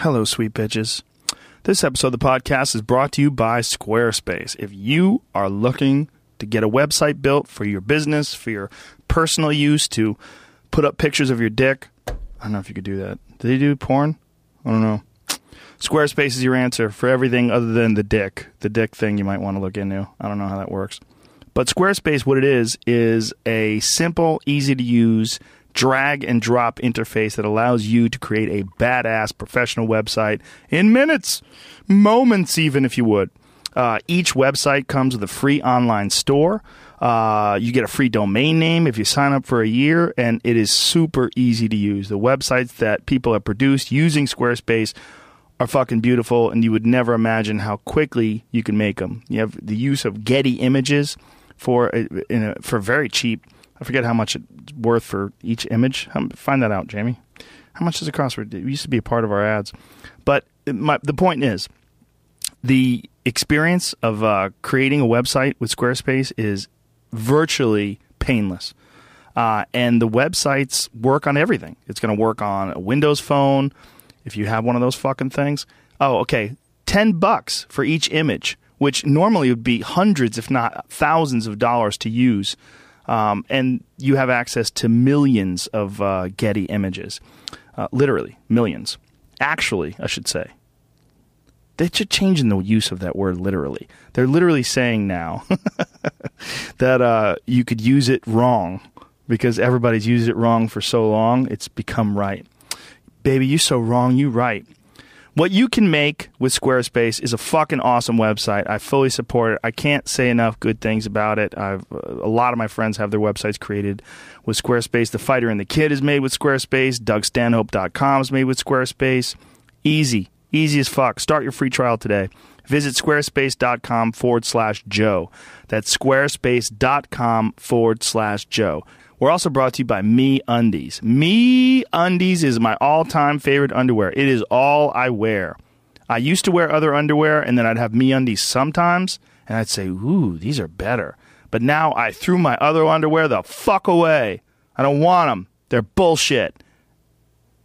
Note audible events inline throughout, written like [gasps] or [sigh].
Hello, sweet bitches. This episode of the podcast is brought to you by Squarespace. If you are looking to get a website built for your business, for your personal use, to put up pictures of your dick, I don't know if you could do that. Do they do porn? I don't know. Squarespace is your answer for everything other than the dick. The dick thing you might want to look into. I don't know how that works. But Squarespace, what it is, is a simple, easy to use drag and drop interface that allows you to create a badass professional website in minutes, moments, even if you would. Uh, each website comes with a free online store. Uh, you get a free domain name if you sign up for a year, and it is super easy to use. The websites that people have produced using Squarespace are fucking beautiful, and you would never imagine how quickly you can make them. You have the use of Getty images for uh, a, for very cheap. I forget how much it's worth for each image. Find that out, Jamie. How much does cost? For, it used to be a part of our ads, but my, the point is, the experience of uh, creating a website with Squarespace is virtually painless. Uh, and the websites work on everything. It's going to work on a Windows phone if you have one of those fucking things. Oh, okay. 10 bucks for each image, which normally would be hundreds, if not thousands of dollars to use. Um, and you have access to millions of uh, Getty images. Uh, literally, millions. Actually, I should say. They're changing the use of that word literally. They're literally saying now [laughs] that uh, you could use it wrong because everybody's used it wrong for so long, it's become right. Baby, you so wrong, you right. What you can make with Squarespace is a fucking awesome website. I fully support it. I can't say enough good things about it. I've a lot of my friends have their websites created with Squarespace. The Fighter and the Kid is made with Squarespace. DougStanhope.com is made with Squarespace. Easy, easy as fuck. Start your free trial today. Visit squarespace.com forward slash Joe. That's squarespace.com forward slash Joe. We're also brought to you by Me Undies. Me Undies is my all time favorite underwear. It is all I wear. I used to wear other underwear and then I'd have Me Undies sometimes and I'd say, ooh, these are better. But now I threw my other underwear the fuck away. I don't want them. They're bullshit.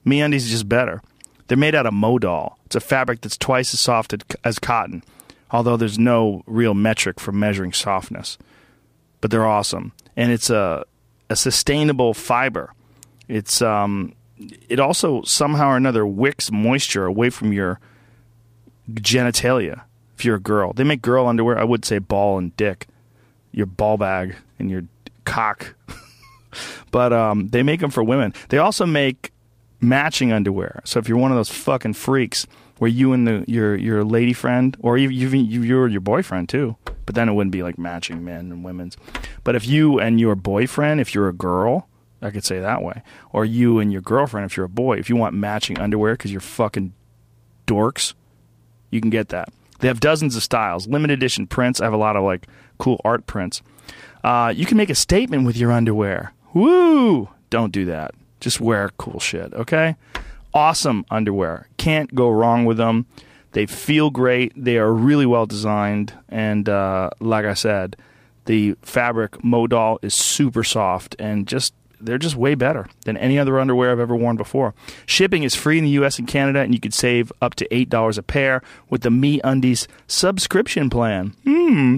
Me Undies is just better. They're made out of modal. It's a fabric that's twice as soft as cotton, although there's no real metric for measuring softness. But they're awesome. And it's a a sustainable fiber. It's um, it also somehow or another wicks moisture away from your genitalia. If you're a girl, they make girl underwear. I would say ball and dick, your ball bag and your cock, [laughs] but um, they make them for women. They also make matching underwear. So if you're one of those fucking freaks where you and the your your lady friend or even you, you you're your boyfriend too, but then it wouldn't be like matching men and women's. But if you and your boyfriend, if you're a girl, I could say that way, or you and your girlfriend, if you're a boy, if you want matching underwear because you're fucking dorks, you can get that. They have dozens of styles, limited edition prints. I have a lot of like cool art prints. Uh, you can make a statement with your underwear. Woo! Don't do that. Just wear cool shit, okay? Awesome underwear. Can't go wrong with them. They feel great. They are really well designed. And uh, like I said, the fabric modal is super soft and just they're just way better than any other underwear I've ever worn before. Shipping is free in the US and Canada, and you could save up to $8 a pair with the Me Undies subscription plan. Hmm.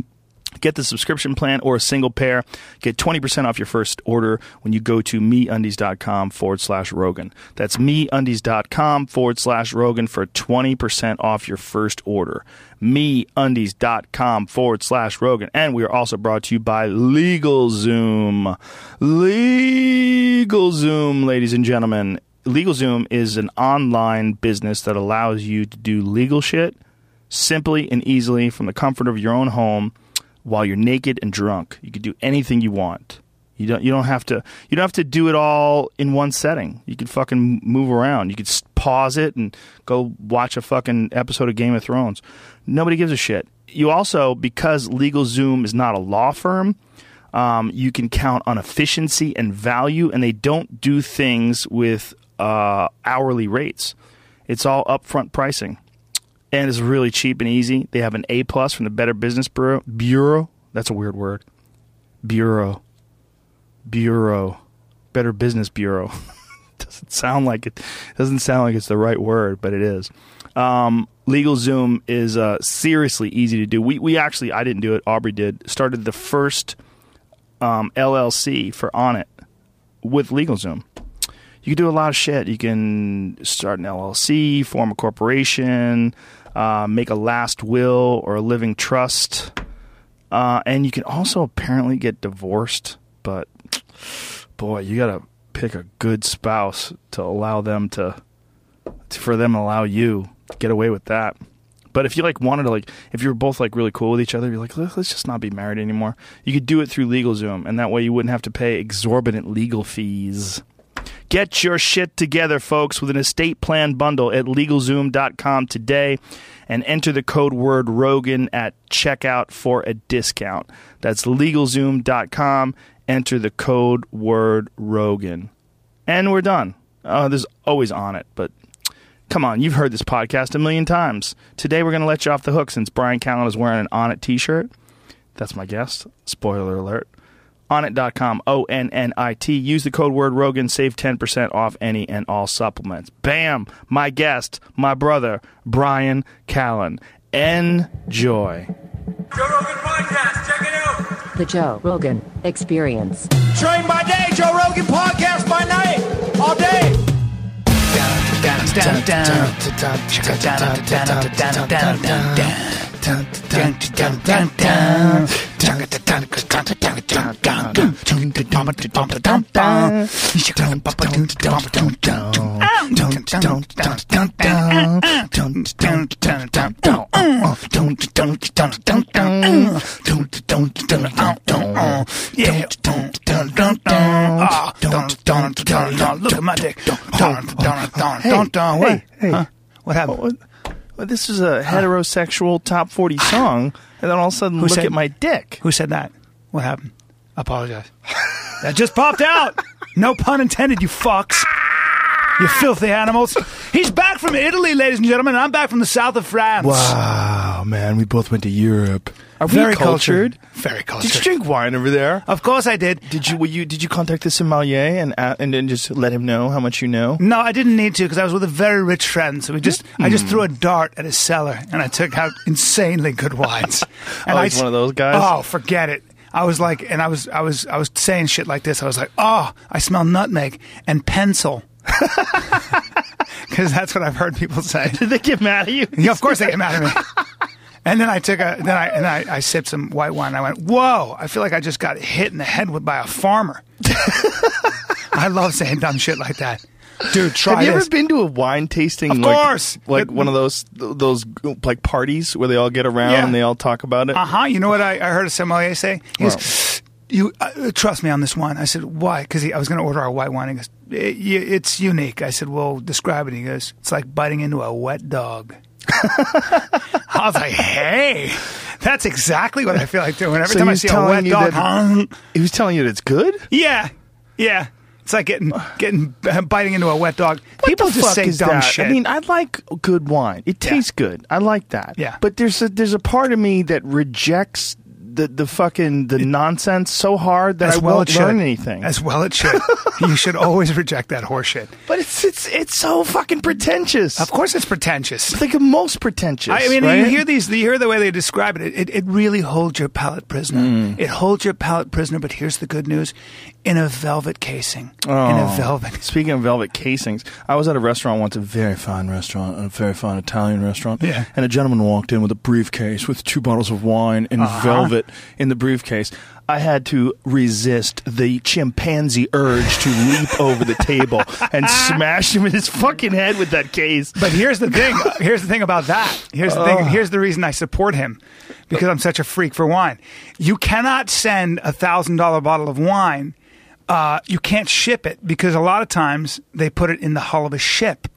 Get the subscription plan or a single pair. Get 20% off your first order when you go to meundies.com forward slash Rogan. That's meundies.com forward slash Rogan for 20% off your first order. Meundies.com forward slash Rogan. And we are also brought to you by LegalZoom. LegalZoom, ladies and gentlemen. LegalZoom is an online business that allows you to do legal shit simply and easily from the comfort of your own home while you're naked and drunk. You can do anything you want. You don't. You don't have to. You don't have to do it all in one setting. You can fucking move around. You could pause it and go watch a fucking episode of Game of Thrones. Nobody gives a shit. You also, because LegalZoom is not a law firm, um, you can count on efficiency and value, and they don't do things with uh, hourly rates. It's all upfront pricing and it's really cheap and easy. They have an A plus from the Better Business Bureau. Bureau. That's a weird word. Bureau. Bureau. Better Business Bureau. [laughs] doesn't sound like it doesn't sound like it's the right word, but it is. Um, LegalZoom is uh, seriously easy to do. We we actually I didn't do it. Aubrey did. Started the first um, LLC for Onnit with LegalZoom. You can do a lot of shit. You can start an LLC, form a corporation, uh, make a last will or a living trust, uh, and you can also apparently get divorced. But boy, you gotta pick a good spouse to allow them to, for them to allow you to get away with that. But if you like wanted to like, if you're both like really cool with each other, you're like, "Let- let's just not be married anymore. You could do it through LegalZoom, and that way you wouldn't have to pay exorbitant legal fees. Get your shit together, folks, with an estate plan bundle at LegalZoom.com today and enter the code word Rogan at checkout for a discount. That's LegalZoom.com. Enter the code word Rogan. And we're done. Uh, there's always Onnit, but come on, you've heard this podcast a million times. Today we're going to let you off the hook since Bryan Callen is wearing an Onnit t shirt. That's my guest. Spoiler alert. Onnit.com, O N N I T. Use the code word Rogan, save 10% off any and all supplements. Bam! My guest, my brother, Bryan Callen. Enjoy. Joe Rogan Podcast, check it out. The Joe Rogan Experience. Train by day, Joe Rogan Podcast by night, all day. Look at my dick. Hey? What happened? This is a heterosexual top 40 ah. song, and then all of a sudden Who look said- at my dick. Who said that? What happened? Apologize. that just popped out. No pun intended, you fucks. You filthy animals. He's back from Italy, ladies and gentlemen. and I'm back from the south of France. Wow, man, we both went to Europe. Are we Very cultured? Very cultured. Did you drink wine over there? Of course I did. Did you, were you did you contact the sommelier and uh, and then just let him know how much you know? No, I didn't need to because I was with a very rich friend. So we just, I just threw a dart at his cellar and I took out insanely good wines. [laughs] And Oh, I he's one of those guys? Oh, forget it. I was like, and I was, I was, I was saying shit like this. I was like, oh, I smell nutmeg and pencil. [laughs] Because that's what I've heard people say. [laughs] Did they get mad at you? Yeah, of course they get mad at me. And then I took a, then I, and I, I sipped some white wine. And I went, whoa! I feel like I just got hit in the head with by a farmer. [laughs] I love saying dumb shit like that, dude. Try Have you this. ever been to a wine tasting? Of like, course. like It- one of those those like parties where they all get around Yeah. and they all talk about it. Uh huh. You know what I, I heard a sommelier say? He goes, "You uh, trust me on this one." I said, "Why?" Because I was going to order a white wine. He goes, "It- "It's unique." I said, "Well, describe it." He goes, "It's like biting into a wet dog." I was like, "Hey, that's exactly what I feel like doing every So time I see a wet dog." that- He was telling you that it's good. yeah, yeah. It's like getting getting biting into a wet dog. What People just say dumb that? shit. I mean, I like good wine. It tastes good. I like that. Yeah. But there's a there's a part of me that rejects the the fucking the nonsense so hard that as I well won't it should. learn anything. As well it should. [laughs] you should always reject that horseshit. but it's it's it's so fucking pretentious. Of course, it's pretentious. It's like the most pretentious. I mean, right? you hear these, you hear the way they describe it. It, it really holds your palate prisoner. Mm. It holds your palate prisoner. But here's the good news: in a velvet casing, in Oh. a velvet. [laughs] Speaking of velvet casings, I was at a restaurant once, a very fine restaurant, a very fine Italian restaurant. Yeah. And a gentleman walked in with a briefcase with two bottles of wine in Uh-huh. velvet in the briefcase. I had to resist the chimpanzee urge to leap [laughs] over the table and smash him in his fucking head with that case. But here's the thing. Here's the thing about that. Here's the Oh. thing. Here's the reason I support him, because I'm such a freak for wine. You cannot send a thousand dollar bottle of wine. Uh, you can't ship it because a lot of times they put it in the hull of a ship.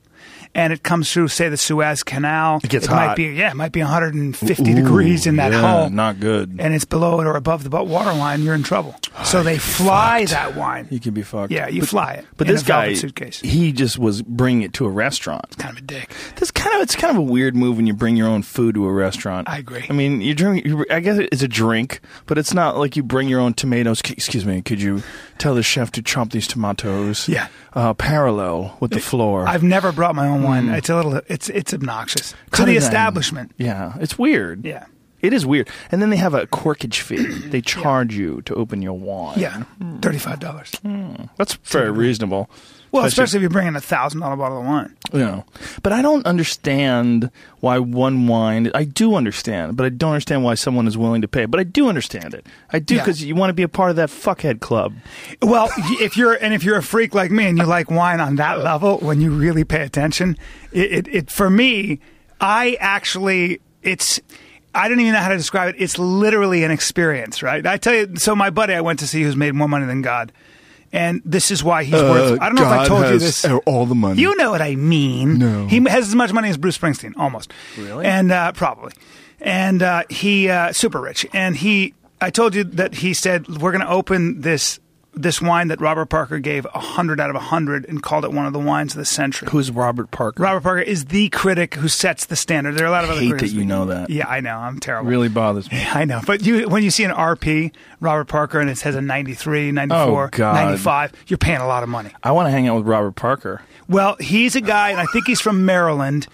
And it comes through, say, the Suez Canal. It gets might hot. be yeah, it might be 150 degrees in that yeah, hull, Not good. and it's below it or above the water line. You're in trouble. So they fly that wine. you could be fucked. Yeah, you But- fly it. But this guy, suitcase. he just was bringing it to a restaurant. It's kind of a dick. That's kind of it's kind of a weird move when you bring your own food to a restaurant. I agree. I mean, you drink. You, I guess it's a drink, but it's not like you bring your own tomatoes. Excuse me, could you tell the chef to chop these tomatoes? Yeah. uh, parallel with the floor. I've never brought my own wine. Mm-hmm. It's a little. It's it's obnoxious to the establishment. Yeah, it's weird. Yeah. It is weird. And then they have a corkage fee. [clears throat] they charge you to open your wine. Yeah, thirty five dollars. Hmm. That's very reasonable. Well, especially if you're bringing a thousand dollar bottle of wine. you know. But I don't understand why one wine. I do understand, but I don't understand why someone is willing to pay. But I do understand it. I do Yeah. because you want to be a part of that fuckhead club. Well, if you're and if you're a freak like me and you like wine on that level, when you really pay attention, it, it, it for me, I actually it's. I don't even know how to describe it. It's literally an experience, right? I tell you. So my buddy I went to see who's made more money than God, and this is why he's worth. I don't know if I told you this. all the money. You know what I mean. No. He has as much money as Bruce Springsteen, almost. Really? And uh, probably. And uh, he uh, super rich. And he, I told you that he said we're going to open this this wine that Robert Parker gave hundred out of hundred and called it one of the wines of the century. Who's Robert Parker? Robert Parker is the critic who sets the standard. There are a lot of I other hate critics. that you know that. Yeah, I know. I'm terrible. really bothers me. [laughs] I know. But you when you see an RP, Robert Parker, and it says a 93, 94, Oh, 95, you're paying a lot of money. I want to hang out with Robert Parker. Well, he's a guy, and I think he's from Maryland,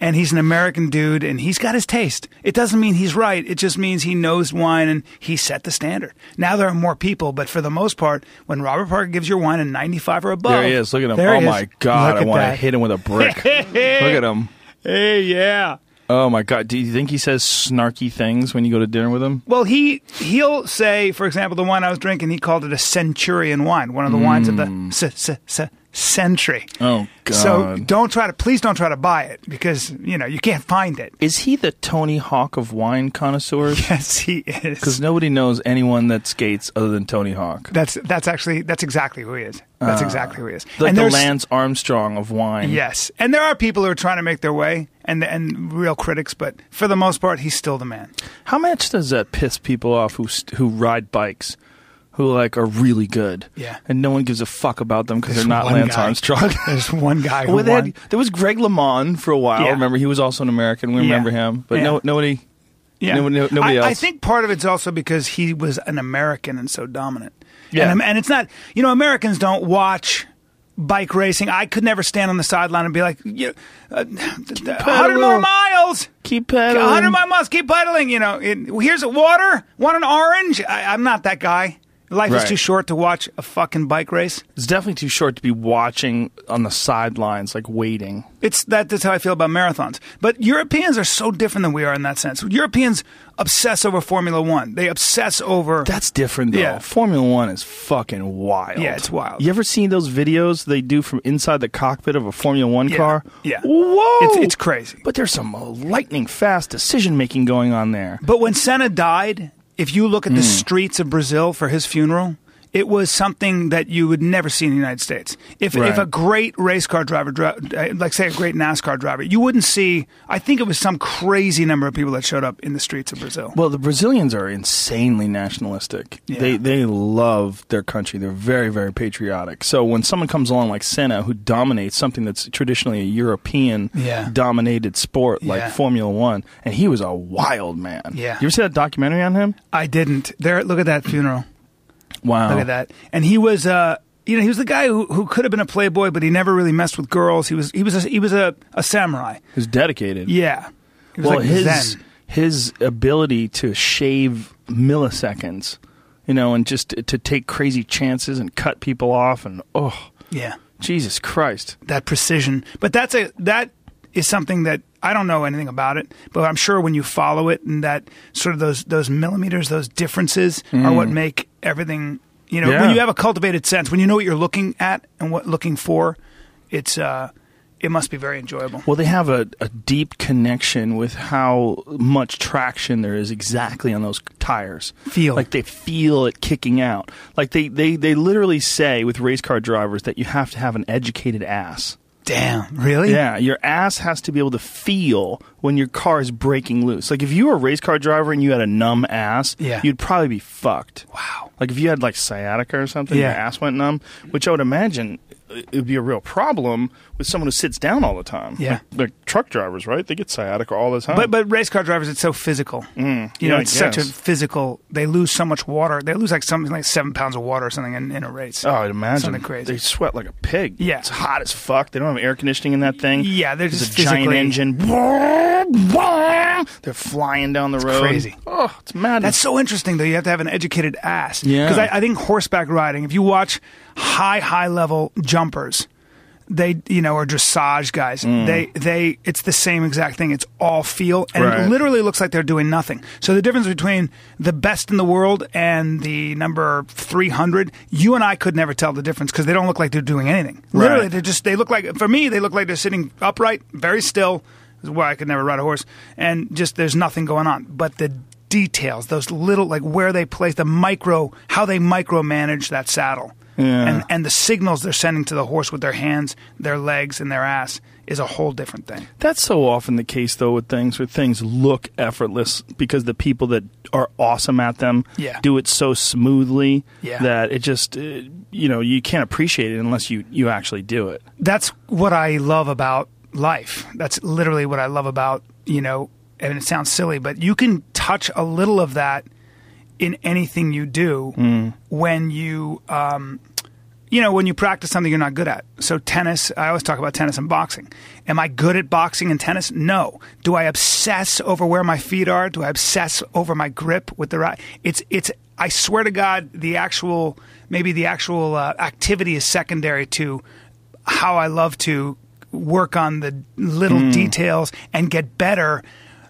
and he's an American dude, and he's got his taste. It doesn't mean he's right. It just means he knows wine, and he set the standard. Now there are more people, but for the most part, when Robert Parker gives your wine a 95 or above, there he is. Look at him. there Oh my God! Look I want to hit him with a brick. [laughs] Look at him. Hey, yeah. Oh my God! Do you think he says snarky things when you go to dinner with him? Well, he he'll say, for example, the wine I was drinking, he called it a Centurion wine, one of the wines of the mm. s- century. Oh God! So don't try to, please don't try to buy it because you know you can't find it. is he the Tony Hawk of wine connoisseurs? [laughs] Yes, he is. Because nobody knows anyone that skates other than Tony Hawk. That's that's actually that's exactly who he is. That's ah. exactly who he is. Like and the Lance Armstrong of wine. yes, and there are people who are trying to make their way and and real critics, but for the most part, he's still the man. How much does that piss people off who who ride bikes, who like are really good? Yeah. And no one gives a fuck about them because they're not Lance guy. Armstrong. [laughs] There's one guy [laughs] who Well, had- there was Greg LeMond for a while. Yeah. Remember, he was also an American. We Yeah. remember him, but no, nobody. Yeah. No- no- nobody I, I think part of it's also because he was an American and so dominant. Yeah. And, and it's not, you know, Americans don't watch bike racing. I could never stand on the sideline and be like, you uh, 100 more miles. Keep pedaling. 100 more miles. Keep pedaling. You know, it, here's a water. Want an orange? I, I'm not that guy. Life is too short to watch a fucking bike race. It's definitely too short to be watching on the sidelines, like waiting. It's that, that's how I feel about marathons. But Europeans are so different than we are in that sense. Europeans obsess over Formula One. They obsess over That's different though. Yeah. Formula One is fucking wild. Yeah, it's wild. You ever seen those videos they do from inside the cockpit of a Formula One Yeah, car? yeah. Whoa! It's- it's crazy. But there's some lightning fast decision making going on there. But when Senna died, if you look at Hmm. the streets of Brazil for his funeral, it was something that you would never see in the United States. If Right. if a great race car driver, uh, like say a great NASCAR driver, you wouldn't see. I think it was some crazy number of people that showed up in the streets of Brazil. Well, the Brazilians are insanely nationalistic. Yeah. They they love their country. They're very very patriotic. So when someone comes along like Senna, who dominates something that's traditionally a European Yeah. dominated sport like Yeah. Formula One, and he was a wild man. Yeah. You ever see that documentary on him? I didn't. There, look at that funeral. Wow. Look at that. And he was, uh, you know, he was the guy who, who could have been a playboy, but he never really messed with girls. He was he was a, he was a, a samurai. Who's dedicated. Yeah. He was well, like his Zen. his ability to shave milliseconds, you know, and just to, to take crazy chances and cut people off, and oh, Yeah. Jesus Christ! that precision. But that's a that is something that I don't know anything about it, but I'm sure when you follow it and that sort of those those millimeters, those differences are what make everything. You know, Yeah. when you have a cultivated sense, when you know what you're looking at and what looking for, it's uh, it must be very enjoyable. Well, they have a, a deep connection with how much traction there is exactly on those tires. Feel. like they feel it kicking out. Like they they they literally say with race car drivers that you have to have an educated ass. Damn, really? Yeah, your ass has to be able to feel when your car is breaking loose. Like if you were a race car driver and you had a numb ass, Yeah. you'd probably be fucked. Wow. Like if you had like sciatica or something, yeah. your ass went numb, which I would imagine it would be a real problem with someone who sits down all the time. Yeah. Like, like truck drivers, right? They get sciatica all the time. But but race car drivers, it's so physical. Mm, you know, yeah, I it's such a physical. They lose so much water. They lose like something like seven pounds of water or something in, in a race. Oh, I'd imagine. Something crazy. They sweat like a pig. Yeah. It's hot as fuck. They don't have air conditioning in that thing. Yeah, they're There's just a giant engine. [laughs] They're flying down the road. crazy. Oh, it's mad. That's so interesting, though. You have to have an educated ass. Yeah. Because I, I think horseback riding, if you watch high, high level jumpers, they, you know, are dressage guys, Mm. they, they, it's the same exact thing. It's all feel, and Right. it literally looks like they're doing nothing. So the difference between the best in the world and the number 300, you and I could never tell the difference because they don't look like they're doing anything. Literally, they just, they look like, for me, they look like they're sitting upright, very still. This is why I could never ride a horse. And just there's nothing going on. But the details, those little like where they place the micro, how they micromanage that saddle, Yeah. and and the signals they're sending to the horse with their hands, their legs, and their ass is a whole different thing. That's so often the case, though, with things where things look effortless because the people that are awesome at them Yeah. do it so smoothly Yeah. that it just, uh, you know, you can't appreciate it unless you, you actually do it. That's what I love about life. That's literally what I love about you know. And it sounds silly, but you can touch a little of that in anything you do when you um, you know, when you practice something you're not good at. So tennis, I always talk about tennis and boxing. Am I good at boxing and tennis? No. Do I obsess over where my feet are? Do I obsess over my grip with the right? It's it's. I swear to God, the actual maybe the actual uh, activity is secondary to how I love to work on the little details and get better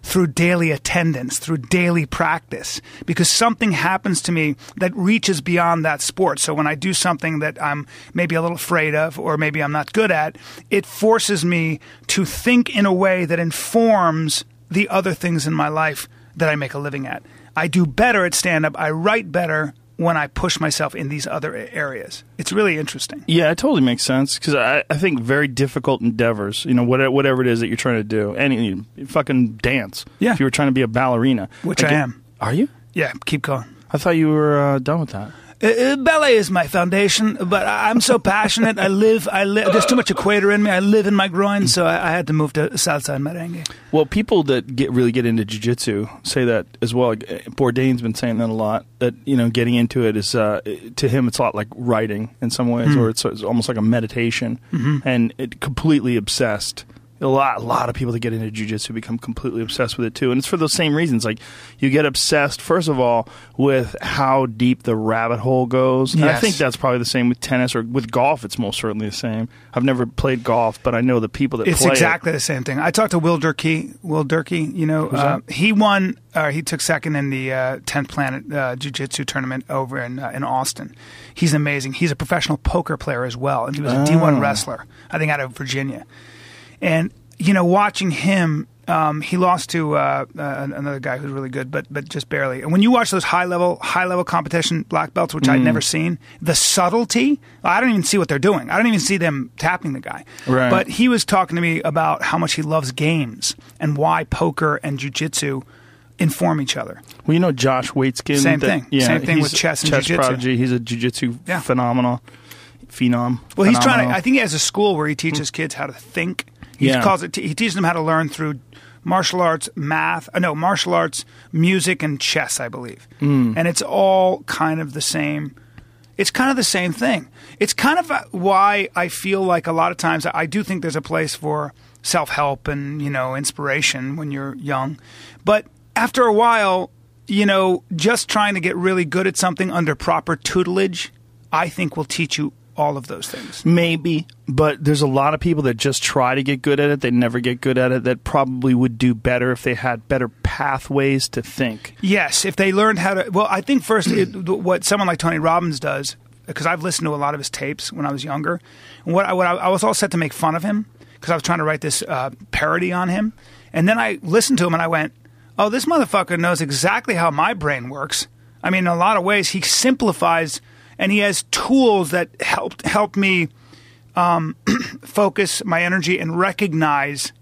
through daily attendance, through daily practice, because something happens to me that reaches beyond that sport. So when I do something that I'm maybe a little afraid of or maybe I'm not good at, it forces me to think in a way that informs the other things in my life that I make a living at. I do better at stand up, I write better when I push myself in these other areas. It's really interesting. Yeah, it totally makes sense because I, I think very difficult endeavors, you know, whatever, whatever it is that you're trying to do, any you fucking dance. Yeah. If you were trying to be a ballerina, Which Like, I am. Are you? Yeah, keep going. I thought you were uh, done with that. Uh, uh, ballet is my foundation, but I'm so passionate. I live, I live. There's too much equator in me. I live in my groin, so I, I had to move to Southside Merengue. Well, people that get really get into jujitsu say that as well. Uh, Bourdain's been saying that a lot. That you know, getting into it is uh, to him, it's a lot like writing in some ways, or it's, it's almost like a meditation, and it completely obsessed. A lot, a lot of people that get into jujitsu become completely obsessed with it too, and it's for those same reasons. Like you get obsessed, first of all, with how deep the rabbit hole goes. And I think that's probably the same with tennis or with golf. It's most certainly the same. I've never played golf, but I know the people that It's play it. exactly the same thing. I talked to Will Durkee. Will Durkee, you know, uh, he won. Uh, he took second in the uh, 10th Planet uh, Jiu-Jitsu tournament over in uh, in Austin. He's amazing. He's a professional poker player as well, and he was a D1 wrestler. I think out of Virginia. And you know, watching him, um, he lost to uh, uh, another guy who's really good, but but just barely. And when you watch those high level high level competition black belts, which I'd never seen, the subtlety, I don't even see what they're doing. I don't even see them tapping the guy. Right. But he was talking to me about how much he loves games and why poker and jujitsu inform each other. Well, you know Josh Waitzkin. Same that- thing. Yeah, Same thing with chess and chess jiu-jitsu. prodigy. He's a jujitsu Yeah. phenomenal, phenom. Well, he's trying to. I think he has a school where he teaches kids how to think. He Yeah. calls it. He teaches them how to learn through martial arts, math. Uh, no, martial arts, music, and chess. I believe, Hmm. and it's all kind of the same. It's kind of the same thing. It's kind of uh, why I feel like a lot of times I do think there's a place for self help and you know inspiration when you're young, but after a while, you know, just trying to get really good at something under proper tutelage, I think will teach you all of those things. Maybe, but there's a lot of people that just try to get good at it. They never get good at it. That probably would do better if they had better pathways to think. Yes, if they learned how to. Well, I think first, it, what someone like Tony Robbins does, because I've listened to a lot of his tapes when I was younger, and what I, what I, I was all set to make fun of him because I was trying to write this uh, parody on him, and then I listened to him and I went, "Oh, this motherfucker knows exactly how my brain works." I mean, in a lot of ways, he simplifies and he has tools that help help me um, [clears throat] focus my energy and recognize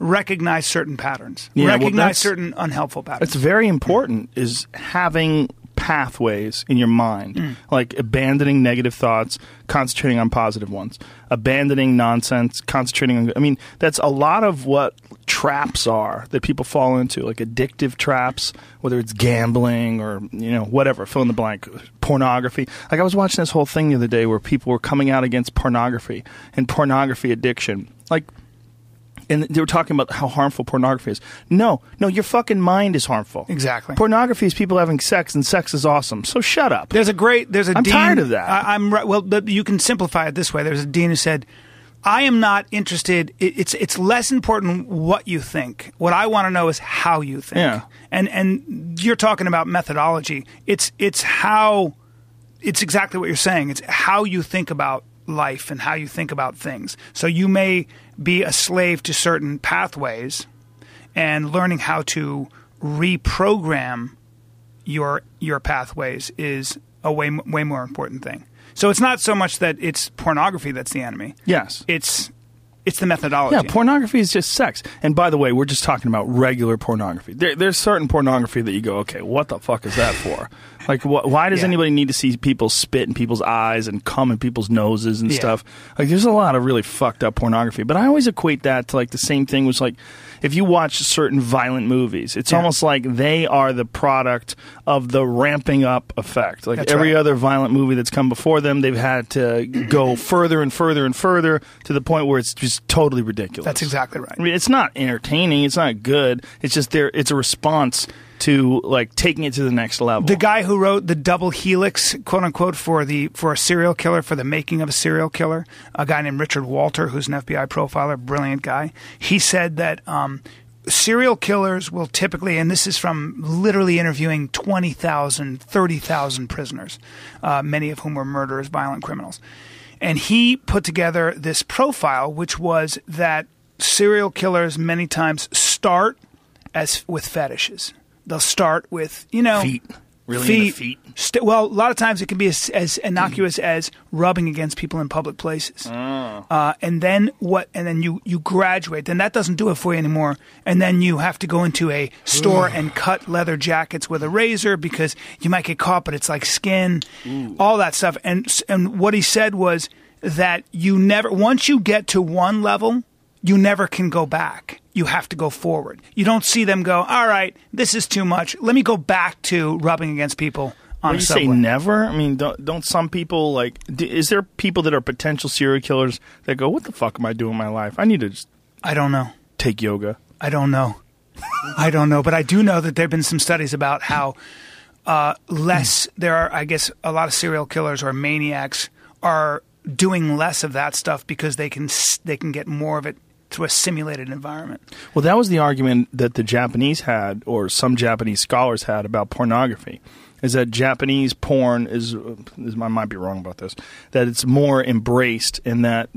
recognize certain patterns, Yeah, recognize that's- certain unhelpful patterns. It's very important is having pathways in your mind, Mm. like abandoning negative thoughts, concentrating on positive ones, abandoning nonsense, concentrating on. I mean, that's a lot of what traps are that people fall into, like addictive traps, whether it's gambling or you know whatever, fill in the blank, pornography. Like I was watching this whole thing the other day where people were coming out against pornography and pornography addiction, like and they were talking about how harmful pornography is. No, no, your fucking mind is harmful. Exactly. Pornography is people having sex, and sex is awesome. So shut up. There's a great. There's a. I'm dean, tired of that. I, I'm right. Well, you can simplify it this way. There's a dean who said, "I am not interested. It, it's it's less important what you think. What I want to know is how you think. Yeah. And and you're talking about methodology. It's it's how. It's exactly what you're saying. It's how you think about life and how you think about things. So you may be a slave to certain pathways, and learning how to reprogram your your pathways is a way way more important thing. So it's not so much that it's pornography that's the enemy. yes. It's it's the methodology. Yeah, pornography is just sex. And by the way, we're just talking about regular pornography. There, there's certain pornography that you go, okay, what the fuck is that for? [laughs] like, wh- why does Yeah. anybody need to see people spit in people's eyes and cum in people's noses and Yeah. stuff? Like, there's a lot of really fucked up pornography. But I always equate that to like the same thing was like, if you watch certain violent movies, it's Yeah. almost like they are the product of the ramping up effect. Like That's every right. other violent movie that's come before them, they've had to go further and further and further to the point where it's just totally ridiculous. That's exactly right. I mean, it's not entertaining. It's not good. It's just there. It's a response to like taking it to the next level. the guy who wrote the double helix quote unquote for the for a serial killer for the making of a serial killer a guy named richard walter who's an fbi profiler brilliant guy he said that um, serial killers will typically and this is from literally interviewing 20000 30000 prisoners uh, many of whom were murderers violent criminals and he put together this profile which was that serial killers many times start as with fetishes they'll start with you know Feet. Really into feet? St- well, a lot of times it can be as, as innocuous as rubbing against people in public places. Oh. Uh, and then what? And then you you graduate. Then that doesn't do it for you anymore. And then you have to go into a store and cut leather jackets with a razor because you might get caught, but it's like skin, all that stuff. And and what he said was that you never once you get to one level, you never can go back. You have to go forward. You don't see them go, all right, this is too much. Let me go back to rubbing against people on you say never, I mean, don't, don't some people like? Is there people that are potential serial killers that go, "What the fuck am I doing in my life? I need to just I don't know. take yoga." I don't know. I don't know, but I do know that there have been some studies about how uh, less there are. I guess a lot of serial killers or maniacs are doing less of that stuff because they can they can get more of it through a simulated environment. Well, that was the argument that the Japanese had, or some Japanese scholars had, about pornography. Is that Japanese porn is, is I might be wrong about this, that it's more embraced, and that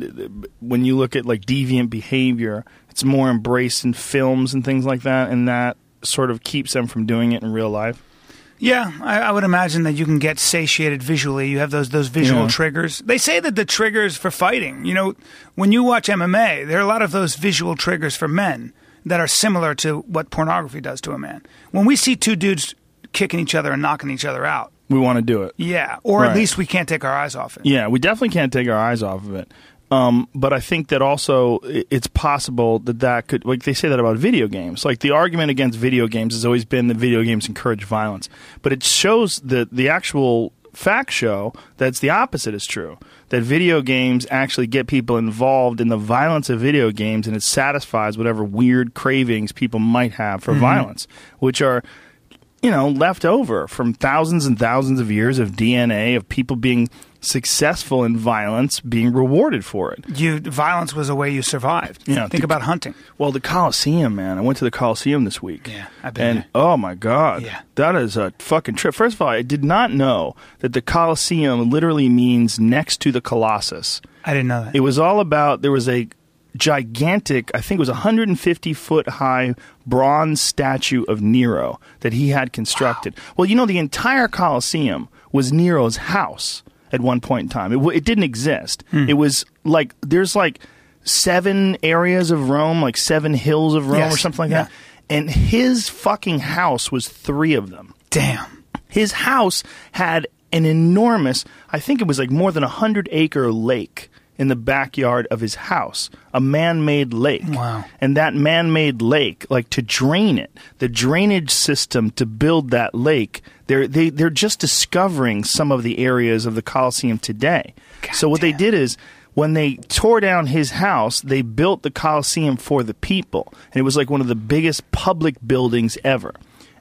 when you look at like deviant behavior, it's more embraced in films and things like that, and that sort of keeps them from doing it in real life. Yeah, I, I would imagine that you can get satiated visually. You have those those visual Yeah. triggers. They say that the triggers for fighting, you know, when you watch MMA, there are a lot of those visual triggers for men that are similar to what pornography does to a man. When we see two dudes kicking each other and knocking each other out, We want to do it. yeah, or Right. at least we can't take our eyes off it. Yeah, we definitely can't take our eyes off of it. Um, but I think that also it's possible that that could, like they say that about video games. Like the argument against video games has always been that video games encourage violence, but it shows that the actual facts show that's the opposite is true. That video games actually get people involved in the violence of video games, and it satisfies whatever weird cravings people might have for violence, which are you know, left over from thousands and thousands of years of DNA of people being successful in violence being rewarded for it. You violence was a way you survived. Yeah, think the- about hunting. Well, the Coliseum, man. I went to the Coliseum this week. Yeah, I've been And there. oh my god. Yeah. That is a fucking trip. First of all, I did not know that the Coliseum literally means next to the Colossus. I didn't know that. It was all about there was a gigantic, I think it was 150 foot high bronze statue of Nero that he had constructed. Well, you know, the entire Colosseum was Nero's house. At one point in time. It, w- it didn't exist. Hmm. It was like there's like seven areas of Rome, like seven hills of Rome Yes. or something like Yeah. that. And his fucking house was three of them. Damn. His house had an enormous, I think it was like more than a hundred acre lake in the backyard of his house, a man made lake. Wow. And that man made lake, like to drain it, the drainage system to build that lake, they're, they, they're just discovering some of the areas of the Colosseum today. so what they did is, when they tore down his house, they built the Colosseum for the people. And it was like one of the biggest public buildings ever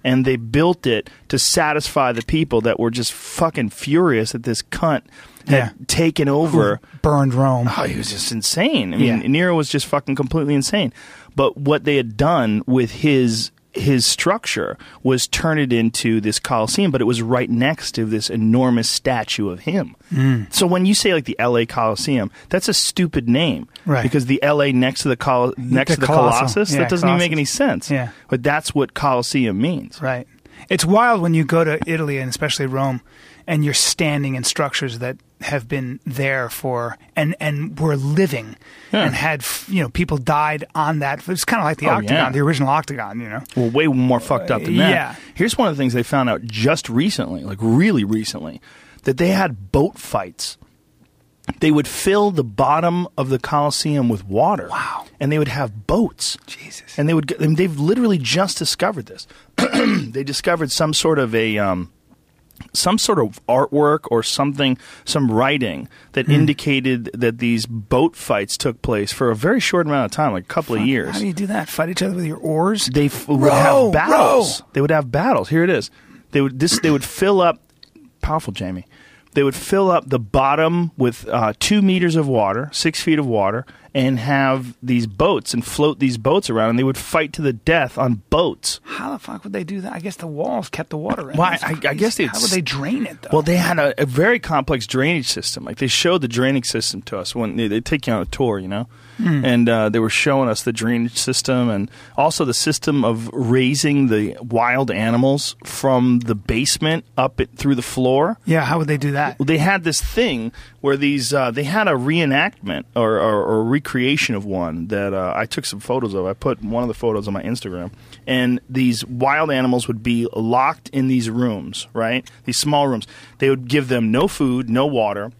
and they built it to satisfy the people that were just fucking furious at this cunt Yeah. taken over. Burned Rome. Oh, he was just insane. I mean, Yeah. Nero was just fucking completely insane. But what they had done with his his structure was turn it into this Colosseum, but it was right next to this enormous statue of him. Mm. So when you say like the L.A. Coliseum, that's a stupid name, Right. Because the L.A. next to the Col- next The to the. Colossus, Yeah, that doesn't even make any sense. Yeah. but that's what Colosseum means. Right. It's wild when you go to Italy and especially Rome, and you're standing in structures that have been there for and and were living Yeah. and had you know people died on that. It's kind of like the Oh, octagon, yeah. the original octagon. You know. well, way more fucked up than that. yeah. Here's one of the things they found out just recently, like really recently, that they had boat fights. They would fill the bottom of the Colosseum with water. Wow. And they would have boats. Jesus. And they would. g- And they've literally just discovered this. [clears throat] they discovered some sort of a. Um, some sort of artwork or something, some writing that indicated that these boat fights took place for a very short amount of time, like a couple of years How do you do that? Fight each other with your oars? they f- would have battles. row. They would have battles. Here it is. They would this. They would fill up. Powerful, Jamie. They would fill up the bottom with uh, two meters of water, six feet of water, and have these boats and float these boats around. And they would fight to the death on boats. How the fuck would they do that? I guess the walls kept the water in. Well, I- I guess they'd How would they drain it though? Well, they had a, a very complex drainage system. Like they showed the drainage system to us when they, they take you on a tour, you know, and uh, they were showing us the drainage system and also the system of raising the wild animals from the basement up it through the floor. yeah, how would they do that? They had this thing where these uh, they had a reenactment or, or, or recreation of one that uh, I took some photos of. I put one of the photos on my Instagram, and these wild animals would be locked in these rooms, right? These small rooms. They would give them no food, no water.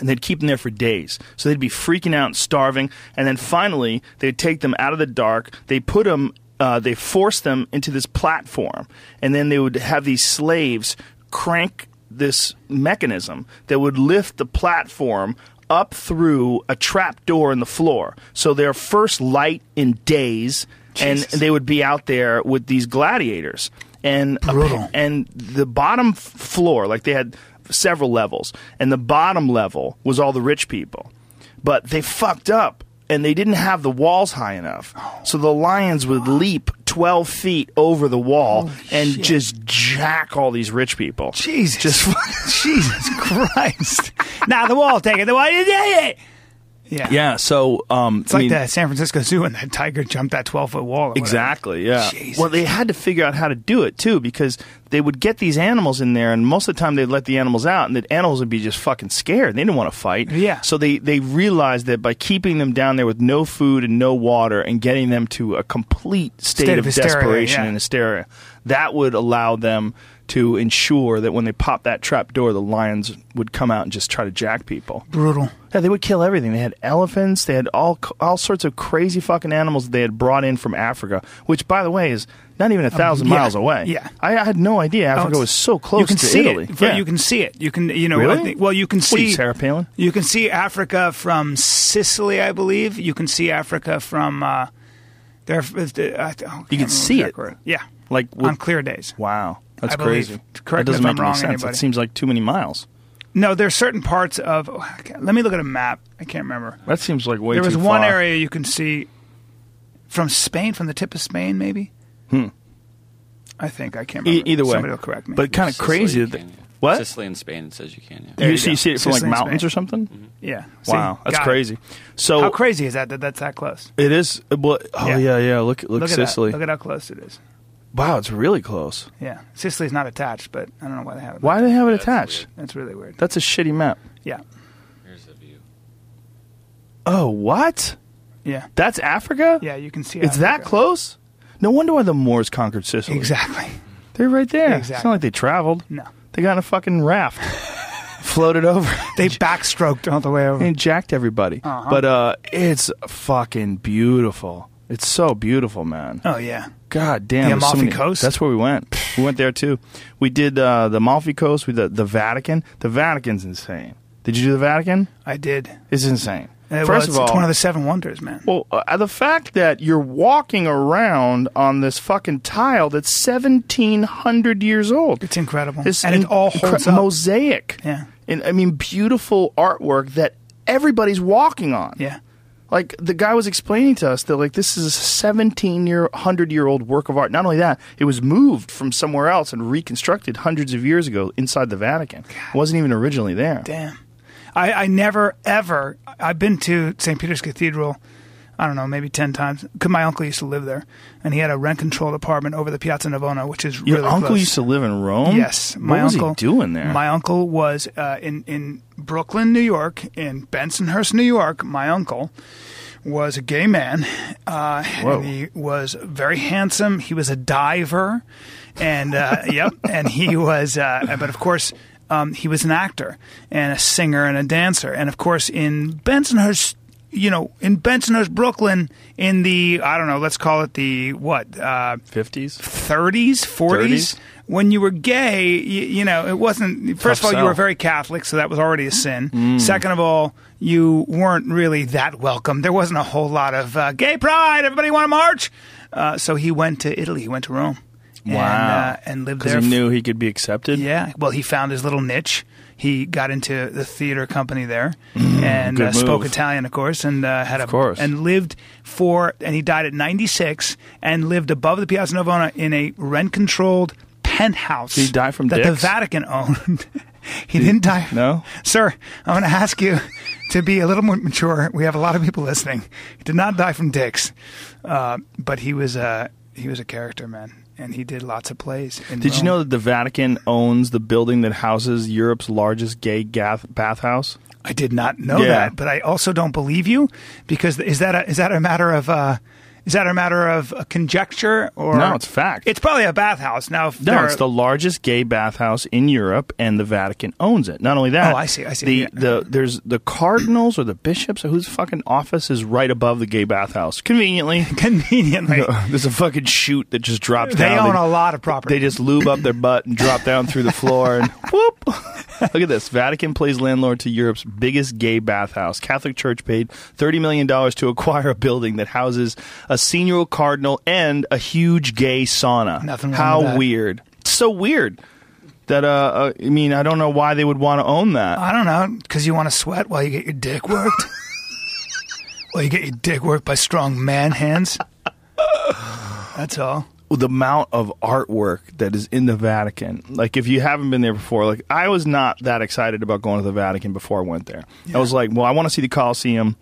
And they'd keep them there for days. So they'd be freaking out and starving. And then finally, they'd take them out of the dark. They put them, uh, they force them into this platform. And then they would have these slaves crank this mechanism that would lift the platform up through a trap door in the floor. So their first light in days, and they would be out there with these gladiators. And Brutal. and the bottom floor, like they had several levels, and the bottom level was all the rich people. But they fucked up and they didn't have the walls high enough. So the lions would leap 12 feet over the wall and shit. just jack all these rich people. Jesus. Just [laughs] Jesus Christ. [laughs] nah, the wall, take it. The wall. Yeah, yeah. So um It's like the San Francisco Zoo and that tiger jumped that 12 foot wall. Exactly, yeah. Jesus. Well, they had to figure out how to do it too because they would get these animals in there, and most of the time they'd let the animals out, and the animals would be just fucking scared. They didn't want to fight. Yeah. So they they realized that by keeping them down there with no food and no water, and getting them to a complete state, State of, of hysteria, desperation yeah. and hysteria, that would allow them to ensure that when they popped that trap door, the lions would come out and just try to jack people. Brutal. Yeah, they would kill everything. They had elephants. They had all all sorts of crazy fucking animals that they had brought in from Africa, which, by the way, is not even a thousand Um, yeah, miles away. yeah. I, I had no idea Oh, Africa it's- was so close you can to see Italy. It. Yeah. You can see it. You can, you know, Really? Think, well, you can see you, Sarah Palin? You can see Africa from Sicily, I believe. You can see Africa from uh, there. uh, You can see it? where- Yeah, like with, on clear days. wow, that's I believe. crazy. Correct that doesn't if make I'm any wrong, sense. anybody. It seems like too many miles. No, there's certain parts of. oh, let me look at a map. I can't remember. That seems like way too much. there was too one far. area you can see from Spain, from the tip of Spain, maybe. Hmm. I think I can't E- either way, somebody will correct me. but kind of crazy. you that- what? Sicily and Spain, it says you can. Yeah. There you, you see, you see it from like Sicily and mountains or something? yeah. Wow, See? that's Got it. crazy. So How crazy is that? That that's that close. it is. Well, oh Yeah. yeah, yeah. Look, look, Look at Sicily. that. Look at how close it is. Wow, it's really close. Yeah, Sicily's not attached, but I don't know why they have it. Why do they have it That's attached? weird. That's really weird. That's a shitty map. Yeah, Here's the view. Oh, what? yeah, That's Africa? yeah. You can see it. It's that Africa. close? No wonder why the Moors conquered Sicily. Exactly. [laughs] They're right there. It's Exactly. not like they traveled. No, They got in a fucking raft, [laughs] floated over, they backstroked all the way over. and jacked everybody. Uh-huh. But uh, it's fucking beautiful. It's so beautiful, man. Oh yeah, God damn. The there's so Amalfi many- Coast? That's where we went. We went there too. We did uh, the Amalfi Coast. We did the Vatican. The Vatican's insane. Did you do the Vatican? I did. It's insane. Uh, well, First it's, of all, it's one of the seven wonders, man. Well, uh, the fact that you're walking around on this fucking tile that's 1700 years old. It's incredible, This and it all incre- holds up. mosaic. Yeah. And I mean beautiful artwork that everybody's walking on. Yeah, Like the guy was explaining to us that like this is a 17 year 100 year old work of art. Not only that, it was moved from somewhere else and reconstructed hundreds of years ago inside the Vatican. It wasn't even originally there. damn. I, I never ever. I've been to St. Peter's Cathedral. I don't know, maybe ten times. Because my uncle used to live there, and he had a rent-controlled apartment over the Piazza Navona, which is Your really uncle close. used to live in Rome? Yes, What my was uncle. he doing there? My uncle was uh, in in Brooklyn, New York, in Bensonhurst, New York. My uncle was a gay man. Uh, he was very handsome. He was a diver, and uh, [laughs] yep, and he was. Uh, but of course. Um, he was an actor and a singer and a dancer, and of course, in Bensonhurst, you know, in Bensonhurst, Brooklyn, in the I don't know, let's call it the what uh, 50s? 30s, 40s, when you were gay, you, you know, it wasn't, first Tough of all, you were very Catholic, so that was already a sin. Mm. Second of all, you weren't really that welcome. There wasn't a whole lot of uh, gay pride. Everybody want to march? Uh, so he went to Italy. He went to Rome. And, Wow. uh, and lived there. Because he knew he could be accepted? yeah. Well, he found his little niche. He got into the theater company there, and Mm, uh, spoke. Italian, of course, and uh, had Of a course. and lived for. And he died at ninety six, and lived above the Piazza Navona in a rent controlled penthouse. Did he die from that the? Vatican owned. [laughs] he didn't die. No? sir. I'm going to ask you to be a little more mature. We have a lot of people listening. He did not die from dicks, uh, but he was a he was a character, man, and he did lots of plays. in Did you know that the Vatican owns the building that houses Europe's largest gay gath- bathhouse? I did not know Yeah. that, but I also don't believe you because is that a, is that a matter of uh, is that a matter of conjecture or No, it's fact. It's probably a bathhouse. Now, if No, it's are- the largest gay bathhouse in Europe, and the Vatican owns it. Not only that, Oh, I see, I see, The yeah. the there's the cardinals or the bishops or whose fucking office is right above the gay bathhouse. Conveniently, [laughs] conveniently there's a fucking chute that just drops they down. own a lot of property. They just lube up their butt and drop down through the floor and [laughs] whoop. Look at this. Vatican plays landlord to Europe's biggest gay bathhouse. Catholic Church paid $30 million to acquire a building that houses a senior cardinal and a huge gay sauna. Nothing wrong How with that. weird. So weird that, uh, uh, I mean, I don't know why they would want to own that. I don't know because you want to sweat while you get your dick worked. [laughs] while you get your dick worked by strong man hands. That's all. the amount of artwork that is in the Vatican. Like, if you haven't been there before, like, I was not that excited about going to the Vatican before I went there. I was like, well, I want to see the Colosseum.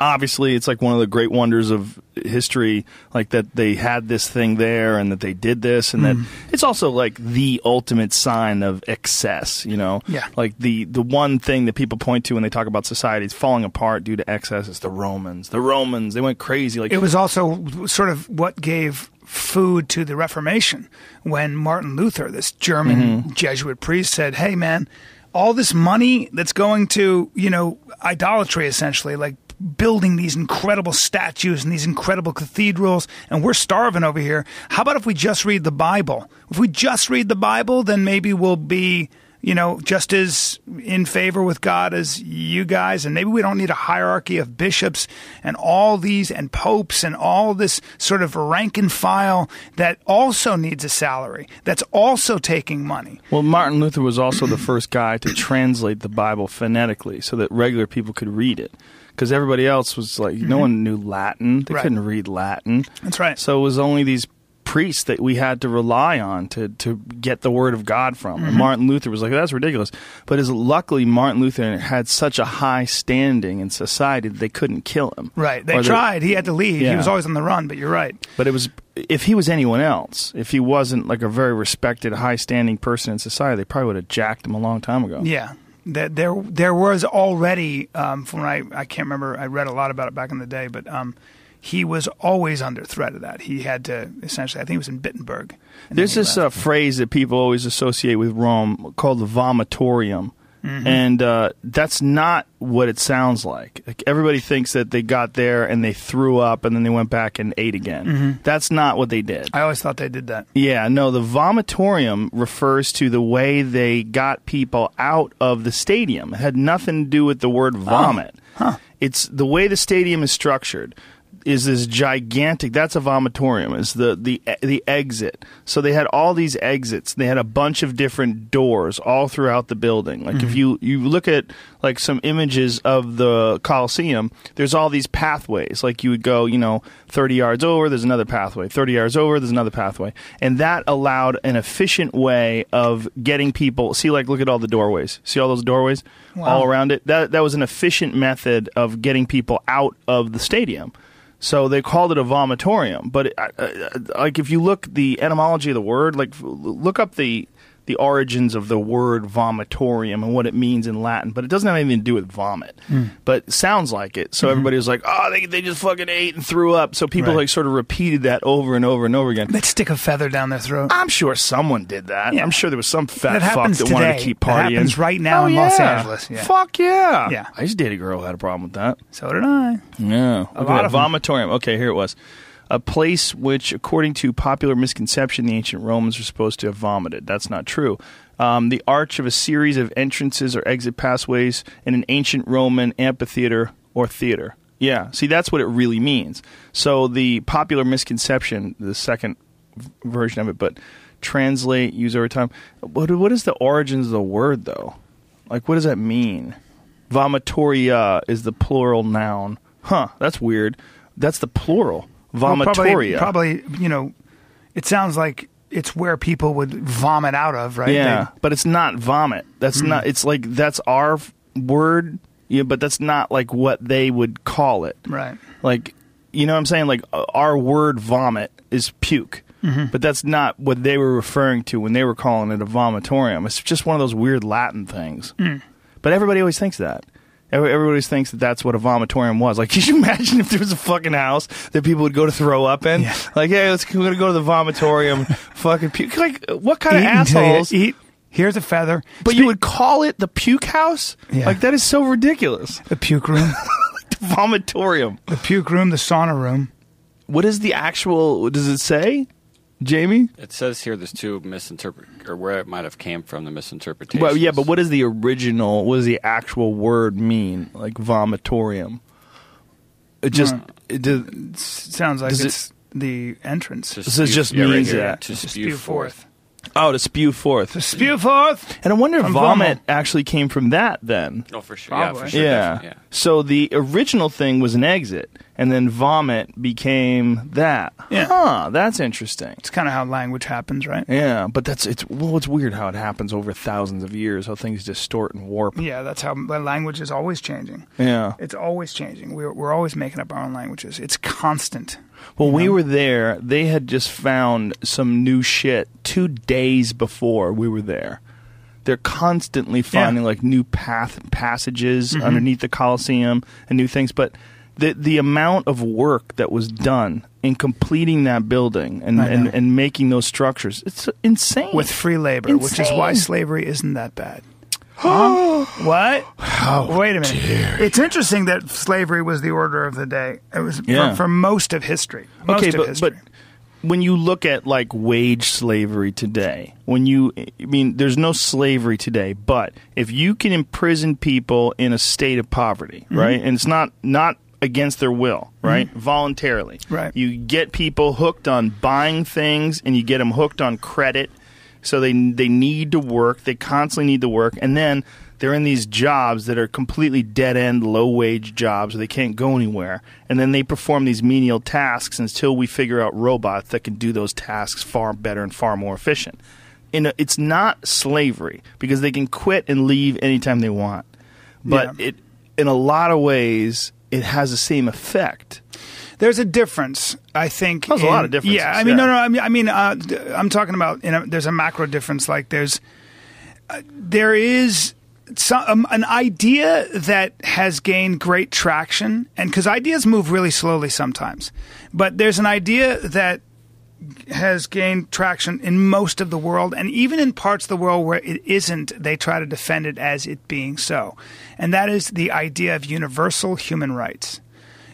Obviously, it's like one of the great wonders of history, like that they had this thing there and that they did this, and that mm-hmm. it's also like the ultimate sign of excess, you know? Yeah. Like the the one thing that people point to when they talk about society is falling apart due to excess is the Romans. The Romans, they went crazy. Like It was also sort of what gave food to the Reformation when Martin Luther, this German mm-hmm. Jesuit priest, said, "Hey, man, all this money that's going to you know idolatry, essentially, like." Building these incredible statues and these incredible cathedrals, and we're starving over here. How about if we just read the Bible? If we just read the Bible, then maybe we'll be you know, just as in favor with God as you guys, and maybe we don't need a hierarchy of bishops and all these and popes and all this sort of rank and file that also needs a salary, that's also taking money. Well, Martin Luther was also the first guy to translate the Bible phonetically so that regular people could read it. Because everybody else was like, no one knew Latin. They Mm-hmm. Right. couldn't read Latin. That's right. So it was only these priests that we had to rely on to, to get the word of God from. Mm-hmm. And Martin Luther was like, that's ridiculous. But as luckily, Martin Luther had such a high standing in society that they couldn't kill him. Right. They Or tried. He had to leave. He was always on the run, but you're right. But it was if he was anyone else, if he wasn't like a very respected, high standing person in society, they probably would have jacked him a long time ago. Yeah, that there there was already um, from I I can't remember. I read a lot about it back in the day, but um, he was always under threat of that. He had to essentially. I think it was in Wittenberg. There's this uh, phrase that people always associate with Rome called the vomitorium. Mm-hmm. And uh, that's not what it sounds like. like. Everybody thinks that they got there and they threw up and then they went back and ate again. Mm-hmm. That's not what they did. I always thought they did that. Yeah, no, the vomitorium refers to the way they got people out of the stadium. It had nothing to do with the word vomit. Huh? It's the way the stadium is structured is this gigantic that's a vomitorium is the the the exit. So they had all these exits. They had a bunch of different doors all throughout the building. Like if mm-hmm. you you look at like some images of the coliseum there's all these pathways. Like you would go you know 30 yards over there's another pathway. 30 yards over there's another pathway. And that allowed an efficient way of getting people see like look at all the doorways. See all those doorways? All around it? That that was an efficient method of getting people out of the stadium so they called it a vomitorium. But uh, uh, like if you look the etymology of the word, like look up the the origins of the word vomitorium and what it means in Latin. But it doesn't have anything to do with vomit. Hmm. But sounds like it. So mm-hmm. everybody was like, oh, they they just fucking ate and threw up. So people Right. like sort of repeated that over and over and over again. They'd stick a feather down their throat. I'm sure someone did that. Yeah. I'm sure there was some fat That fuck that wanted to today. keep That partying. happens right now Oh, in Los. Angeles. Yeah. Fuck yeah. Yeah. I used to date a girl who had a problem with that. So did I. Yeah, A Look lot of that. vomitorium. Okay, here it was. A place which, according to popular misconception, the ancient Romans were supposed to have vomited. That's not true. Um, the arch of a series of entrances or exit pathways in an ancient Roman amphitheater or theater. Yeah, see, that's what it really means. So the popular misconception, the second version of it, but translate, use over time. What, what is the origins of the word, though? Like, what does that mean? Vomitoria is the plural noun. Huh, that's weird. That's the plural. Well, Vomitoria. probably, probably, you know, it sounds like it's where people would vomit out of, right? Yeah, but it's not vomit. That's Hmm. not. It's like that's our f- word. Yeah, but that's not like what they would call it. Right. Like, you know what I'm saying? Like uh, our word vomit is puke. Mm-hmm. But that's not what they were referring to when they were calling it a vomitorium. It's just one of those weird Latin things. Hmm. But everybody always thinks that. Every- Everybody thinks that that's what a vomitorium was. Like, [laughs] could you imagine if there was a fucking house that people would go to throw up in? Yeah. Like, hey, let's we're gonna go to the vomitorium. [laughs] fucking puke. Like, what kind of Eat you- assholes? Eat. Here's a feather. But you would call it the puke house? Yeah. Like that is so ridiculous. the puke room, [laughs] the Vomitorium. the puke room, the sauna room. What is the actual? What does it say, Jamie? It says here there's two misinterpret or where it might have came from the misinterpretation. Well, yeah, but what is the original? What does the actual word mean? Like vomitorium. It hmm. just it does, It sounds like Does it- it's the entrance. To This is spew- just yeah, right means here, that. to To spew forth. oh to spew forth. To spew forth. And I wonder if From vomit vomit. actually came from that then. Oh, for sure. Yeah, Probably. for sure. yeah. definitely, yeah. So the original thing was an exit, and then vomit became that. Yeah. Huh. That's interesting. It's kind of how language happens, right? Yeah, but that's it's well, it's weird how it happens over thousands of years, how things distort and warp. Yeah, that's how language is always changing. Yeah. It's always changing. We're we're always making up our own languages. It's constant. Well, we were there. They had just found some new shit two days before we were there. They're constantly finding like new path passages Mm-hmm. underneath the Colosseum and new things. But the the amount of work that was done in completing that building and, and, and making those structures, it's insane. with free labor, which is why slavery isn't that bad. [gasps] Huh? what? Wait a minute. It's interesting that slavery was the order of the day. It was Yeah. for, for most of history. Most okay, of but history. but when you look at like wage slavery today, when you I mean, there's no slavery today, but if you can imprison people in a state of poverty, Mm-hmm. right, and it's not not against their will, right, mm-hmm. voluntarily, Right. you get people hooked on buying things, and you get them hooked on credit, so they they need to work, they constantly need to work, and then they're in these jobs that are completely dead end, low wage jobs where they can't go anywhere. And then they perform these menial tasks until we figure out robots that can do those tasks far better and far more efficient. In a, it's not slavery because they can quit and leave anytime they want. But Yeah. it, in a lot of ways, it has the same effect. there's a difference. I think There's a lot of differences, Yeah, I mean, yeah. no, no. I mean, I mean, uh, I'm talking about. You know, there's a macro difference. Like there's, uh, there is some um, an idea that has gained great traction, and because ideas move really slowly sometimes, but there's an idea that has gained traction in most of the world, and even in parts of the world where it isn't, they try to defend it as it being so. And that is the idea of universal human rights.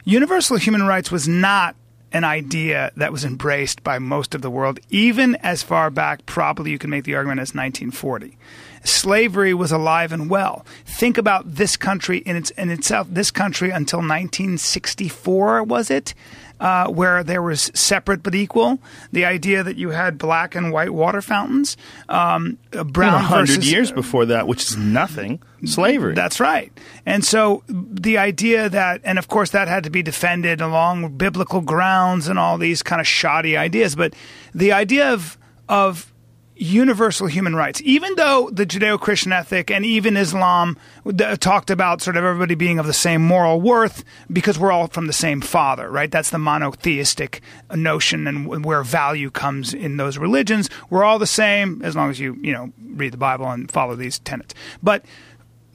Universal human rights was not an idea that was embraced by most of the world, even as far back, probably you can make the argument as 1940. Slavery was alive and well. Think about this country in, its, in itself, this country until 1964, was it? Uh, where there was separate but equal. The idea that you had black and white water fountains, um, brown hundred years before that, which is nothing, slavery. that's right. And so the idea that, and of course, that had to be defended along biblical grounds and all these kind of shoddy ideas. But the idea of of universal human rights, even though the Judeo-Christian ethic and even Islam talked about sort of everybody being of the same moral worth because we're all from the same father, right? That's the monotheistic notion and where value comes in those religions. We're all the same as long as you, you know, read the Bible and follow these tenets. But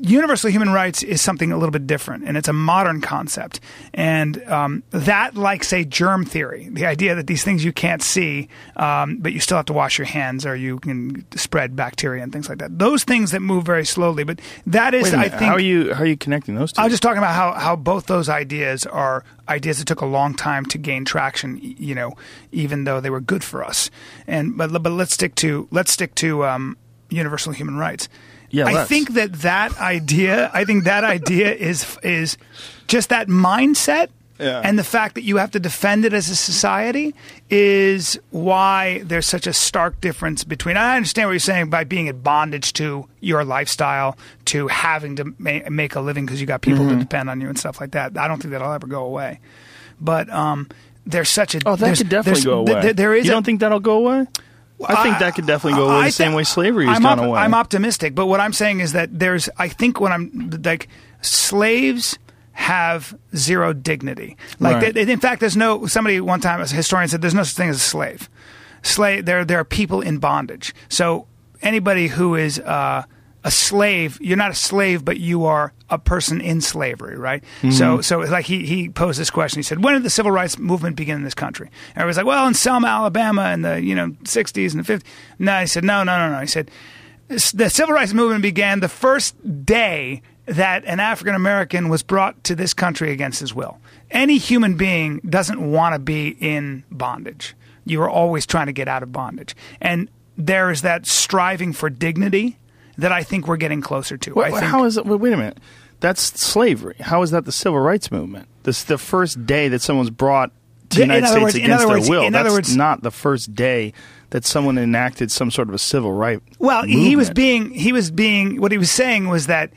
universal human rights is something a little bit different, and it's a modern concept. And um, that, like, say, germ theory, the idea that these things you can't see, um, but you still have to wash your hands or you can spread bacteria and things like that. Those things that move very slowly, but that is, I think. how are you how are you connecting those two? I was just talking about how, how both those ideas are ideas that took a long time to gain traction. You know, even though they were good for us. And but but let's stick to let's stick to um, universal human rights. Yeah, I let's. think that that idea. I think that idea is is just that mindset. Yeah. And the fact that you have to defend it as a society is why there's such a stark difference between. I understand what you're saying by being in bondage to your lifestyle, to having to ma- make a living because you got people Mm-hmm. to depend on you and stuff like that. I don't think that'll ever go away. But um, there's such a oh, that could definitely go away. th- th- there is you don't think that'll go away? I think that could definitely go away the same way slavery has I'm gone op- away. I'm optimistic, but what I'm saying is that there's. I think what I'm like, slaves have zero dignity. Like, Right. they- in fact, there's no. Somebody one time, a historian, said there's no such thing as a slave. Slave. There, there are people in bondage. So anybody who is uh, a slave, you're not a slave, but you are a person in slavery, right? So, mm-hmm. so like he he posed this question. He said, "When did the civil rights movement begin in this country?" And everybody's like, "Well, in Selma, Alabama, in the you know 60s and the 50s." No, he said, "No, no, no, no." He said, "The civil rights movement began the first day." That an African American was brought to this country against his will. Any human being doesn't want to be in bondage. You are always trying to get out of bondage. And there is that striving for dignity that I think we're getting closer to. Wait, think, how is it? Wait, a minute. That's slavery. How is that the civil rights movement? This the first day that someone's brought to the United States words- against their words- will. in That's other words- not the first day that someone enacted some sort of a civil right. Well, he was being he was being what he was saying was that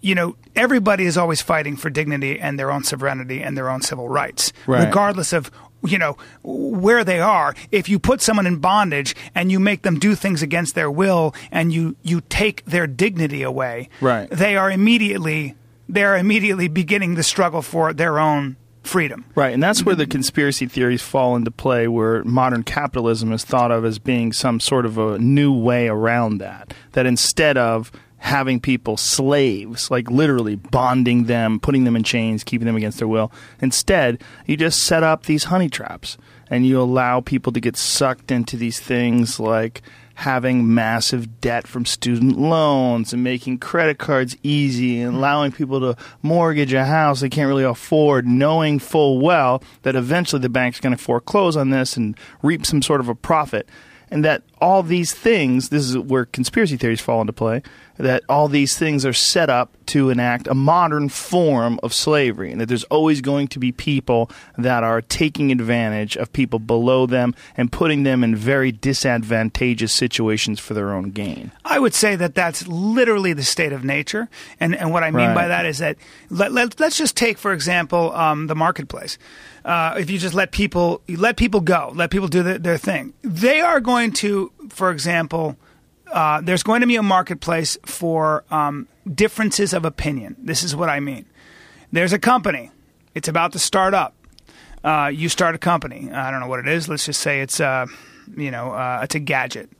you know everybody is always fighting for dignity and their own sovereignty and their own civil rights, Right. regardless of you know where they are. If you put someone in bondage and you make them do things against their will and you you take their dignity away, Right. They are immediately they are immediately beginning the struggle for their own freedom. Right, and that's where the conspiracy theories fall into play, where modern capitalism is thought of as being some sort of a new way around that. That instead of having people slaves, like literally bonding them, putting them in chains, keeping them against their will, instead, you just set up these honey traps and you allow people to get sucked into these things like having massive debt from student loans and making credit cards easy and allowing people to mortgage a house they can't really afford, knowing full well that eventually the bank's going to foreclose on this and reap some sort of a profit. And that all these things, this is where conspiracy theories fall into play, that all these things are set up to enact a modern form of slavery, and that there's always going to be people that are taking advantage of people below them and putting them in very disadvantageous situations for their own gain. I would say that that's literally the state of nature. And, and what I mean by that is that let, let, let's just take, for example, um, the marketplace. Uh, if you just let people let people go, let people do their, their thing, they are going to, for example, uh, there's going to be a marketplace for um, differences of opinion. This is what I mean. There's a company; it's about to start up. uh, you start a company. I don't know what it is. Let's just say it's uh, you know uh, it's a gadget,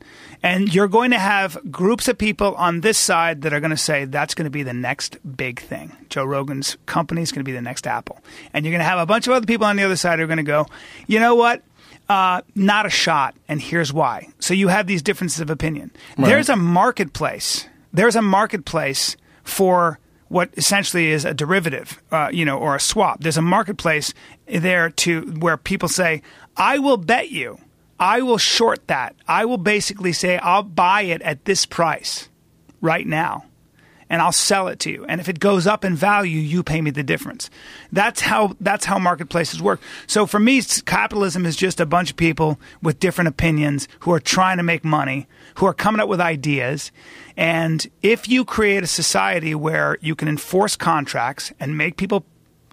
and you're going to have groups of people on this side that are going to say that's going to be the next big thing. Joe Rogan's company is going to be the next Apple, and you're going to have a bunch of other people on the other side who are going to go, you know what? Uh, not a shot, and here's why. So you have these differences of opinion. There's a marketplace. There's a marketplace for what essentially is a derivative, uh, you know, or a swap. There's a marketplace there to where people say, "I will bet you, I will short that. I will basically say I'll buy it at this price right now." and I'll sell it to you. And if it goes up in value, you pay me the difference. That's how that's how marketplaces work. So for me, capitalism is just a bunch of people with different opinions who are trying to make money, who are coming up with ideas. And if you create a society where you can enforce contracts and make people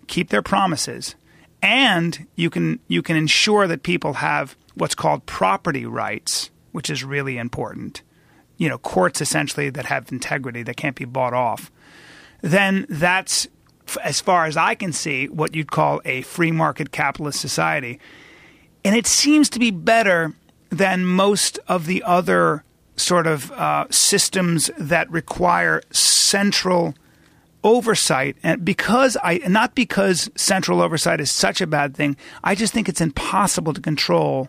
keep their promises, and you can you can ensure that people have what's called property rights, which is really important you know, courts essentially that have integrity that can't be bought off, then that's, as far as I can see, what you'd call a free market capitalist society. And it seems to be better than most of the other sort of uh, systems that require central oversight and because i not because central oversight is such a bad thing i just think it's impossible to control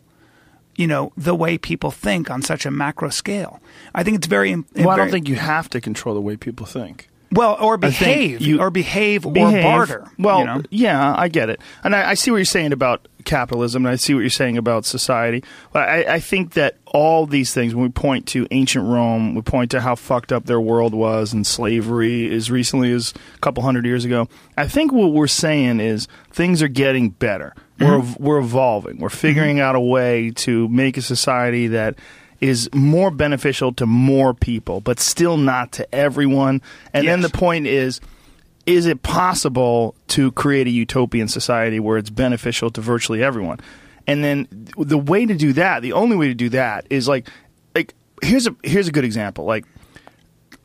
you know the way people think on such a macro scale. I think it's very. Well, I don't think you have to control the way people think. well or behave you- or behave, or barter. Well, you know? yeah, I get it, and I, I see what you're saying about capitalism, and I see what you're saying about society. But I, I think that all these things, when we point to ancient Rome, we point to how fucked up their world was, and slavery as recently as a couple hundred years ago. I think what we're saying is things are getting better. We're we're evolving. We're figuring out a way to make a society that is more beneficial to more people, but still not to everyone. And then the point is is it possible to create a utopian society where it's beneficial to virtually everyone? And then the way to do that, the only way to do that is like like here's a here's a good example. Like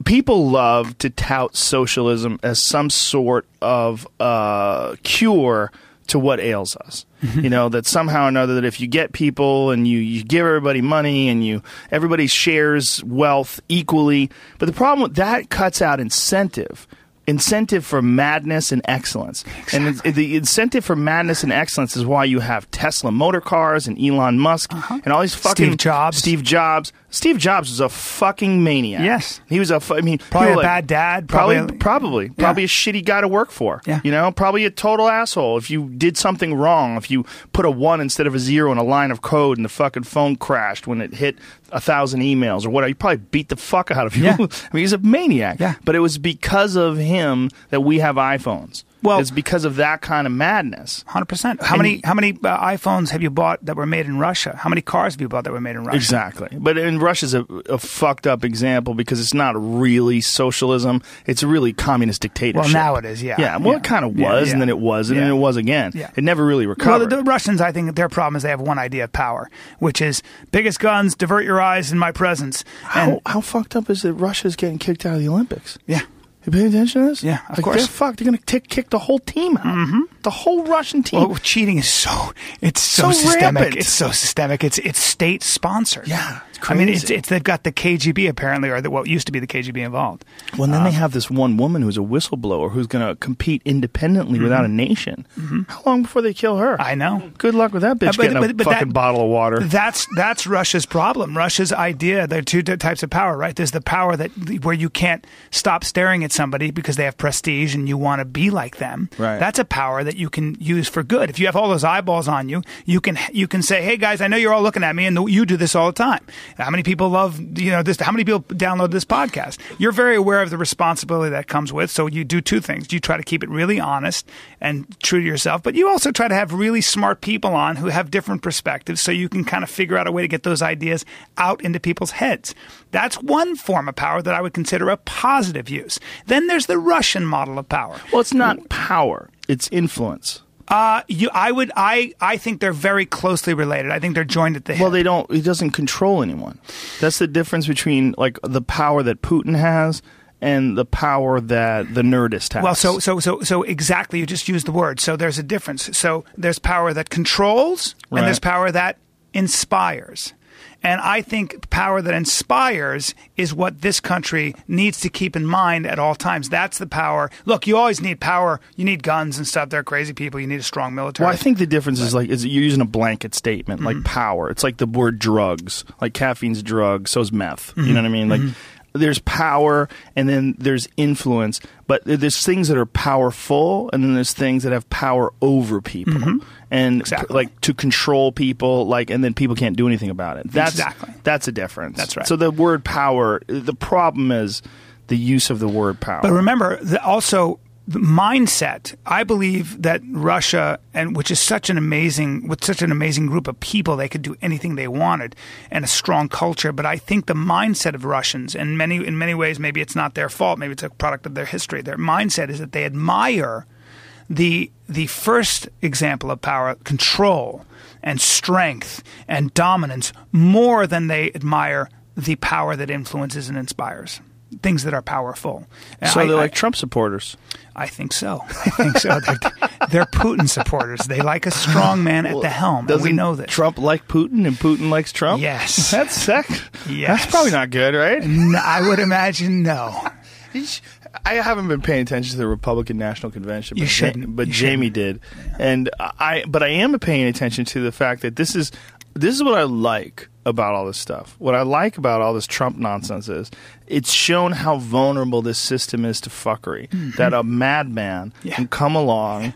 people love to tout socialism as some sort of uh, cure to what ails us. you know that somehow or another that if you get people and you, you give everybody money and you everybody shares wealth equally, but the problem with that cuts out incentive. Incentive for madness and excellence, and the incentive for madness and excellence is why you have Tesla motor cars and Elon Musk and all these fucking Uh-huh. Steve Jobs. Steve Jobs. Steve Jobs was a fucking maniac. Yes. he was a. fu- I mean, Probably a like- bad dad, Probably, probably- probably, probably a shitty guy to work for. Yeah. you know, probably a total asshole. If you did something wrong, if you put a one instead of a zero in a line of code and the fucking phone crashed when it hit a thousand emails or whatever, you probably beat the fuck out of you. Yeah. [laughs] I mean, he's a maniac. Yeah. but it was because of him that we have iPhones. Well- it's because of that kind of madness. Hundred percent. How And many how many uh, iPhones have you bought that were made in Russia? How many cars have you bought that were made in Russia? Exactly. But in Russia's a, a fucked up example because it's not really socialism. It's really communist dictatorship. Well, now it is, yeah. Yeah. Well, Yeah. it kind of was, yeah. and then it wasn't, and Yeah. it was again. Yeah. It never really Well, recovered. the, the Russians, I think their problem is they have one idea of power, which is biggest guns, divert your eyes in my presence. how, And how fucked up is it Russia's getting kicked out of the Olympics? yeah, You paying attention to this? Yeah, of like, course. They're fucked. They're going to kick the whole team out. Mm-hmm. The whole Russian team. well, cheating is so it's so, So systemic. rampant. It's so systemic. It's it's state sponsored. Yeah, I mean, it's, it's they've got the KGB apparently, or the, what used to be the KGB involved. Well, and then they have this one woman who's a whistleblower who's going to compete independently without a nation. How long before they kill her? Mm-hmm. I know. Good luck with that bitch Uh, but- getting a but- but fucking that- bottle of water. That's that's Russia's problem. Russia's idea. There are two types of power, right? There's the power that where you can't stop staring at somebody because they have prestige and you want to be like them. Right. That's a power that you can use for good. If you have all those eyeballs on you, you can you can say, "Hey guys, I know you're all looking at me, and you do this all the time. How many people love you know this? How many people download this podcast? You're very aware of the responsibility that comes with. So you do two things: you try to keep it really honest and true to yourself, but you also try to have really smart people on who have different perspectives, so you can kind of figure out a way to get those ideas out into people's heads. That's one form of power that I would consider a positive use. Then there's the Russian model of power. well, it's not power; it's influence. Uh, you, I would, I, I think they're very closely related. I think they're joined at the hip. Well, they don't. He doesn't control anyone. That's the difference between like the power that Putin has and the power that the Nerdist has. Well, so so so so exactly. You just used the word. So there's a difference. So there's power that controls, Right. and there's power that inspires. And I think power that inspires is what this country needs to keep in mind at all times. That's the power. Look, you always need power. You need guns and stuff. They're crazy people. You need a strong military. Well, I think the difference is like is you're using a blanket statement like mm-hmm. power. It's like the word drugs. Like caffeine's drug, so's meth. You mm-hmm. know what I mean? Like mm-hmm. There's power and then there's influence, but there's things that are powerful and then there's things that have power over people. Mm-hmm. And Exactly. like to control people like and then people can't do anything about it. That's Exactly. that's a difference. That's right. So the word power, the problem is the use of the word power. But remember, also the mindset. I believe that Russia, and which is such an amazing, with such an amazing group of people, they could do anything they wanted, and a strong culture. But I think the mindset of Russians, and many in many ways, maybe it's not their fault. Maybe it's a product of their history. Their mindset is that they admire the the first example of power, control and strength and dominance, more than they admire the power that influences and inspires. Things that are powerful. And so I- they're I- like Trump supporters. I think so. I think so. They're, they're Putin supporters. They like a strong man at the helm. And we Doesn't know that Trump like Putin and Putin likes Trump? Yes. [laughs] That's that, Yes. That's probably not good, right? I would imagine no. I haven't been paying attention to the Republican National Convention. You but shouldn't. but Jamie did, and I. But I am paying attention to the fact that this is this is what I like about all this stuff. What I like about all this Trump nonsense is it's shown how vulnerable this system is to fuckery. That a madman Mm-hmm. Yeah. can come along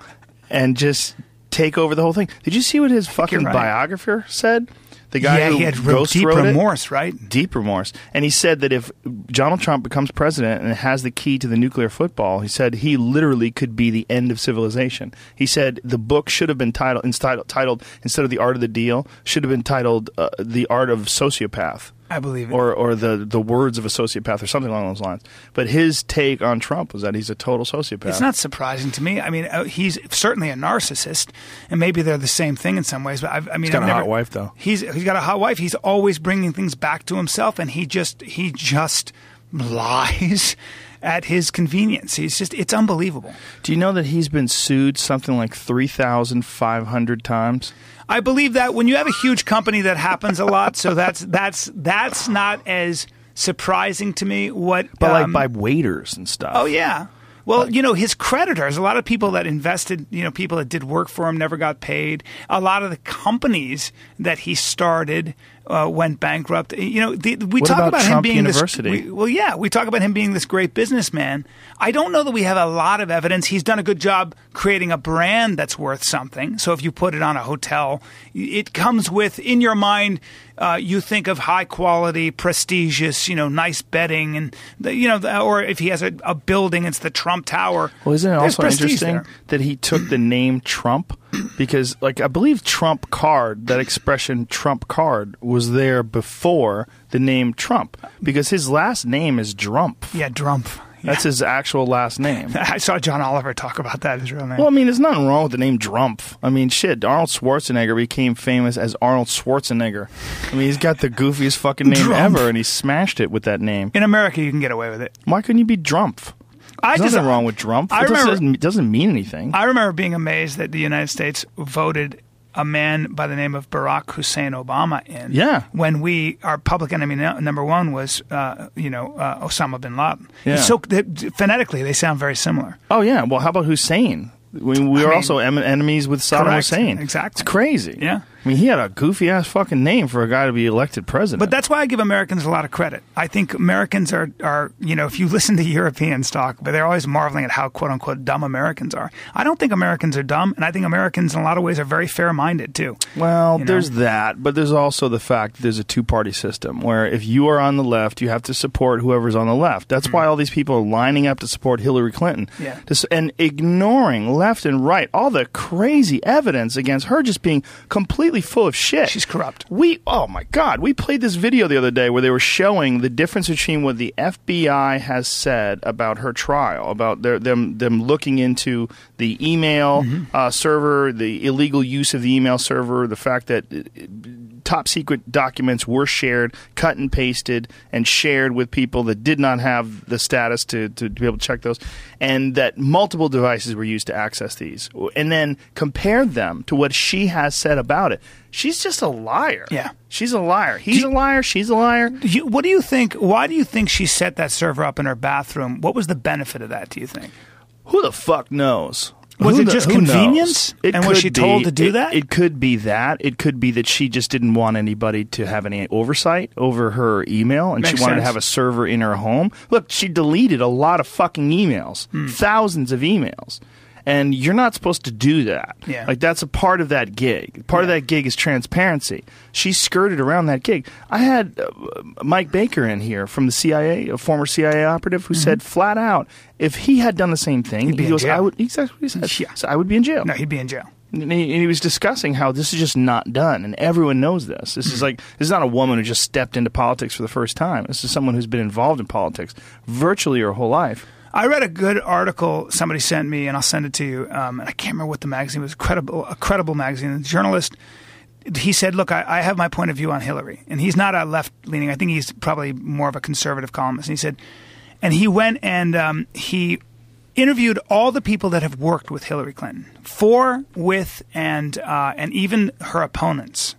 and just take over the whole thing. Did you see what his fucking right. biographer said? The guy yeah, who he had ghost deep wrote it? remorse, right? deep remorse. And he said that if Donald Trump becomes president and has the key to the nuclear football, he said he literally could be the end of civilization. He said the book should have been titled, entitled, titled instead of The Art of the Deal, should have been titled uh, The Art of Sociopath. I believe it. Or, or the, the words of a sociopath, or something along those lines. But his take on Trump was that he's a total sociopath. It's not surprising to me. I mean, uh, he's certainly a narcissist, and maybe they're the same thing in some ways. But I've, I mean, He's got I've a hot never- wife, though. He's he's got a hot wife. He's always bringing things back to himself, and he just he just lies [laughs] at his convenience. He's just it's unbelievable. Do you know that he's been sued something like 3,500 times? I believe that when you have a huge company, that happens a lot. So that's that's that's not as surprising to me. What, But um, like by waiters and stuff. Oh yeah. Well, you know, his creditors, a lot of people that invested, you know, people that did work for him never got paid. A lot of the companies that he started uh, went bankrupt. You know, the, we What talk about about, him being University? this. we- well, yeah, we talk about him being this great businessman. I don't know that we have a lot of evidence. He's done a good job creating a brand that's worth something. So if you put it on a hotel, it comes with in your mind. Uh, you think of high quality, prestigious, you know, nice bedding, and the, you know, the, or if he has a, a building, it's the Trump Tower. Well, isn't it There's also interesting there. that he took the name Trump? Because, like, I believe Trump card, that expression Trump card, was there before the name Trump. Because his last name is Drumpf. Yeah, Drumpf. That's his actual last name. [laughs] I saw John Oliver talk about that. His real name. Well, I mean, there's nothing wrong with the name Drumpf. I mean, shit, Arnold Schwarzenegger became famous as Arnold Schwarzenegger. I mean, he's got the goofiest fucking name Drumpf. ever, and he smashed it with that name. in America, you can get away with it. Why couldn't you be Drumpf? I There's just nothing wrong with Drumpf. I it remember- doesn't, it doesn't mean anything. I remember being amazed that the United States voted a man by the name of Barack Hussein Obama in. Yeah. When we, our public enemy no, number one was, uh, you know, uh, Osama bin Laden. Yeah. So they, phonetically, they sound very similar. Oh yeah. Well, how about Hussein? We, we I were mean- also em- enemies with Saddam. Hussein. Exactly. It's crazy. Yeah. I mean, he had a goofy ass fucking name for a guy to be elected president. But that's why I give Americans a lot of credit. I think Americans are, are, you know, if you [laughs] listen to Europeans talk, but they're always marveling at how quote unquote dumb Americans are. I don't think Americans are dumb, and I think Americans in a lot of ways are very fair minded too. Well, You know? there's that, but there's also the fact that there's a two party system where if you are on the left, you have to support whoever's on the left. That's why all these people are lining up to support Hillary Clinton. Mm-hmm. Yeah. And ignoring left and right all the crazy evidence against her just being completely full of shit. She's corrupt. We oh my god, we played this video the other day where they were showing the difference between what the FBI has said about her trial, about their, them them looking into the email Mm-hmm. uh, server, the illegal use of the email server, the fact that top secret documents were shared, cut and pasted, and shared with people that did not have the status to, to, be able to check those, and that multiple devices were used to access these, and then compared them to what she has said about it. She's just a liar. Yeah. She's a liar. He's a liar. She's a liar. You, what do you think? Why do you think she set that server up in her bathroom? What was the benefit of that? Do you think? Who the fuck knows? Was Who it just convenience? It And was she told to do It- that? It could be that. It could be that she just didn't want anybody to have any oversight over her email, and Makes she wanted to have a server in her home. Look, she deleted a lot of fucking emails, Hmm. thousands of emails. And you're not supposed to do that. Yeah. Like that's a part of that gig. Part of that gig is transparency. She skirted around that gig. I had uh, Mike Baker in here from the CIA, a former CIA operative, who said flat out, if he had done the same thing, Mm-hmm. be he in goes, jail. I would exactly what he said. Yeah. So I would be in jail. No, he'd be in jail. And he, and he was discussing how this is just not done, and everyone knows this. This Mm-hmm. is like this is not a woman who just stepped into politics for the first time. This is someone who's been involved in politics virtually her whole life. I read a good article somebody sent me, and I'll send it to you. Um, and I can't remember what the magazine was. Credible, a credible magazine. The journalist, he said, "Look, I, I have my point of view on Hillary, and he's not a left leaning. I think he's probably more of a conservative columnist." And he said, and he went and um, he interviewed all the people that have worked with Hillary Clinton, for, with, and uh, and even her opponents.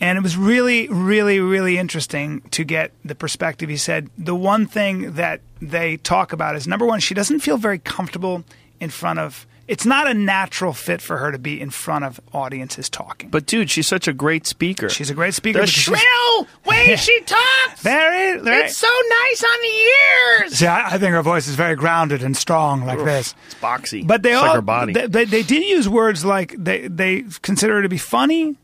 And it was really, really, really interesting to get the perspective. He said the one thing that they talk about is number one, she doesn't feel very comfortable in front of. It's not a natural fit for her to be in front of audiences talking. But dude, she's such a great speaker. She's a great speaker. the shrill way she talks. Very, very. It's so nice on the ears. See, I, I think her voice is very grounded and strong, like this. It's boxy. But they it's all like her body. They, they, they did use words like they they consider her to be funny,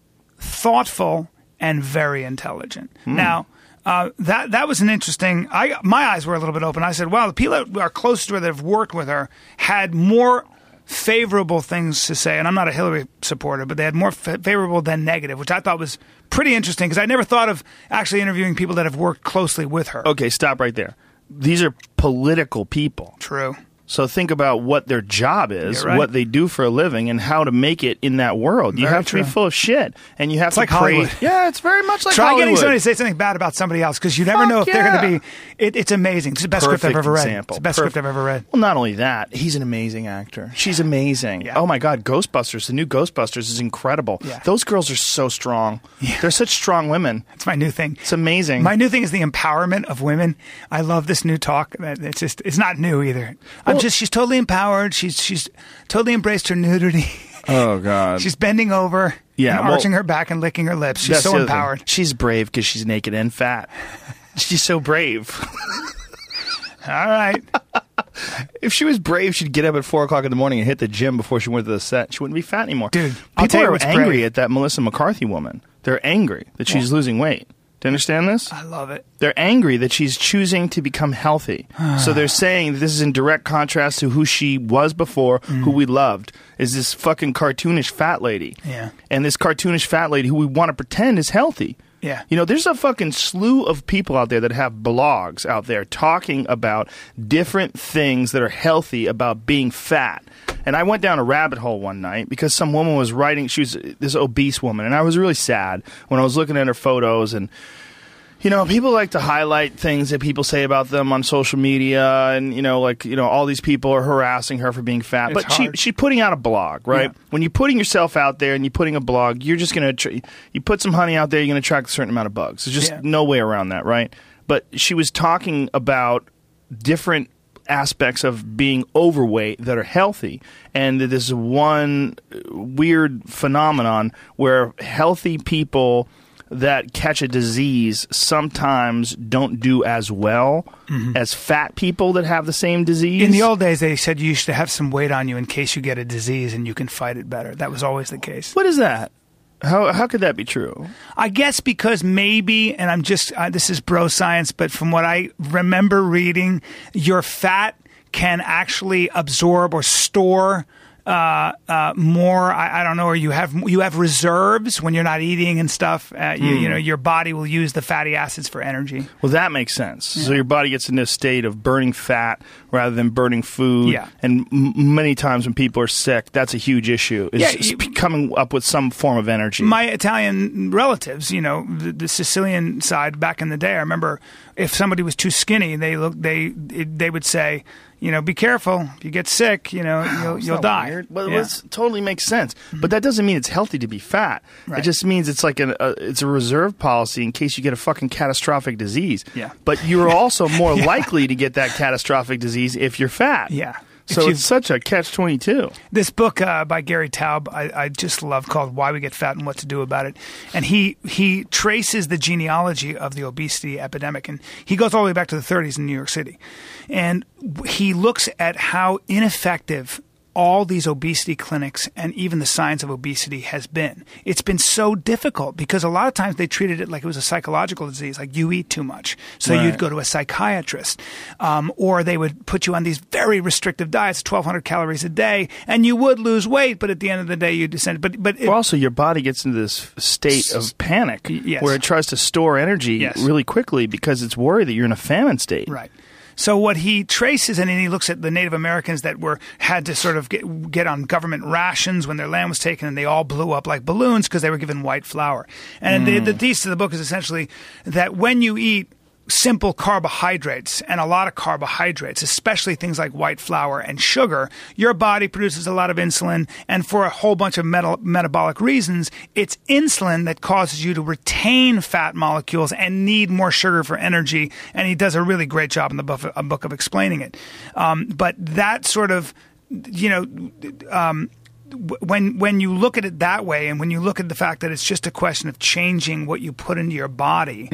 thoughtful, and very intelligent. Hmm. Now. Uh, that that was an interesting. I my eyes were a little bit open. I said, "Wow, the people that are close to her that have worked with her had more favorable things to say." And I'm not a Hillary supporter, but they had more fa- favorable than negative, which I thought was pretty interesting because I never thought of actually interviewing people that have worked closely with her. okay, stop right there. These are political people. True. So think about what their job is, right. what they do for a living, and how to make it in that world. you Very have to be full of shit, and you have to like praise- Hollywood. [laughs] Yeah, it's very much like Try Hollywood. getting somebody to say something bad about somebody else because you never Fuck know if they're going to be. It, it's amazing. It's the best script I've ever read. example. It's the best Perfect. script I've ever read. Well, not only that, he's an amazing actor. She's amazing. Yeah. Oh my God, Ghostbusters, the new Ghostbusters is incredible. Yeah. Those girls are so strong. Yeah. They're such strong women. It's my new thing. It's amazing. My new thing is the empowerment of women. I love this new talk. It's just it's not new either. I'm Well- just she's totally empowered. She's she's totally embraced her nudity. oh God. [laughs] she's bending over, Yeah, and well- arching her back and licking her lips. She's That's so the other thing. empowered. She's brave because she's naked and fat. [laughs] She's so brave. All right. [laughs] if she was brave, she'd get up at four o'clock in the morning and hit the gym before she went to the set. She wouldn't be fat anymore. Dude, I'll people tell you are what's angry brave. at that Melissa McCarthy woman. They're angry that she's losing weight. Do you understand this? I love it. They're angry that she's choosing to become healthy. so [sighs] they're saying that this is in direct contrast to who she was before, who mm. we loved, is this fucking cartoonish fat lady. Yeah. And this cartoonish fat lady who we want to pretend is healthy. Yeah. You know, there's a fucking slew of people out there that have blogs out there talking about different things that are healthy about being fat. And I went down a rabbit hole one night because some woman was writing, she was this obese woman, and I was really sad when I was looking at her photos and you know, people like to highlight things that people say about them on social media, and you know, like you know, all these people are harassing her for being fat. It's but she she's putting out a blog, right? Yeah. When you're putting yourself out there and you're putting a blog, you're just gonna tr- you put some honey out there, you're gonna attract a certain amount of bugs. There's just Yeah. no way around that, right? But she was talking about different aspects of being overweight that are healthy and that there's one weird phenomenon where healthy people that catch a disease sometimes don't do as well as fat people that have the same disease. In the old days, they said you should have some weight on you in case you get a disease and you can fight it better. That was always the case. what is that? How how could that be true? I guess because maybe, and I'm just, uh, this is bro science, but from what I remember reading, your fat can actually absorb or store uh, uh, more. I, I don't know, or you have you have reserves when you're not eating and stuff. Uh, you, Hmm. you know, your body will use the fatty acids for energy. Well, that makes sense. So your body gets into a state of burning fat rather than burning food. Yeah. And m- many times when people are sick, that's a huge issue. Is Yeah, is coming up with some form of energy. my Italian relatives, you know, the, the Sicilian side back in the day, I remember if somebody was too skinny, they look they they would say, you know, be careful. If you get sick, you know, you'll It's you'll die. weird. Well, Yeah. it totally makes sense, but mm-hmm. that doesn't mean it's healthy to be fat. It just means it's like an, a it's a reserve policy in case you get a fucking catastrophic disease. Yeah. But you're [laughs] also more likely to get that catastrophic disease if you're fat. Yeah. So it's such a catch twenty two. this book uh, by Gary Taub, I, I just love, called "Why We Get Fat and What to Do About It," and he he traces the genealogy of the obesity epidemic, and he goes all the way back to the 30s in New York City, and he looks at how ineffective all these obesity clinics and even the science of obesity has been. It's been so difficult because a lot of times they treated it like it was a psychological disease, like you eat too much. So Right. you'd go to a psychiatrist, um, or they would put you on these very restrictive diets, 1,200 calories a day, and you would lose weight, but at the end of the day, you descend. But, but it, Well, also, your body gets into this state of panic yes. where it tries to store energy Yes. really quickly because it's worried that you're in a famine state. Right. So what he traces and then he looks at the Native Americans that were had to sort of get, get on government rations when their land was taken, and they all blew up like balloons because they were given white flour. And the, the mm. thesis of the book is essentially that when you eat simple carbohydrates and a lot of carbohydrates, especially things like white flour and sugar, your body produces a lot of insulin. And for a whole bunch of meta- metabolic reasons, it's insulin that causes you to retain fat molecules and need more sugar for energy. And he does a really great job in the book, a book of explaining it. Um, but that sort of, you know, um, when when you look at it that way, and when you look at the fact that it's just a question of changing what you put into your body,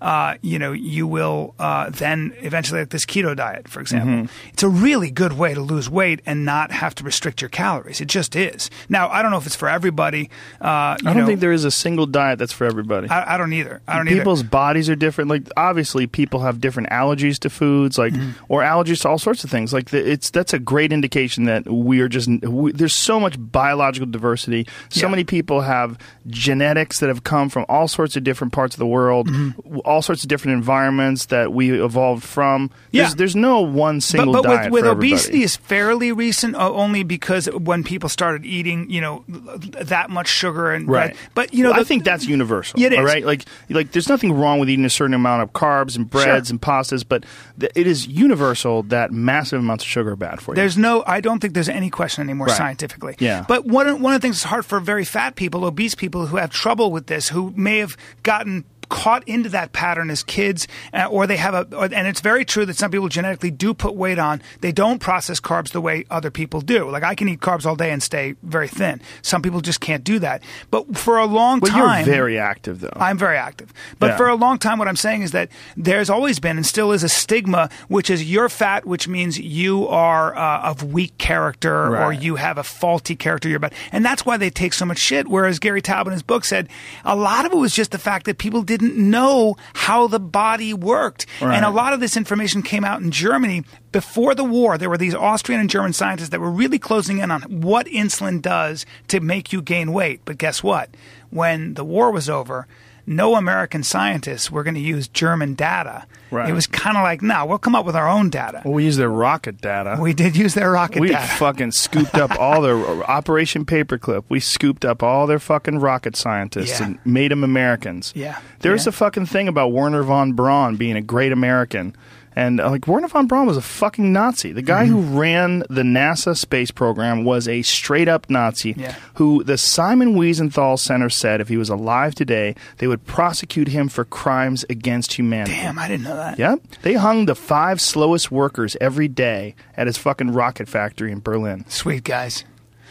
uh, you know, you will uh, then eventually, like this keto diet, for example, it's a really good way to lose weight and not have to restrict your calories. It just is. Now, I don't know if it's for everybody. Uh, I don't think there is a single diet that's for everybody. I, I don't either. I don't People's either. bodies are different. Like obviously, people have different allergies to foods, like Mm-hmm. or allergies to all sorts of things. Like the, it's that's a great indication that we are just we, there's so much biological diversity. So Yeah. many people have genetics that have come from all sorts of different parts of the world, Mm-hmm. all sorts of different environments that we evolved from. There's, Yeah. there's no one single but, but diet with, with obesity is fairly recent only because when people started eating you know that much sugar and Right. but you know Well, I think that's universal. It right. Like, like, there's nothing wrong with eating a certain amount of carbs and breads Sure. and pastas, but th- it is universal that massive amounts of sugar are bad for you. There's no, I don't think there's any question anymore Right. scientifically. Yeah. But one one of the things that's hard for very fat people, obese people who have trouble with this, who may have gotten caught into that pattern as kids, uh, or they have a, and it's very true that some people genetically do put weight on. They don't process carbs the way other people do. Like I can eat carbs all day and stay very thin. Some people just can't do that. But for a long well, time, you're very active though. I'm very active. But Yeah. for a long time, what I'm saying is that there's always been and still is a stigma, which is you're fat, which means you are uh, of weak character or you have a faulty character. You're bad. And that's why they take so much shit. Whereas Gary Taubes in his book said a lot of it was just the fact that people didn't know how the body worked. Right. And a lot of this information came out in Germany before the war. There were these Austrian and German scientists that were really closing in on what insulin does to make you gain weight. But guess what? When the war was over, no American scientists were going to use German data. Right. It was kind of like, no, we'll come up with our own data. well, we use their rocket data. We did use their rocket we data. We fucking scooped up all their [laughs] Operation Paperclip. We scooped up all their fucking rocket scientists Yeah. and made them Americans. Yeah. There's Yeah. a fucking thing about Wernher von Braun being a great American. And uh, like Wernher von Braun was a fucking Nazi. The guy Mm-hmm. who ran the NASA space program was a straight up Nazi. Yeah. Who the Simon Wiesenthal Center said if he was alive today, they would prosecute him for crimes against humanity. Damn, I didn't know that. Yep. They hung the five slowest workers every day at his fucking rocket factory in Berlin. Sweet guys.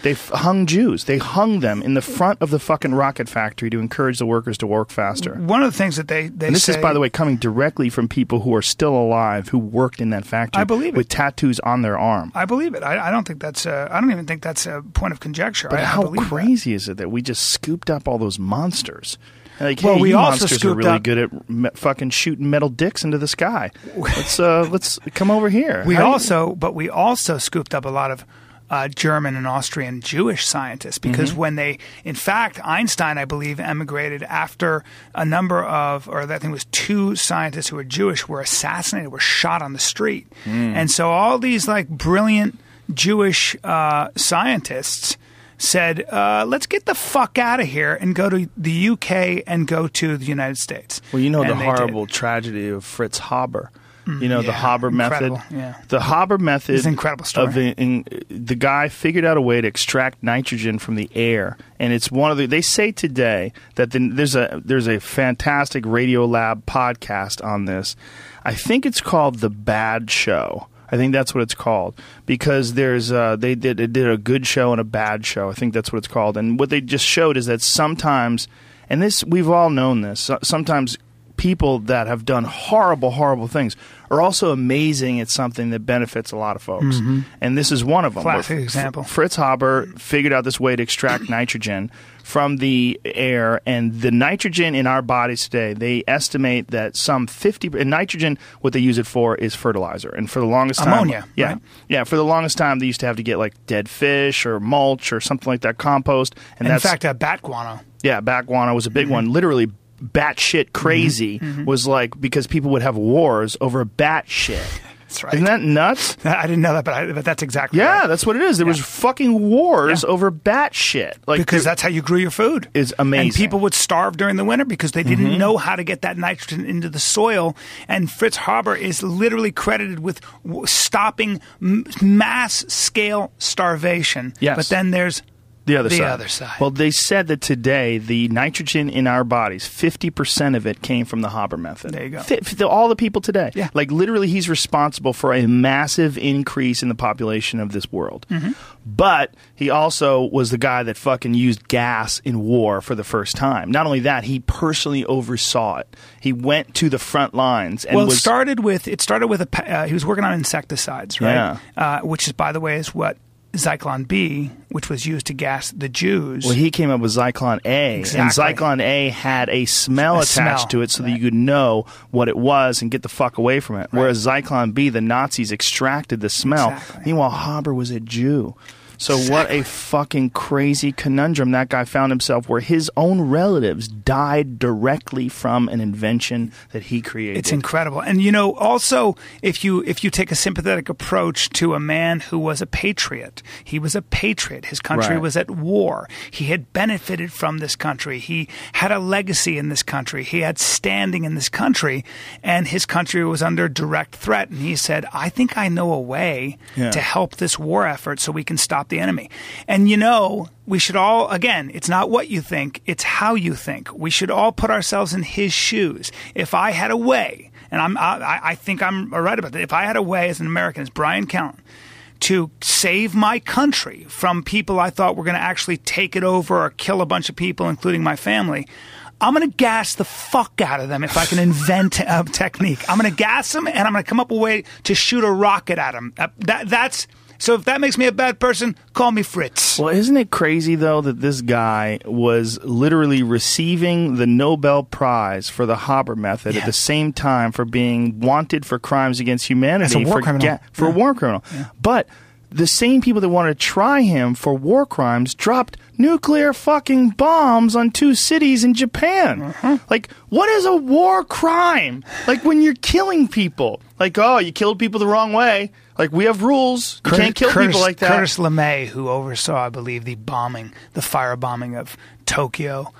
They f- hung Jews. They hung them in the front of the fucking rocket factory to encourage the workers to work faster. One of the things that they, they And this say, is, by the way, coming directly from people who are still alive who worked in that factory. I believe it. With tattoos on their arm. I believe it. I, I don't think that's. A, I don't even think that's a point of conjecture. But I, I how that. crazy is it that we just scooped up all those monsters? Like, Well, hey, we you also monsters are really up- good at me- fucking shooting metal dicks into the sky. [laughs] Let's uh, let's come over here. We How also, but we also scooped up a lot of uh, German and Austrian Jewish scientists because when they, in fact, Einstein, I believe, emigrated after a number of, or I think it was two scientists who were Jewish were assassinated, were shot on the street. And so all these like brilliant Jewish uh, scientists said, uh, let's get the fuck out of here and go to the UK and go to the United States. Well, you know the And did. horrible tragedy of Fritz Haber. You know the yeah, Haber method. yeah. The Haber method. is incredible story. Of in, in- the guy figured out a way to extract nitrogen from the air, and it's one of the. They say today that the, there's a there's a fantastic Radiolab podcast on this. I think it's called the Bad Show. I think that's what it's called because there's uh, they did they did a good show and a bad show. I think that's what it's called. And what they just showed is that sometimes, and this we've all known this. Sometimes people that have done horrible, horrible things are also amazing at something that benefits a lot of folks. And this is one of them. Classic example. Fritz Haber figured out this way to extract nitrogen from the air, and the nitrogen in our bodies today, they estimate that some 50 and nitrogen, what they use it for is fertilizer. And for the longest time, Ammonia, yeah, right? yeah, for the longest time, they used to have to get like dead fish or mulch or something like that, compost. And, And in fact, uh, bat guano. yeah, bat guano was a Mm-hmm. big one. Literally, batshit crazy was like because people would have wars over bat shit. That's right. Isn't that nuts? [laughs] I didn't know that, but, I, but that's exactly Yeah, right. that's what it is. There was fucking wars Yeah. over bat shit. Like because that's how you grew your food. Is amazing. Mm-hmm. And people would starve during the winter because they didn't know how to get that nitrogen into the soil. And Fritz Haber is literally credited with w- stopping m- mass scale starvation. Yes. But then there's the other the side. other side. Well, they said that today the nitrogen in our bodies, fifty percent of it came from the Haber method. There you go. All the people today. Yeah. Like literally, he's responsible for a massive increase in the population of this world. Mm-hmm. But he also was the guy that fucking used gas in war for the first time. Not only that, he personally oversaw it. He went to the front lines and well, was it started with it started with a uh, he was working on insecticides, right? Yeah. Uh, which is, by the way, is what Zyklon B, which was used to gas the Jews. Well, he came up with Zyklon A, Exactly. and Zyklon A had a smell A attached smell, to it, so that you could know what it was and get the fuck away from it. Whereas Zyklon B, the Nazis extracted the smell. Exactly. Meanwhile, Haber was a Jew. So what a fucking crazy conundrum that guy found himself, where his own relatives died directly from an invention that he created. It's incredible. And you know, also if you if you take a sympathetic approach to a man who was a patriot, he was a patriot. His country Right. was at war. He had benefited from this country. He had a legacy in this country. He had standing in this country, and his country was under direct threat. And he said, "I think I know a way Yeah. to help this war effort so we can stop the enemy." And you know, we should all again, it's not what you think, it's how you think. We should all put ourselves in his shoes. If I had a way, and I'm I, I think I'm right about that. If I had a way as an American, as Bryan Callen, to save my country from people I thought were going to actually take it over or kill a bunch of people, including my family. I'm going to gas the fuck out of them if I can invent a technique. I'm going to gas them and I'm going to come up with a way to shoot a rocket at them. That, that's so. If that makes me a bad person, call me Fritz. Well, isn't it crazy though that this guy was literally receiving the Nobel Prize for the Haber method Yeah. at the same time for being wanted for crimes against humanity As a war for criminal. for a war criminal. But the same people that wanted to try him for war crimes dropped nuclear fucking bombs on two cities in Japan. Uh-huh. Like, what is a war crime? Like when you're killing people. Like, oh, you killed people the wrong way. Like we have rules. You can't kill Curtis, people like that. Curtis LeMay, who oversaw, I believe, the bombing, the fire bombing of Tokyo,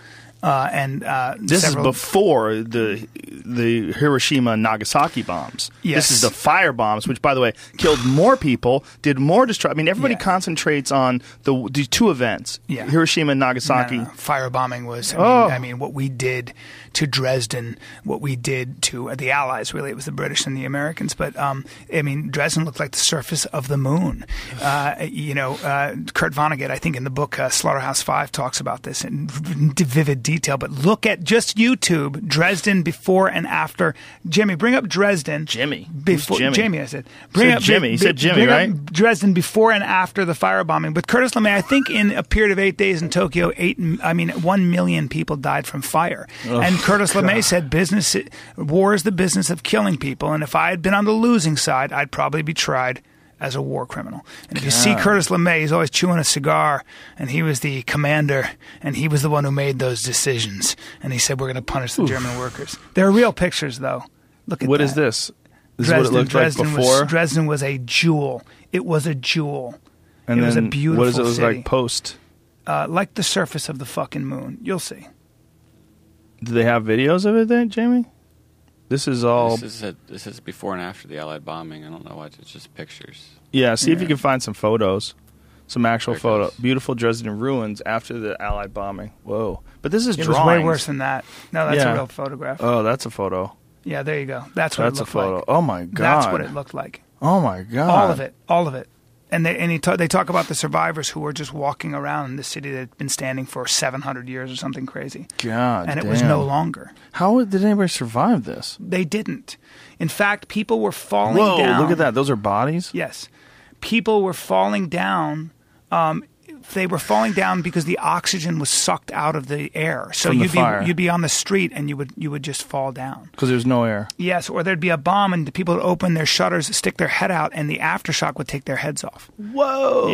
uh, and uh, This several, is before the the Hiroshima and Nagasaki bombs. Yes. This is the fire bombs, which, by the way, killed more people, did more destruction. I mean, everybody Yeah. concentrates on the, the two events, Yeah. Hiroshima and No, Nagasaki. no, no. Firebombing was. I, Oh. mean, I mean, what we did to Dresden, what we did to uh, the Allies. Really, it was the British and the Americans. But um, I mean, Dresden looked like the surface of the moon. Uh, you know, uh, Kurt Vonnegut, I think in the book uh, Slaughterhouse Five, talks about this in vivid detail. Detail, but look at just YouTube Dresden before and after. Jimmy, bring up Dresden. Jimmy? Before Jimmy? I said. Bring Said up Jimmy. He said Jimmy, right? Dresden before and after the firebombing. But Curtis LeMay, I think in a period of eight days in Tokyo, eight, I mean, one million people died from fire. and Curtis LeMay said, "Business, war is the business of killing people. And if I had been on the losing side, I'd probably be tried as a war criminal. And if you see Curtis LeMay, he's always chewing a cigar, and he was the commander, and he was the one who made those decisions. And he said, "We're going to punish the German workers." There are real pictures, though. Look at What that. is this? This Dresden, is what it looked Dresden like before. Was, Dresden was a jewel. It was a jewel. and it was a then beautiful what does it look city. like post? uh, like the surface of the fucking moon. You'll see. Do they have videos of it then, Jamie? This is all. This is a, this is before and after the Allied bombing. I don't know why it's just pictures. yeah, see if you can find some photos, some actual There photo. goes. Beautiful Dresden ruins after the Allied bombing. Whoa! But this is It drawings. was way worse than that. No, that's Yeah. a real photograph. Oh, that's a photo. yeah, there you go. That's what That's it a photo. like. Oh my god! That's what it looked like. Oh my god! All of it. All of it. And they and he ta- they talk about the survivors who were just walking around in this city that had been standing for 700 years or something crazy. God, and it was no longer. How did anybody survive this? They didn't. In fact, people were falling Whoa! down. Look at that. Those are bodies. Yes. People were falling down. Um, they were falling down because the oxygen was sucked out of the air. So From you'd fire. be you'd be on the street and you would you would just fall down. Because there's no air. Yes, or there'd be a bomb and the people would open their shutters, stick their head out, and the aftershock would take their heads off. Whoa!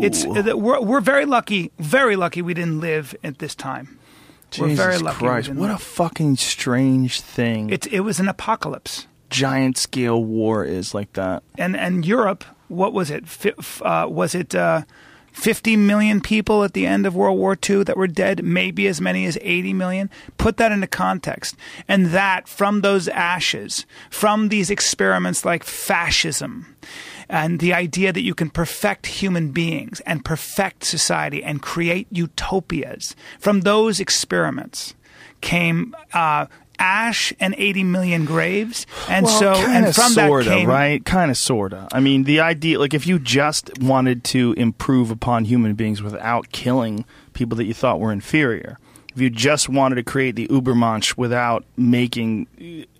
Yeah, it's uh, we're we're very lucky, very lucky we didn't live at this time. we're Jesus very lucky. Christ! didn't What a fucking strange thing. it it was an apocalypse. giant scale war is like that. and and Europe, what was it? F- Uh, was it uh, 50 million people at the end of World War II that were dead? Maybe as many as 80 million. Put that into context. And that from those ashes, from these experiments like fascism, and the idea that you can perfect human beings and perfect society and create utopias, from those experiments came. Uh, Ash and 80 million graves, and well, so kinda, and from sorta, that came right, kind of, sorta. I mean, the idea, like, if you just wanted to improve upon human beings without killing people that you thought were inferior, if you just wanted to create the Ubermensch without making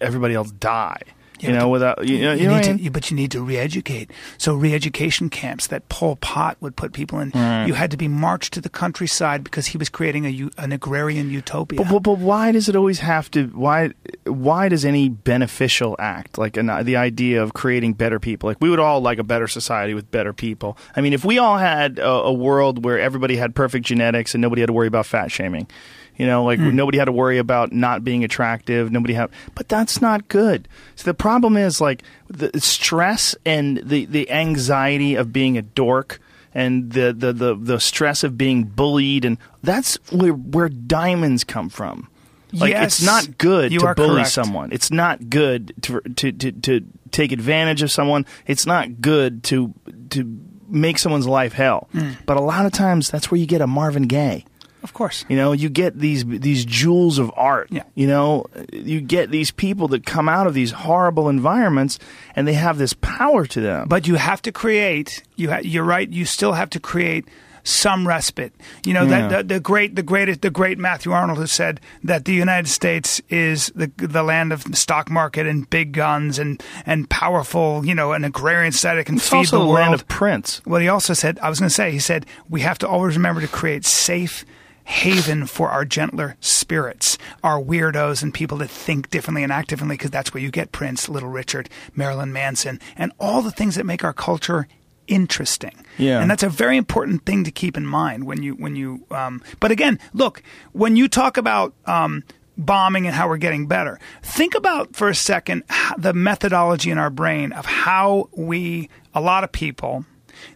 everybody else die, you but know, without you, know, you you know need I to, mean? but you need to re-educate. So re-education camps that Pol Pot would put people in. Right. You had to be marched to the countryside because he was creating a an agrarian utopia. But, but, but why does it always have to? Why why does any beneficial act like an, the idea of creating better people? Like we would all like a better society with better people. I mean, if we all had a, a world where everybody had perfect genetics and nobody had to worry about fat shaming, you know, like Hmm. nobody had to worry about not being attractive. Nobody had, but that's not good. So the problem is like the stress and the the anxiety of being a dork and the, the, the, the stress of being bullied and that's where where diamonds come from. Like Yes, it's not good to bully correct. someone. It's not good to, to to to take advantage of someone. It's not good to to make someone's life hell. Hmm. But a lot of times that's where you get a Marvin Gaye. Of course, You know, you get these these jewels of art. Yeah. You know, you get these people that come out of these horrible environments and they have this power to them. but you have to create. You ha- you're right. You still have to create some respite. You know Yeah. that the, the great the greatest the great Matthew Arnold has said that the United States is the the land of the stock market and big guns and and powerful. You know, an agrarian society that can it's feed also the the world. land of Prince. What he also said, I was going to say, he said, we have to always remember to create safe haven for our gentler spirits, our weirdos and people that think differently and act differently, because that's where you get Prince, Little Richard, Marilyn Manson, and all the things that make our culture interesting. Yeah. And that's a very important thing to keep in mind when you, when you, um, but again, look, when you talk about, um, bombing and how we're getting better. Think about for a second the methodology in our brain of how we, a lot of people,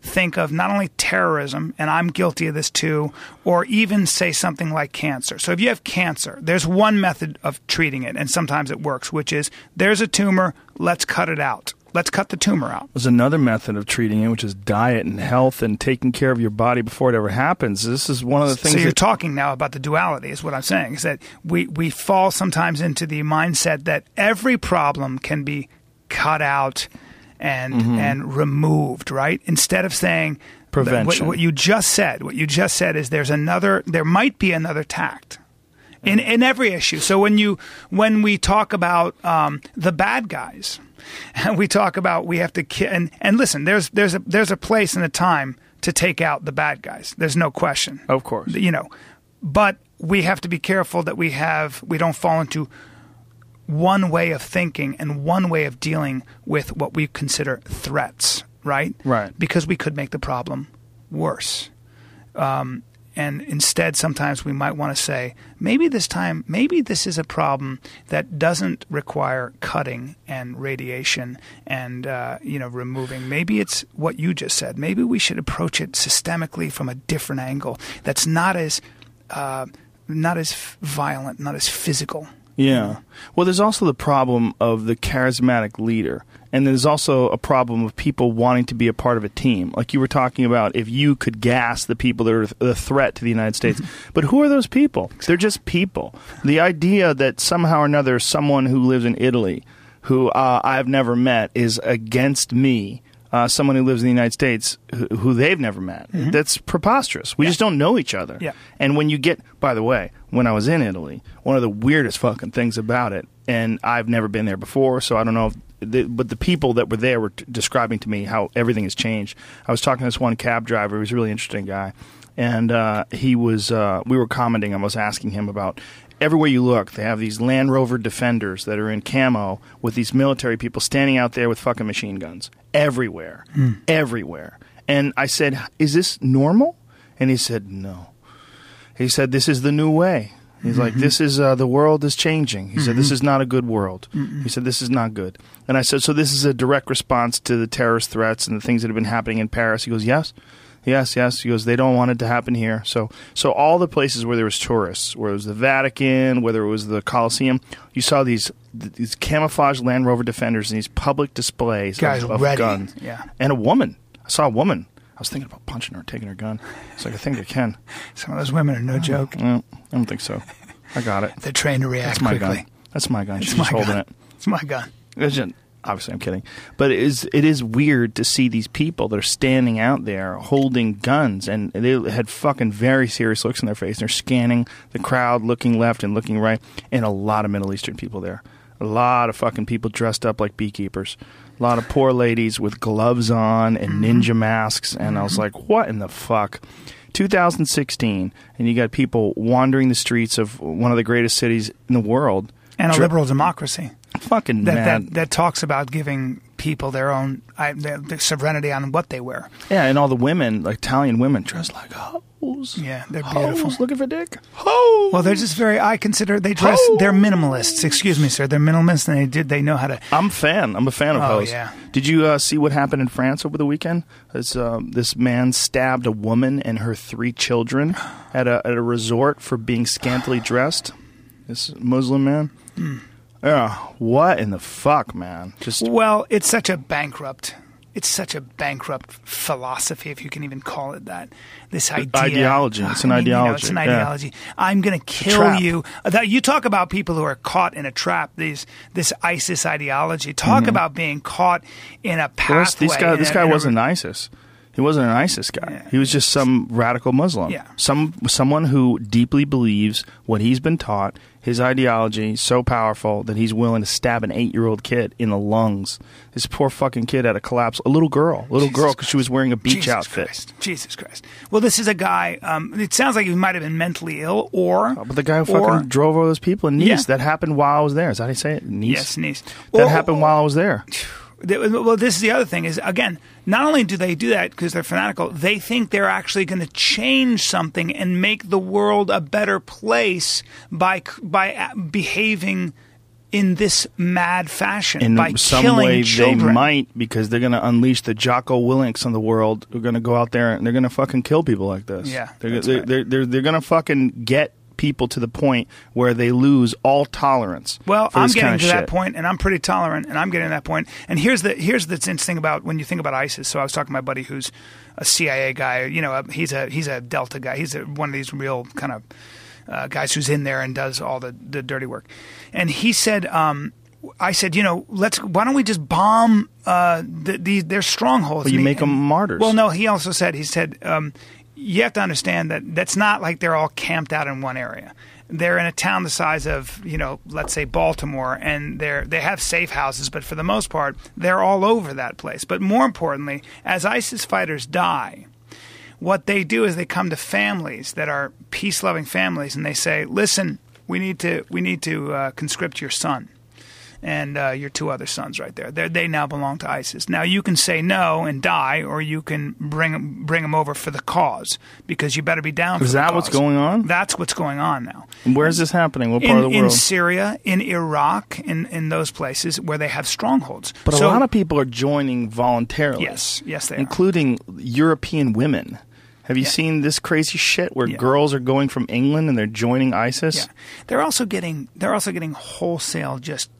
think of not only terrorism, and I'm guilty of this too, or even say something like cancer. So if you have cancer, there's one method of treating it, and sometimes it works, which is there's a tumor, let's cut it out. Let's cut the tumor out. There's another method of treating it, which is diet and health and taking care of your body before it ever happens. This is one of the things so you're that talking now about the duality is what i'm saying is that we, we fall sometimes into the mindset that every problem can be cut out and Mm-hmm. and removed right instead of saying Prevention. what, what you just said what you just said is there's another there might be another tact in in every issue so when you when we talk about um, the bad guys and [laughs] we talk about we have to ki- and and listen there's there's a there's a place and a time to take out the bad guys there's no question Of course. you know but we have to be careful that we have we don't fall into one way of thinking and one way of dealing with what we consider threats right? Right. Because we could make the problem worse. Um, and instead, sometimes we might want to say, maybe this time, maybe this is a problem that doesn't require cutting and radiation and uh, you know removing. Maybe it's what you just said. Maybe we should approach it systemically from a different angle. That's not as uh, not as violent, not as physical. Yeah. Well, there's also the problem of the charismatic leader. And there's also a problem of people wanting to be a part of a team. Like you were talking about, if you could gas the people that are the threat to the United States. but who are those people? They're just people. The idea that somehow or another someone who lives in Italy, who uh, I've never met, is against me. Uh, someone who lives in the United States who, who they've never met. That's preposterous. We just don't know each other. Yeah. And when you get, by the way, when I was in Italy, one of the weirdest fucking things about it, and I've never been there before, so I don't know. If the, but the people that were there were t- describing to me how everything has changed. I was talking to this one cab driver. He was a really interesting guy, and uh, he was. Uh, we were commenting. I was asking him about. Everywhere you look, they have these Land Rover Defenders that are in camo with these military people standing out there with fucking machine guns everywhere, hmm. everywhere. And I said, "Is this normal?" And he said, "No." He said, "This is the new way." He's like, mm-hmm. "This is uh, the world is changing." He said, "This mm-hmm. is not a good world." He said, "This is not good." And I said, "So this is a direct response to the terrorist threats and the things that have been happening in Paris?" He goes, "Yes." Yes, yes. He goes, they don't want it to happen here. So, so all the places where there was tourists, where it was the Vatican, whether it was the Colosseum, you saw these these camouflage Land Rover Defenders and these public displays Guys of, of ready. guns. Yeah. and a woman. I saw a woman. I was thinking about punching her, taking her gun. It's like I think I can. [laughs] Some of those women are no joke. No, I don't think so. I got it. They're trained to react That's my quickly. gun. That's my gun. It's She's my holding gun. it. It's my gun. It's obviously, I'm kidding, but it is it is weird to see these people that are standing out there holding guns, and they had fucking very serious looks in their face. They're scanning the crowd, looking left and looking right, and a lot of Middle Eastern people there. A lot of fucking people dressed up like beekeepers. A lot of poor ladies with gloves on and Mm-hmm. ninja masks, and I was like, "What in the fuck?" 2016, and you got people wandering the streets of one of the greatest cities in the world, And a liberal democracy fucking that, mad. that that talks about giving people their own I, their, their sovereignty on what they wear. Yeah, and all the women, like Italian women, dress like hoes. Yeah, they're Hoes beautiful. looking for dick. Hoes. Well, they're just very. I consider they dress. They're minimalists. Excuse me, sir. They're minimalists, and they did. They know how to. I'm a fan. I'm a fan of Oh, hoes. yeah. Did you uh, see what happened in France over the weekend? This, um, this man stabbed a woman and her three children at a at a resort for being scantily dressed. This Muslim man. Hmm. Yeah. What in the fuck, man? Just Well, it's such a bankrupt. It's such a bankrupt philosophy, if you can even call it that. This idea, ideology. It's an I mean, you know, ideology, it's an yeah. ideology. I'm going to kill you. That you talk about people who are caught in a trap. These this ISIS ideology. Talk about being caught in a Mm-hmm. Well, pathway. this guy, this guy a- wasn't ISIS. He wasn't an ISIS guy. He was just some radical Muslim. Yeah. Some someone who deeply believes what he's been taught. His ideology so powerful that he's willing to stab an eight-year-old kid in the lungs. This poor fucking kid had a collapse. A little girl, a little Jesus girl, because she was wearing a beach Jesus outfit. Christ. Jesus Christ. Well, this is a guy. Um, it sounds like he might have been mentally ill, or But the guy who or- fucking drove over those people in Nice. Yeah. That happened while I was there. Is that how you say it? Nice. yes, niece. That Or- happened while I was there. [sighs] Well, this is the other thing is again, not only do they do that because they're fanatical, they think they're actually going to change something and make the world a better place by by uh, behaving in this mad fashion in by some killing way children. they might because they're going to unleash the Jocko Willinks on the world. Who are going to go out there and they're going to fucking kill people like this. Yeah, they're they're, right. they're, they're, they're going to fucking get people to the point where they lose all tolerance. Well, I'm getting to that point, and I'm pretty tolerant, and I'm getting to that point. And here's the here's that's interesting about when you think about ISIS. So I was talking to my buddy who's a CIA guy. You know, he's a he's a Delta guy. He's a, one of these real kind of uh, guys who's in there and does all the the dirty work. And he said. Um, I said, you know, let's. Why don't we just bomb uh, the, the, their strongholds? But you make and- martyrs. Well, no. He also said, he said, um, you have to understand that that's not like they're all camped out in one area. They're in a town the size of, you know, let's say Baltimore, and they're they have safe houses, but for the most part, they're all over that place. But more importantly, as ISIS fighters die, what they do is they come to families that are peace-loving families, and they say, "Listen, we need to we need to uh, conscript your son." And uh, your two other sons right there. They're, they now belong to ISIS. Now you can say no and die, or you can bring bring them over for the cause because you better be down. for Is that what's going on? That's what's going on now. Where's this happening? What part In, of the world? in? Syria, in Iraq, in, in those places where they have strongholds. but So- a lot of people are joining voluntarily. Yes, yes, they are. including European women. Have you Yeah. seen this crazy shit where Yeah. girls are going from England and they're joining ISIS? Yeah, they're also getting they're also getting wholesale just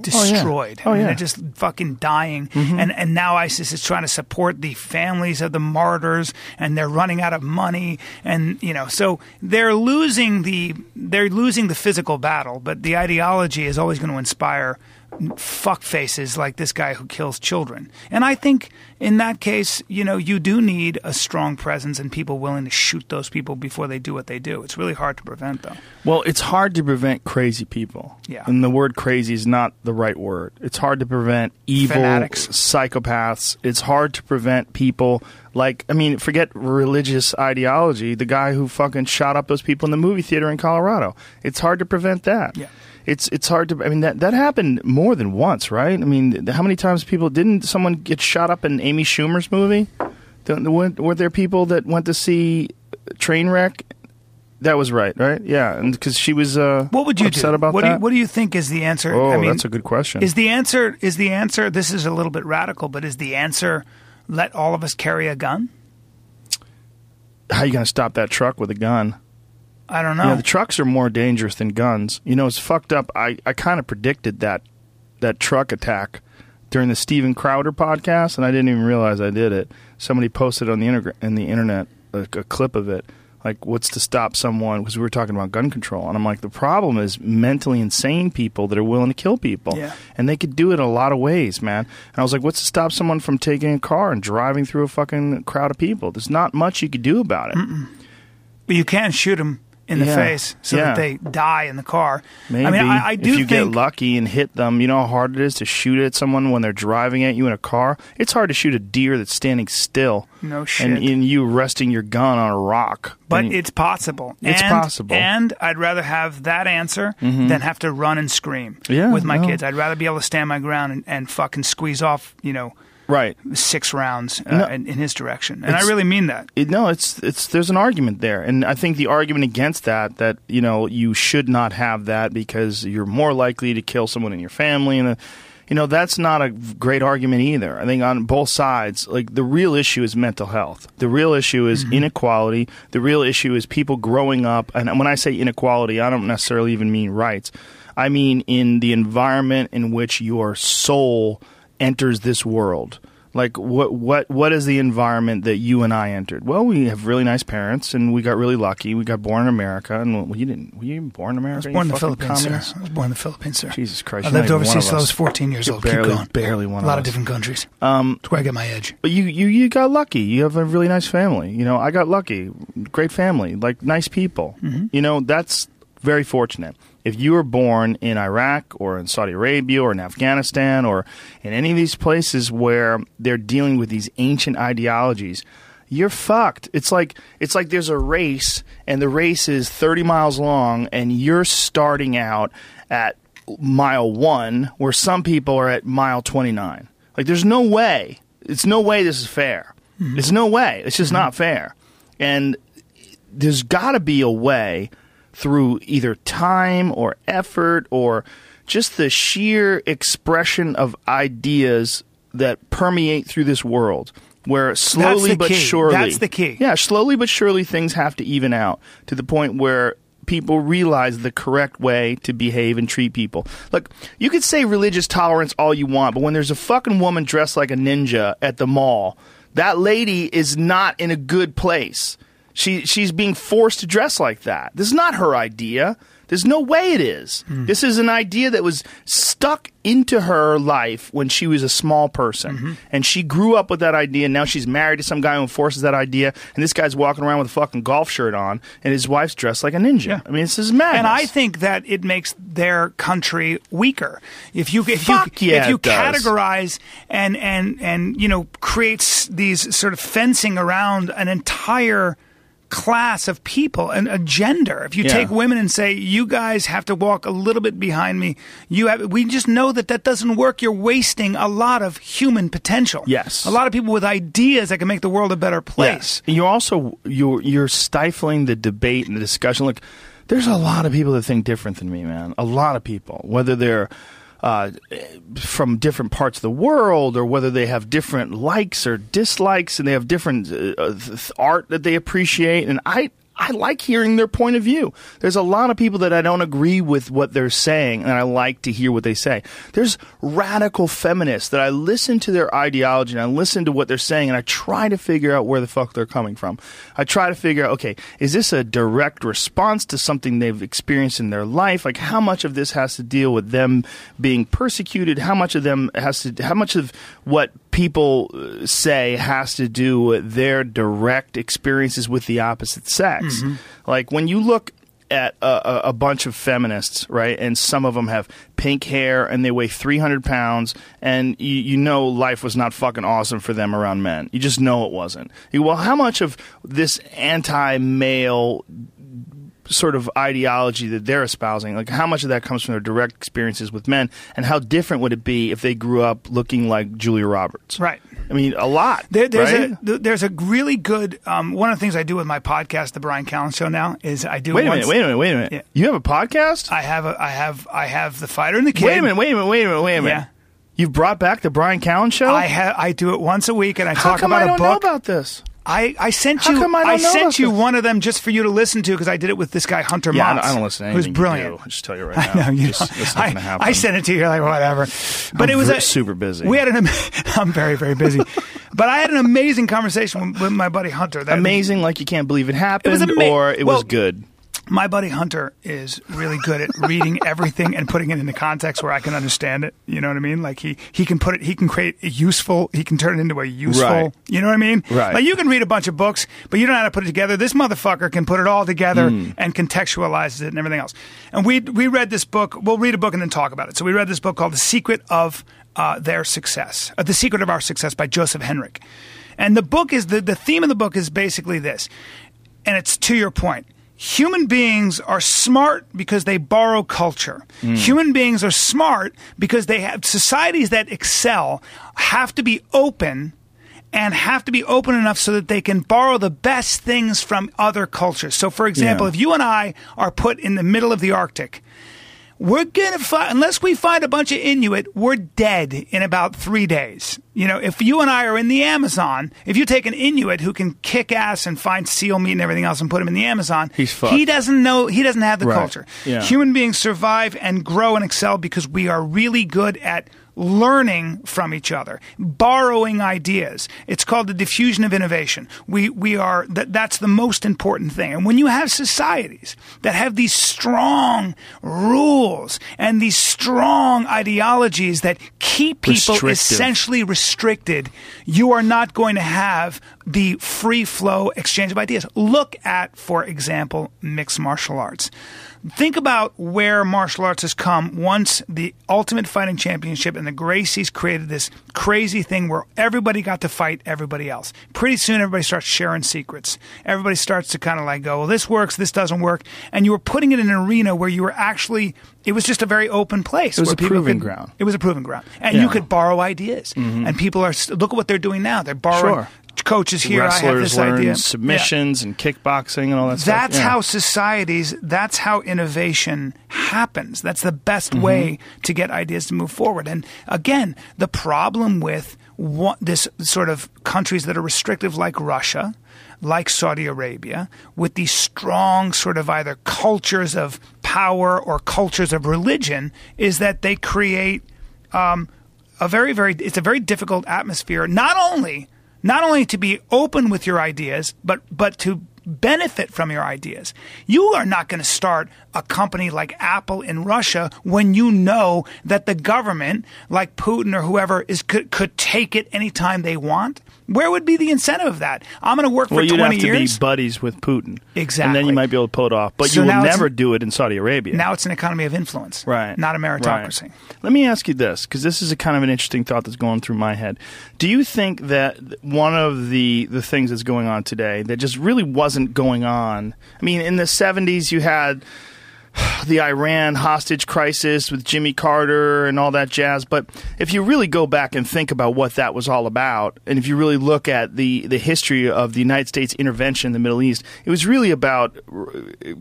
destroyed. Oh, oh, I mean, yeah. they're just fucking dying. Mm-hmm. And and now ISIS is trying to support the families of the martyrs, and they're running out of money. And you know, so they're losing the they're losing the physical battle, but the ideology is always going to inspire fuck faces like this guy who kills children. And I think in that case, you know, you do need a strong presence and people willing to shoot those people before they do what they do. It's really hard to prevent though. Well, it's hard to prevent crazy people. Yeah. And the word crazy is not the right word. It's hard to prevent evil Fanatics. psychopaths. It's hard to prevent people like, I mean, forget religious ideology. The guy who fucking shot up those people in the movie theater in Colorado. It's hard to prevent that. Yeah. It's it's hard to. I mean that that happened more than once, right? I mean, how many times people didn't someone get shot up in Amy Schumer's movie? Don't- Were, were there people that went to see Trainwreck? That was right, right? Yeah, and because she was uh, What would you upset do? about what that. Do you, what do you think is the answer? oh, I mean, that's a good question. Is the answer is the answer? This is a little bit radical, but is the answer let all of us carry a gun? how are you going to stop that truck with a gun? I don't know. You know, the trucks are more dangerous than guns. You know, it's fucked up. I, I kind of predicted that that truck attack during the Steven Crowder podcast, and I didn't even realize I did it. Somebody posted on the internet in the internet a, a clip of it. Like, what's to stop someone? Because we were talking about gun control, and I'm like, the problem is mentally insane people that are willing to kill people, Yeah. and they could do it a lot of ways, man. And I was like, what's to stop someone from taking a car and driving through a fucking crowd of people? There's not much you could do about it. but you can't shoot them in the Yeah. face so Yeah. that they die in the car. Maybe I mean, I, I do if you think get lucky and hit them, you know how hard it is to shoot at someone when they're driving at you in a car. It's hard to shoot a deer that's standing still. No shit. And, and you resting your gun on a rock. But And- it's possible. It's and, possible. Mm-hmm. And I'd rather have that answer than have to run and scream Yeah, with my no. kids. I'd rather be able to stand my ground and, and fucking squeeze off, you know, right. six rounds uh, No. in, in his direction. And I really mean that. It, no, it's it's there's an argument there, and I think the argument against that that you know you should not have that because you're more likely to kill someone in your family, and uh, you know that's not a great argument either. I think on both sides, like the real issue is mental health. The real issue is inequality. The real issue is people growing up, and when I say inequality, I don't necessarily even mean rights. I mean in the environment in which your soul enters this world. Like what what what is the environment that you and I entered? Well, we have really nice parents, and we got really lucky. We got born in America, and well, you didn't. Were you born in America? I was born in the Philippines, communist? sir. I was born in the Philippines, sir. Jesus Christ! I lived not even one overseas till I was 14 years You're old. Barely, Keep going. barely one A lot of of different countries. Um, That's where I get my edge. But you, you, you got lucky. You have a really nice family. You know, I got lucky. Great family, like nice people. You know, that's very fortunate. If you were born in Iraq or in Saudi Arabia or in Afghanistan or in any of these places where they're dealing with these ancient ideologies, you're fucked. It's like it's like there's a race and the race is 30 miles long and you're starting out at mile 1 where some people are at mile 29. Like there's no way. It's no way this is fair. Mm-hmm. There's no way. It's just mm-hmm. not fair. And there's got to be a way through either time or effort or just the sheer expression of ideas that permeate through this world where slowly but key. surely That's the key. yeah slowly but surely things have to even out to the point where people realize the correct way to behave and treat people look you could say religious tolerance all you want but when there's a fucking woman dressed like a ninja at the mall that lady is not in a good place she she's being forced to dress like that. This is not her idea. There's no way it is. Hmm. This is an idea that was stuck into her life when she was a small person. Mm-hmm. And she grew up with that idea. And now she's married to some guy who enforces that idea. And this guy's walking around with a fucking golf shirt on. And his wife's dressed like a ninja. Yeah. I mean, this is madness. And I think that it makes their country weaker. If you if Fuck you yeah, if you does. categorize and and and you know creates these sort of fencing around an entire class of people and a gender. If you Yeah. take women and say you guys have to walk a little bit behind me, you have. We just know that that doesn't work. You're wasting a lot of human potential. Yes. a lot of people with ideas that can make the world a better place. And you're also you're you're stifling the debate and the discussion. Look, there's a lot of people that think different than me, man. A lot of people, whether they're uh, from different parts of the world or whether they have different likes or dislikes and they have different uh, uh, art that they appreciate. And I I like hearing their point of view. There's a lot of people that I don't agree with what they're saying, and I like to hear what they say. There's radical feminists that I listen to their ideology and I listen to what they're saying, and I try to figure out where the fuck they're coming from. I try to figure out, okay, is this a direct response to something they've experienced in their life? Like, how much of this has to deal with them being persecuted? How much of them has to, how much of what people uh, say has to do with their direct experiences with the opposite sex. Like when you look at a, a, a bunch of feminists, right, and some of them have pink hair and they weigh 300 pounds, and you, you know life was not fucking awesome for them around men. You just know it wasn't. You well, how much of this anti male sort of ideology that they're espousing, like how much of that comes from their direct experiences with men, and how different would it be if they grew up looking like Julia Roberts? Right. I mean, a lot. There, there's right? a there's a really good um, one of the things I do with my podcast, the Bryan Callen Show. Now is I do Wait a once- minute. Wait a minute. Wait a minute. Yeah. You have a podcast? I have a, I have I have the fighter and the kid. wait a minute. Wait a minute. Wait a minute. Wait a minute. Yeah. You've brought back the Bryan Callen show. I ha- I do it once a week, and I How talk about I don't a book. know about this? I, I sent How you come I sent you this? one of them just for you to listen to because I did it with this guy Hunter Yeah, I Maats, don't, I don't listen to who's anything brilliant. you do. I'll just tell you right [laughs] now. I now. know you. Just- know. that's not I. I sent it to you. You're like whatever, but I'm it was ver- a, super busy. We had an. am- [laughs] I'm very very busy, [laughs] but I had an amazing conversation with, with my buddy Hunter. That Amazing, like you can't believe it happened, was ama- or it well, was good. My buddy Hunter is really good at reading [laughs] everything and putting it into context where I can understand it. You know what I mean? Like he he can put it, he can create a useful, he can turn it into a useful. Right. You know what I mean? Right. Like you can read a bunch of books, but you don't know how to put it together. This motherfucker can put it all together Hmm. and contextualizes it and everything else. And we we read this book. We'll read a book and then talk about it. So we read this book called The Secret of uh, Their Success, uh, The Secret of Our Success by Joseph Henrich. And the book is the the theme of the book is basically this, and it's to your point. Human beings are smart because they borrow culture. Hmm. Human beings are smart because they have societies that excel have to be open and have to be open enough so that they can borrow the best things from other cultures. So, for example, Yeah. if you and I are put in the middle of the Arctic, we're gonna find unless we find a bunch of Inuit, we're dead in about three days. You know, if you and I are in the Amazon, if you take an Inuit who can kick ass and find seal meat and everything else and put him in the Amazon, He's fucked. he doesn't know he doesn't have the Right. culture. Yeah. Human beings survive and grow and excel because we are really good at learning from each other, borrowing ideas. It's called the diffusion of innovation. We we are that that's the most important thing. And when you have societies that have these strong rules and these strong ideologies that keep people Restrictive. essentially restricted, you are not going to have the free flow exchange of ideas. Look at, for example, mixed martial arts. Think about where martial arts has come once the Ultimate Fighting Championship and the Gracies created this crazy thing where everybody got to fight everybody else. Pretty soon, everybody starts sharing secrets. Everybody starts to kind of like go, well, this works, this doesn't work. And you were putting it in an arena where you were actually, it was just a very open place. It was a proving could- ground. It was a proving ground. And Yeah. you could borrow ideas. Mm-hmm. And people are, look at what they're doing now. They're borrowing Sure. Coaches here. I have Wrestlers this learn idea. Yeah. submissions and kickboxing and all that stuff. That's Yeah. how societies, that's how innovation happens. That's the best Mm-hmm. way to get ideas to move forward. And again, the problem with what, this sort of countries that are restrictive like Russia, like Saudi Arabia, with these strong sort of either cultures of power or cultures of religion, is that they create um, a very, very, it's a very difficult atmosphere, not only not only to be open with your ideas, but but to benefit from your ideas. You are not going to start a company like Apple in Russia when you know that the government, like Putin or whoever, is could, could take it anytime they want. Where would be the incentive of that? I'm going to work Well, for you'd 20 have to be buddies with Putin. Exactly. And then you might be able to pull it off. But So you will never do it in Saudi Arabia. now it's an economy of influence, Right. Not a meritocracy. Right. Let me ask you this, because this is a kind of an interesting thought that's going through my head. Do you think that one of the the things that's going on today that just really wasn't going on. I mean, in the 70s, you had [sighs] the Iran hostage crisis with Jimmy Carter and all that jazz. But if you really go back and think about what that was all about, and if you really look at the, the history of the United States intervention in the Middle East, it was really about uh,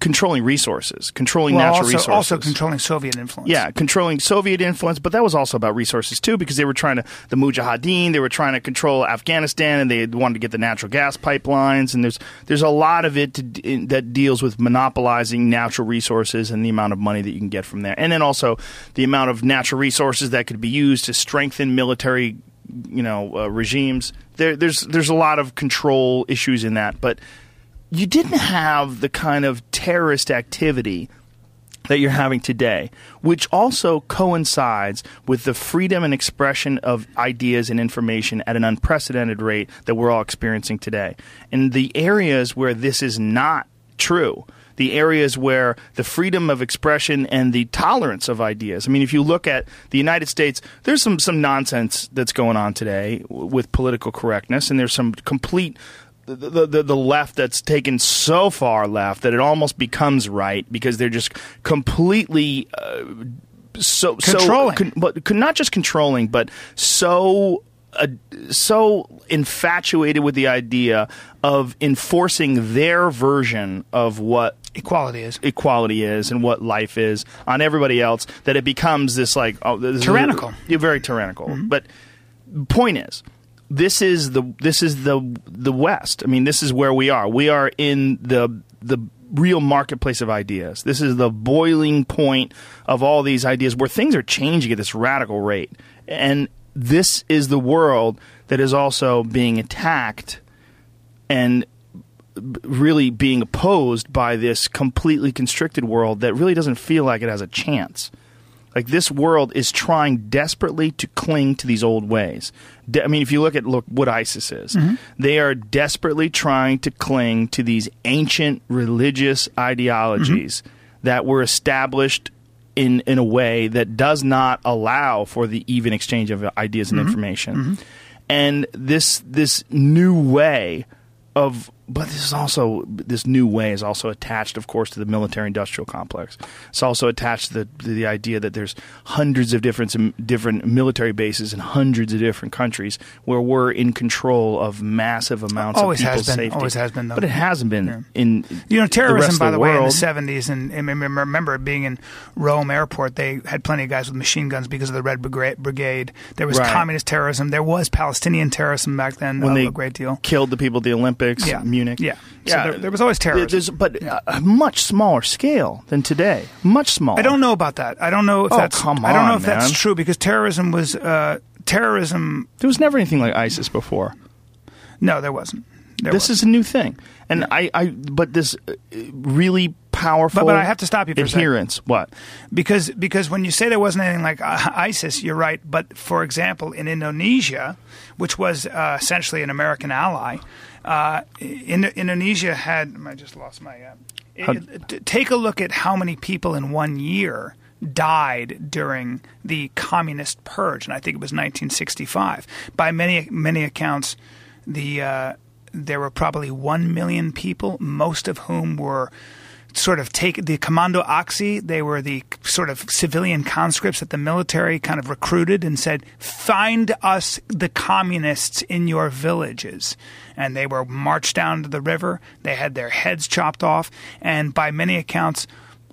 controlling resources, controlling well, natural also, resources. also controlling Soviet influence. Yeah, controlling Soviet influence, but that was also about resources too, because they were trying to the Mujahideen, they were trying to control Afghanistan, and they wanted to get the natural gas pipelines. And there's there's a lot of it to, in, that deals with monopolizing natural resources and the amount of money that you can get from there, and then also the amount of natural resources that could be used to strengthen military, you know, uh, regimes. There, there's there's a lot of control issues in that, but you didn't have the kind of terrorist activity that you're having today, which also coincides with the freedom and expression of ideas and information at an unprecedented rate that we're all experiencing today. In the areas where this is not true, the areas where the freedom of expression and the tolerance of ideas. I mean, if you look at the United States, there's some some nonsense that's going on today with political correctness, and there's some complete the, the the left that's taken so far left that it almost becomes right because they're just completely uh, so Controlling. so con, but not just controlling but so uh, so infatuated with the idea of enforcing their version of what Equality is. equality is and what life is on everybody else that it becomes this like oh this is- Tyrannical. yeah, very tyrannical. Mm-hmm. But point is this is the this is the the west. I mean this is where we are. We are in the the real marketplace of ideas. This is the boiling point of all these ideas where things are changing at this radical rate. And this is the world that is also being attacked and really being opposed by this completely constricted world that really doesn't feel like it has a chance. Like this world is trying desperately to cling to these old ways. De- I mean, if you look at look what ISIS is, mm-hmm. they are desperately trying to cling to these ancient religious ideologies mm-hmm. that were established in in a way that does not allow for the even exchange of ideas and mm-hmm. information. And this this new way of but this is also this new way is also attached of course to the military industrial complex it's also attached to the, to the idea that there's hundreds of different different military bases in hundreds of different countries where we're in control of massive amounts Always of has people's been. safety Always has been, though. but it hasn't been Yeah. in You know, the terrorism, rest by the, the way, in the 70s, and, and remember being in Rome airport, they had plenty of guys with machine guns because of the Red Brigade. There was Right. communist terrorism. There was Palestinian terrorism back then, when they a great deal. killed the people at the Olympics, Yeah. Munich. Yeah. So there- there was always terrorism. There's, but a a much smaller scale than today. Much smaller. I don't know about that. I don't know if Oh, that's come I don't know on, if that's true because terrorism was uh, terrorism. There was never anything like ISIS before. No, there wasn't. There this wasn't. is a new thing, and I, I, but this uh, really powerful. But- but I have to stop you for a second. adherence. What? because because when you say there wasn't anything like uh, ISIS, you're right. But for example, in Indonesia, which was uh, essentially an American ally, uh, in, Indonesia had I just lost my. Uh, it- t- take a look at how many people in one year died during the communist purge, and I think it was 1965. By many many accounts, the uh, there were probably one million people, most of whom were sort of take the commando oxy they were the sort of civilian conscripts that the military kind of recruited and said find us the communists in your villages and they were marched down to the river. They had their heads chopped off. And by many accounts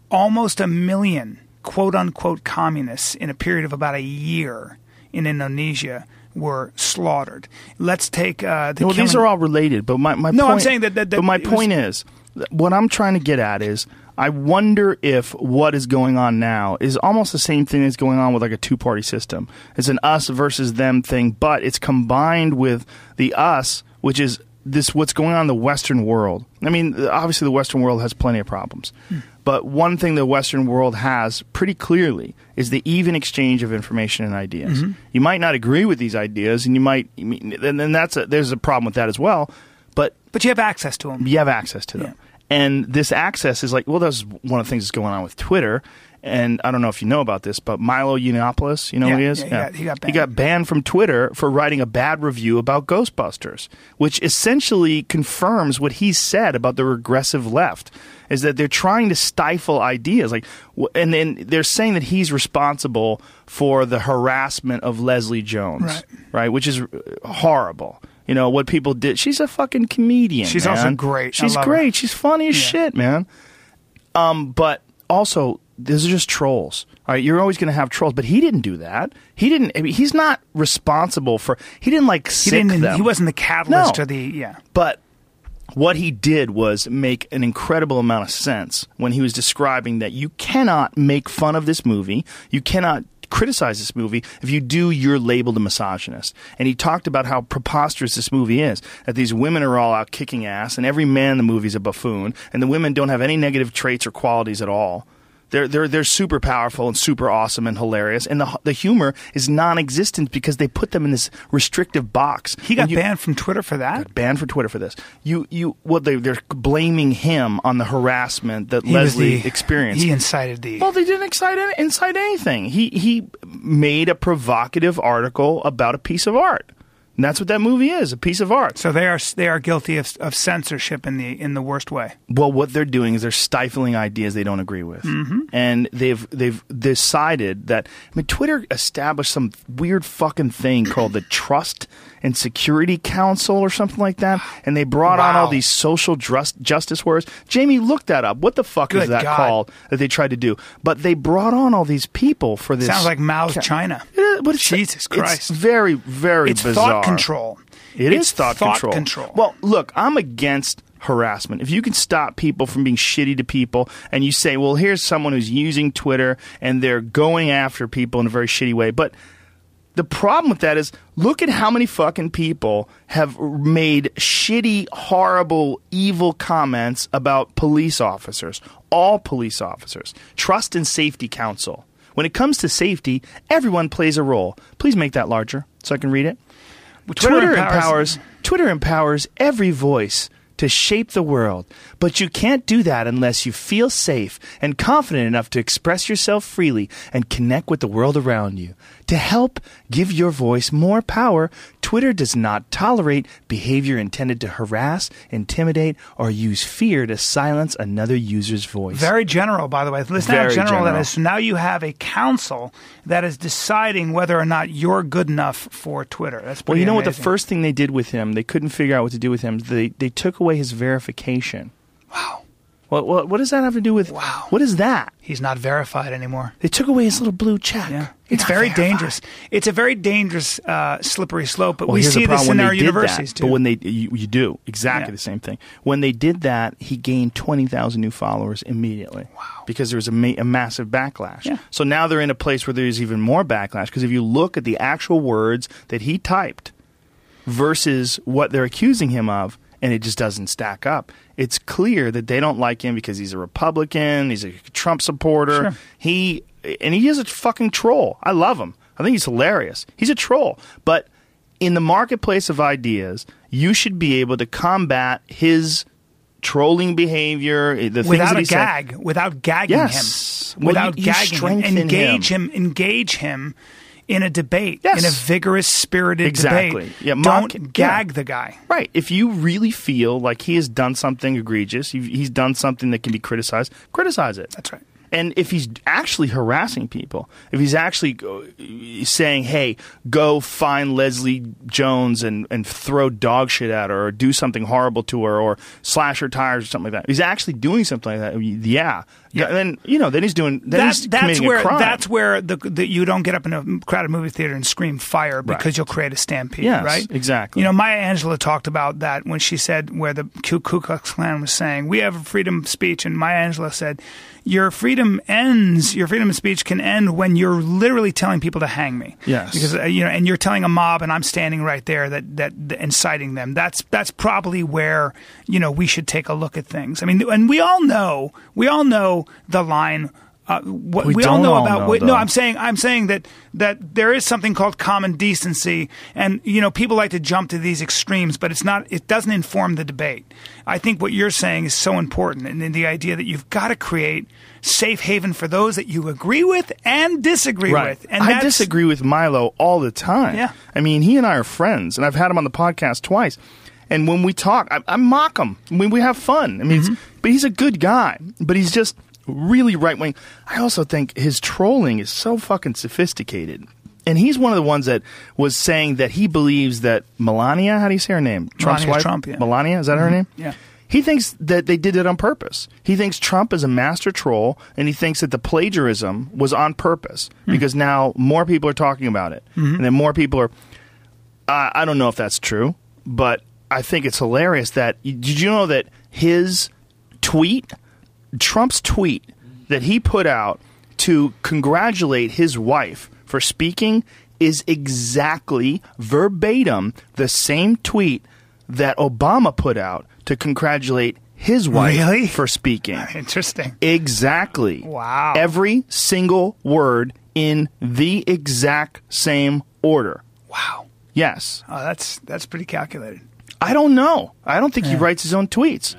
almost a million quote unquote communists in a period of about a year in Indonesia were slaughtered. Let's take uh, the Well, these are all related, but my, my No, point, I'm saying that- that- that but my it was- point is, what I'm trying to get at is, I wonder if what is going on now is almost the same thing that's going on with like a two party system. It's an us versus them thing, but it's combined with the us, which is this what's going on in the Western world. I mean, obviously the Western world has plenty of problems. Hmm. But one thing the Western world has pretty clearly is the even exchange of information and ideas. Mm-hmm. You might not agree with these ideas, and you might, and then that's a, there's a problem with that as well. But but you have access to them you have access to them. And this access is like, well, that's one of the things that's going on with Twitter. And I don't know if you know about this, but Milo Yiannopoulos, you know Yeah, who he is? yeah, he got- he got He got banned from Twitter for writing a bad review about Ghostbusters, which essentially confirms what he said about the regressive left. Is that they're trying to stifle ideas, like, and then they're saying that he's responsible for the harassment of Leslie Jones, Right. right? Which is horrible. You know what people did. She's a fucking comedian. She's also great. She's love her. great. She's funny as Yeah. shit, man. Um, but also, these are just trolls. All right, you're always going to have trolls, but he didn't do that. He didn't. I mean, he's not responsible for. He didn't like He didn't. them. He wasn't the catalyst No. or the yeah. But what he did was make an incredible amount of sense when he was describing that you cannot make fun of this movie. You cannot criticize this movie. If you do, you're labeled a misogynist. And he talked about how preposterous this movie is. That these women are all out kicking ass, and every man in the movie is a buffoon, and the women don't have any negative traits or qualities at all. They're, they're, they're super powerful and super awesome and hilarious. And the, the humor is non existent because they put them in this restrictive box. He got you- banned from Twitter for that. banned for Twitter for this. You you what they they're blaming him on the harassment that He Leslie the- experienced. He incited the. well, they didn't incite incite anything. He he made a provocative article about a piece of art. And that's what that movie is, a piece of art. so they are they are guilty of, of censorship in the in the worst way. Well, what they're doing is they're stifling ideas they don't agree with, Mm-hmm. and they've they've decided that. I mean, Twitter established some weird fucking thing called the Trust and Security Council or something like that, and they brought on all these social just, justice warriors. Jamie, look that up. What the fuck is that God. called that they tried to do? But they brought on all these people for this. Sounds like Mao's ca- China. Yeah, but it's, Jesus it's Christ. very very It's bizarre. thought control. It is It's thought, thought control. control. Well, look, I'm against harassment. If you can stop people from being shitty to people and you say, well, here's someone who's using Twitter and they're going after people in a very shitty way. But the problem with that is look at how many fucking people have made shitty, horrible, evil comments about police officers. All police officers. Trust and Safety Council. When it comes to safety, everyone plays a role. Please make that larger so I can read it. Twitter Twitter, empowers- empowers Twitter empowers every voice to shape the world, but you can't do that unless you feel safe and confident enough to express yourself freely and connect with the world around you. To help give your voice more power, Twitter does not tolerate behavior intended to harass, intimidate, or use fear to silence another user's voice. Very general, by the way. Listen how Very general, that general. is. So now you have a council that is deciding whether or not you're good enough for Twitter. That's well, you know what the first thing they did with him? They couldn't figure out what to do with him. They they took away his verification. Wow. What, what, what does that have to do with? Wow. What is that? He's not verified anymore. They took away his little blue check. Yeah. It's not very verified. dangerous. It's a very dangerous, uh, slippery slope, but Well, we see this in our universities that, too. But when they you, you do exactly Yeah. the same thing. When they did that, he gained twenty thousand new followers immediately. Wow! Because there was a, ma- a massive backlash. Yeah. So now they're in a place where there's even more backlash. Because if you look at the actual words that he typed versus what they're accusing him of, and it just doesn't stack up. It's clear that they don't like him because he's a Republican, he's a Trump supporter. Sure. He and he is a fucking troll. I love him. I think he's hilarious. He's a troll. But in the marketplace of ideas, you should be able to combat his trolling behavior, eh, the things without that a he said. without gagging Yes. him, Well, without you- you gagging him, engage him. him. engage him in a debate, Yes. in a vigorous, spirited Exactly. debate. Yeah, Don't gag yeah. the guy. Right. If you really feel like he has done something egregious, he's done something that can be criticized, criticize it. That's right. And if he's actually harassing people, if he's actually uh, saying, "Hey, go find Leslie Jones and, and throw dog shit at her, or do something horrible to her, or slash her tires, or something like that," he's actually doing something like that. Yeah, Yeah. Then you know, then he's doing. Then That's he's that's where a that's where the, the you don't get up in a crowded movie theater and scream fire because Right. you'll create a stampede, Yes, right? exactly. You know, Maya Angelou talked about that when she said where the Ku Klux Klan was saying we have freedom of speech, and Maya Angelou said your freedom ends, your freedom of speech can end when you're literally telling people to hang me. Yes. because uh, you know, and you're telling a mob, and I'm standing right there that that, that inciting them. That's that's probably where you know we should take a look at things. I mean, and we all know we all know the line. Uh, what We we, all know all about know, no. I'm saying I'm saying that that there is something called common decency, and you know people like to jump to these extremes, but it's not. It doesn't inform the debate. I think what you're saying is so important, and the idea that you've got to create safe haven for those that you agree with and disagree with. And I disagree with Milo all the time. Yeah. I mean, he and I are friends, and I've had him on the podcast twice. And when we talk, I, I mock him. When we have fun, I mean, Mm-hmm. but he's a good guy. But he's just really right wing. I also think his trolling is so fucking sophisticated. And he's one of the ones that was saying that he believes that Melania, how do you say her name? Trump's Melania wife? Trump, yeah. Melania, is that her mm-hmm. name? Yeah. He thinks that they did it on purpose. He thinks Trump is a master troll, and he thinks that the plagiarism was on purpose mm. because now more people are talking about it, mm-hmm. and then more people are. I I don't know if that's true, but I think it's hilarious that did you know that his tweet, Trump's tweet that he put out to congratulate his wife for speaking is exactly verbatim the same tweet that Obama put out to congratulate his wife Really? for speaking. [laughs] interesting. Exactly. Wow. Every single word in the exact same order. Wow. Yes. Oh, that's that's pretty calculated. I don't know. I don't think he writes his own tweets.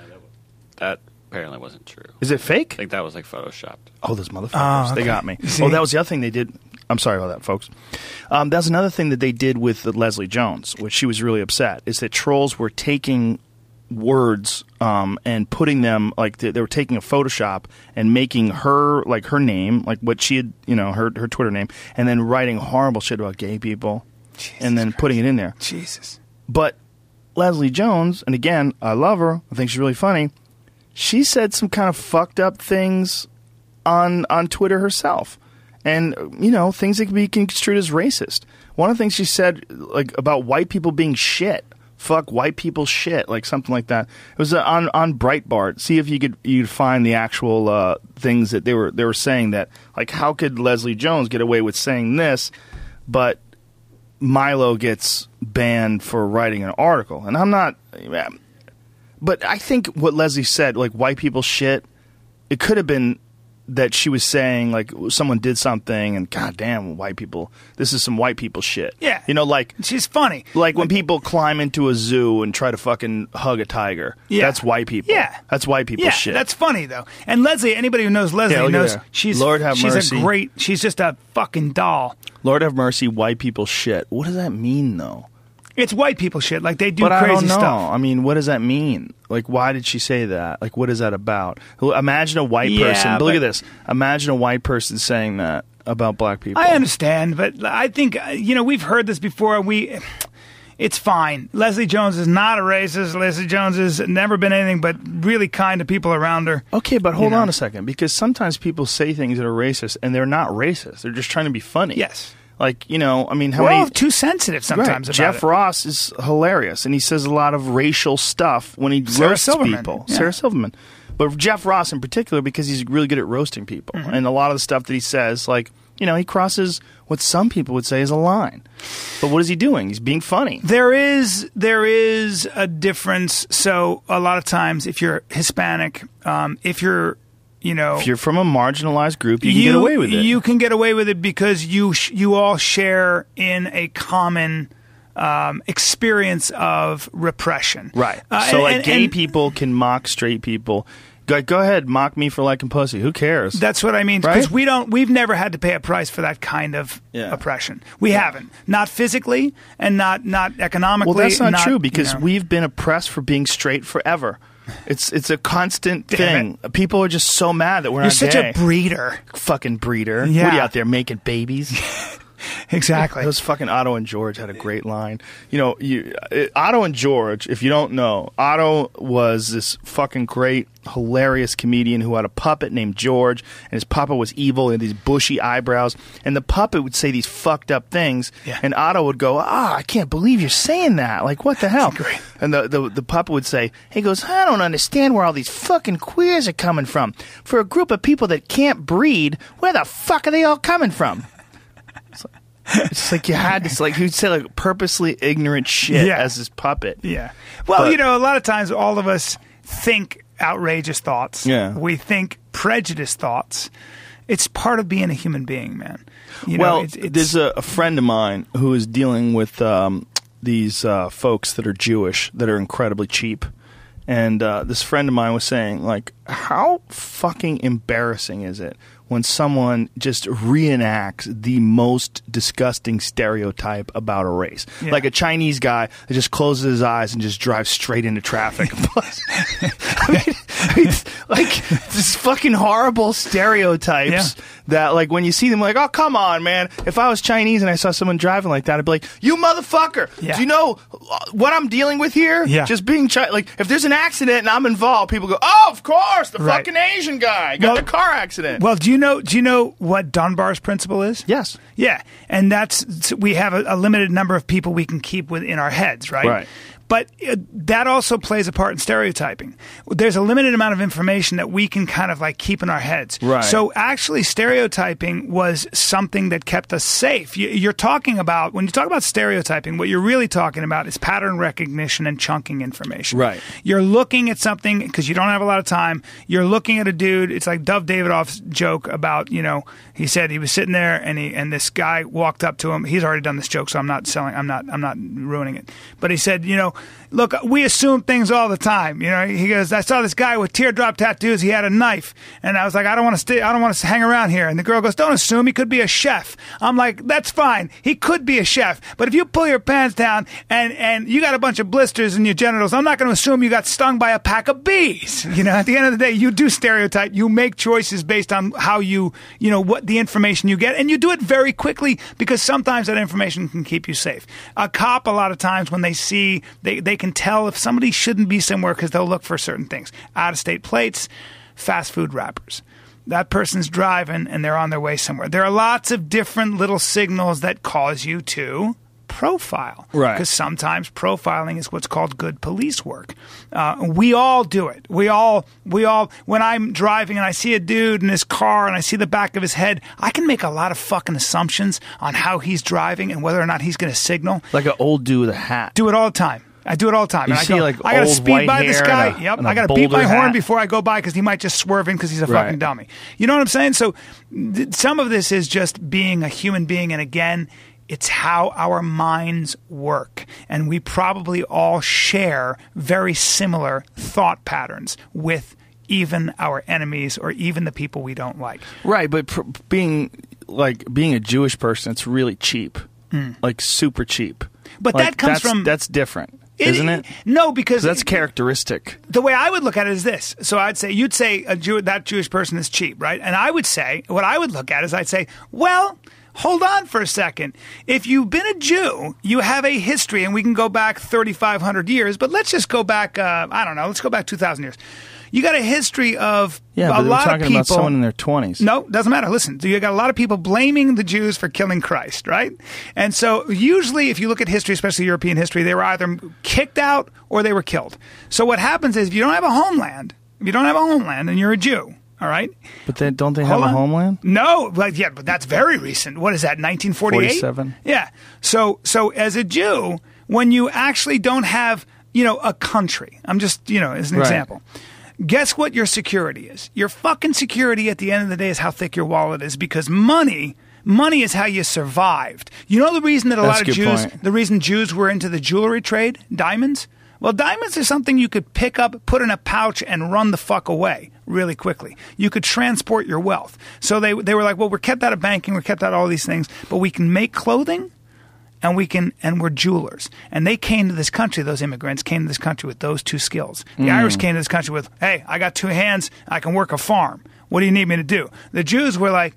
That apparently wasn't true. Is it fake? I think that was like photoshopped. Oh, those motherfuckers. Oh, They got me. See? [laughs] Oh, that was the other thing they did. I'm sorry about that, folks. Um, that's another thing that they did with Leslie Jones, which she was really upset, is that trolls were taking words um, and putting them like they, they were taking a Photoshop and making her like her name, like what she had, you know, her her Twitter name, and then writing horrible shit about gay people, and then putting it in there. Jesus. But Leslie Jones, and again, I love her. I think she's really funny. She said some kind of fucked up things on on Twitter herself, and you know things that can be construed as racist. One of the things she said, like about white people being shit. Fuck white people shit, like something like that. It was uh, on on Breitbart. See if you could you could find the actual uh, things that they were they were saying that like how could Leslie Jones get away with saying this, but Milo gets banned for writing an article, and I'm not. But I think what Leslie said, like white people shit, it could have been that she was saying like someone did something, and goddamn, white people, this is some white people shit. Yeah. you know, like She's funny. like when people climb into a zoo and try to fucking hug a tiger. Yeah. that's white people. Yeah. that's white people yeah, shit. that's funny though. And Leslie, anybody who knows Leslie Yeah, knows there. she's Lord have she's mercy. a great. She's just a fucking doll. Lord have mercy, white people shit. What does that mean though? It's white people shit. Like they do but crazy I don't know. stuff. I mean, what does that mean? Like, why did she say that? Like, what is that about? Imagine a white Yeah, person. But look at this. Imagine a white person saying that about black people. I understand, but I think uh, you know we've heard this before. We, it's fine. Leslie Jones is not a racist. Leslie Jones has never been anything but really kind to people around her. Okay, but hold You know. on a second, because sometimes people say things that are racist, and they're not racist. They're just trying to be funny. Yes. Like you know, I mean, how We're many? all too sensitive sometimes. Right. Jeff it. Ross is hilarious, and he says a lot of racial stuff when he Sarah roasts Silverman, people. yeah. Sarah Silverman, but Jeff Ross in particular because he's really good at roasting people, Mm-hmm. and a lot of the stuff that he says, like you know, he crosses what some people would say is a line. But what is he doing? He's being funny. There is there is a difference. So a lot of times, if you're Hispanic, um, if you're you know If you're from a marginalized group, you can get away with it. You can get away with it because you sh- you all share in a common um, experience of repression. right. Uh, so and- like and- gay and people can mock straight people. Go, go ahead, mock me for liking pussy. Who cares? That's what I mean. Because Right? we don't, we've never had to pay a price for that kind of Yeah. oppression. We haven't, not physically and not not economically. Well, that's not, true you because know. we've been oppressed for being straight forever. It's it's a constant Damn thing. People are just so mad that we're You're such a breeder. fucking breeder. Yeah. What are you out there making babies? [laughs] [laughs] Exactly. Those fucking Otto and George had a great line. You know, you uh, Otto and George. If you don't know, Otto was this fucking great, hilarious comedian who had a puppet named George, and his puppet was evil and these bushy eyebrows, and the puppet would say these fucked up things, Yeah. and Otto would go, "Ah, I can't believe you're saying that. Like, what the hell?" [laughs] And the, the the puppet would say, he goes, I don't understand where all these fucking queers are coming from. For a group of people that can't breed, where the fuck are they all coming from? It's like, you had this, like he'd say like purposely ignorant shit Yeah. as his puppet. Yeah. Well, But- you know, a lot of times all of us think outrageous thoughts. Yeah. We think prejudiced thoughts. It's part of being a human being, man. You know, well, it's, it's, there's a, a friend of mine who is dealing with um, these uh, folks that are Jewish that are incredibly cheap. And uh, this friend of mine was saying, like, how fucking embarrassing is it when someone just reenacts the most disgusting stereotype about a race? Yeah. Like a Chinese guy that just closes his eyes and just drives straight into traffic. [laughs] [laughs] I mean, it's [laughs] like this fucking horrible stereotypes Yeah. that, like, when you see them, like, oh, come on, man. If I was Chinese and I saw someone driving like that, I'd be like, you motherfucker. Yeah. Do you know uh, what I'm dealing with here? Yeah. Just being Chi- like, if there's an accident and I'm involved, people go, oh, of course, the Right. fucking Asian guy got Well- the car accident. Well, do you know? Do you know what Dunbar's principle is? yes. Yeah, and that's we have a, a limited number of people we can keep within our heads, right? Right. But uh, that also plays a part in stereotyping. There's a limited amount of information that we can kind of like keep in our heads. Right. So actually, stereotyping was something that kept us safe. You, you're talking about when you talk about stereotyping, what you're really talking about is pattern recognition and chunking information. Right. You're looking at something because you don't have a lot of time. You're looking at a dude. It's like Dov Davidoff's joke about you know he said he was sitting there and he and this guy walked up to him. He's already done this joke, so I'm not selling. I'm not. I'm not ruining it. But he said, you know, look, we assume things all the time. You know, he goes, I saw this guy with teardrop tattoos. He had a knife, and I was like, I don't want to stay. I don't want to hang around here. And the girl goes, Don't assume. He could be a chef. I'm like, That's fine. He could be a chef, but if you pull your pants down and and you got a bunch of blisters in your genitals, I'm not going to assume you got stung by a pack of bees. [laughs] You know, at the end of the day, you do stereotype. You make choices based on how you, you know, what the information you get, and you do it very quickly because sometimes that information can keep you safe. A cop, a lot of times, when they see, they they can tell if somebody shouldn't be somewhere because they'll look for certain things. Out of state plates, fast food wrappers. That person's driving and they're on their way somewhere. There are lots of different little signals that cause you to profile. Right. Because sometimes profiling is what's called good police work. Uh, we all do it. We all, we all, when I'm driving and I see a dude in his car and I see the back of his head, I can make a lot of fucking assumptions on how he's driving and whether or not he's going to signal. Like an old dude with a hat. Do it all the time. I do it all the time. You and I go, like, I gotta speed by this guy. a- yep. I gotta beat my boulder horn before I go by because he might just swerve in because he's a Right. fucking dummy. You know what I'm saying? So th- some of this is just being a human being, and again, it's how our minds work, and we probably all share very similar thought patterns with even our enemies or even the people we don't like. Right, but pr- being like being a Jewish person, it's really cheap, hmm. like super cheap. But Like, that comes that's- from- that's different, isn't it? No, because That's characteristic. the way I would look at it is this. So I'd say you'd say a Jew, that Jewish person is cheap, right? And I would say what I would look at is I'd say, well, hold on for a second. If you've been a Jew, you have a history, and we can go back 3,500 years. But let's just go back. Uh, I don't know. Let's go back 2,000 years. You got a history of Yeah, a but lot talking of people. about someone in their twenties. No, doesn't matter. Listen, you got a lot of people blaming the Jews for killing Christ, right? And so usually if you look at history, especially European history, they were either kicked out or they were killed. So what happens is if you don't have a homeland, if you don't have a homeland and you're a Jew, all right? but they don't they have Hold a homeland? No, like yeah, but that's very recent. What is that? 1948. 47. Yeah. So so as a Jew, when you actually don't have, you know, a country. I'm just, you know, as an Right. example. Guess what your security is? Your fucking security at the end of the day is how thick your wallet is because money Money is how you survived. You know the reason that a That's lot of Jews, point. the reason Jews were into the jewelry trade, diamonds? Well, diamonds are something you could pick up, put in a pouch, and run the fuck away really quickly. You could transport your wealth. So they, they were like, well, we're kept out of banking, we're kept out of all these things, but we can make clothing and we can and we're jewelers. And they came to this country those immigrants came to this country with those two skills. The irish came to this country with hey i got two hands. I can work a farm. What do you need me to do? The jews were like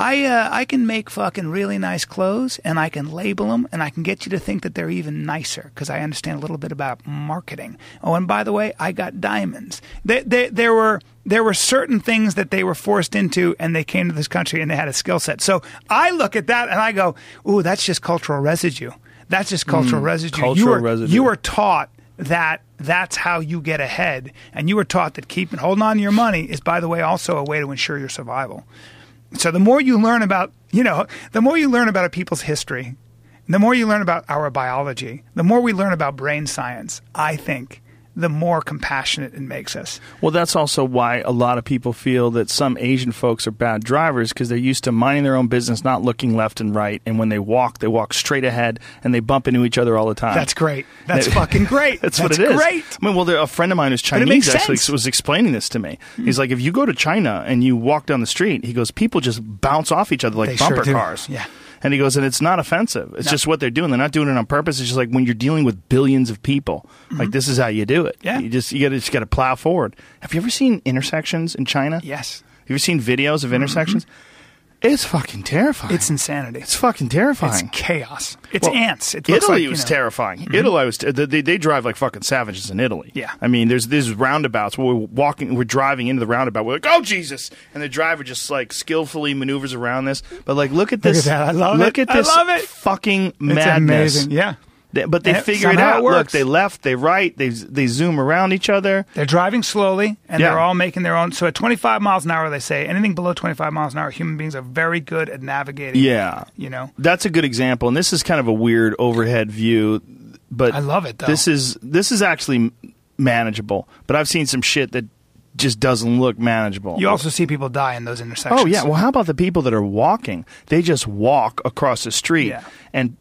I, uh, I can make fucking really nice clothes and I can label them and I can get you to think that they're even nicer because I understand a little bit about marketing. Oh, and by the way, I got diamonds. They, they, there were there were certain things that they were forced into and they came to this country and they had a skill set. So I look at that and I go, ooh, that's just cultural residue. That's just mm, cultural residue. you cultural were, residue. You were taught that that's how you get ahead. And you were taught that keeping holding on to your money is, by the way, also a way to ensure your survival. So the more you learn about, you know, the more you learn about a people's history, the more you learn about our biology, the more we learn about brain science, I think the more compassionate it makes us. Well, that's also why a lot of people feel that some Asian folks are bad drivers because they're used to minding their own business, not looking left and right, and when they walk, they walk straight ahead and they bump into each other all the time. That's great. That's [laughs] fucking great. That's, what it is. Great. I mean, well, there, a friend of mine who's Chinese actually was explaining this to me. Hmm. He's like, if you go to China and you walk down the street, he goes, people just bounce off each other like They bumper do. cars. Yeah. And he goes, and it's not offensive. It's No. just what they're doing. They're not doing it on purpose. It's just like when you're dealing with billions of people, like this is how you do it. Mm-hmm. Yeah. You just you got to just got to plow forward. Have you ever seen intersections in China? Yes. Have you ever seen videos of intersections? It's fucking terrifying. It's insanity. it's fucking terrifying. It's chaos. It's Well, ants. It Italy like, was know, Mm-hmm. terrifying. Italy was they, they drive like fucking savages in Italy. Yeah. I mean, there's there's roundabouts where we're walking, we're driving into the roundabout. We're like, oh Jesus! And the driver just like skillfully maneuvers around this. But like, look at this. Look at that. I love look it. at I this love it. fucking It's madness. amazing. Yeah. They- but they And figure it out. it Look, they left, they right, they they zoom around each other. They're driving slowly, and Yeah. they're all making their own. So at 25 miles an hour, they say anything below 25 miles an hour, human beings are very good at navigating. Yeah. You know? That's a good example, and this is kind of a weird overhead view, but I love it, though. This is this is actually manageable, but I've seen some shit that just doesn't look manageable. You also see people die in those intersections. Oh yeah. Well, how about the people that are walking? They just walk across the street Yeah. and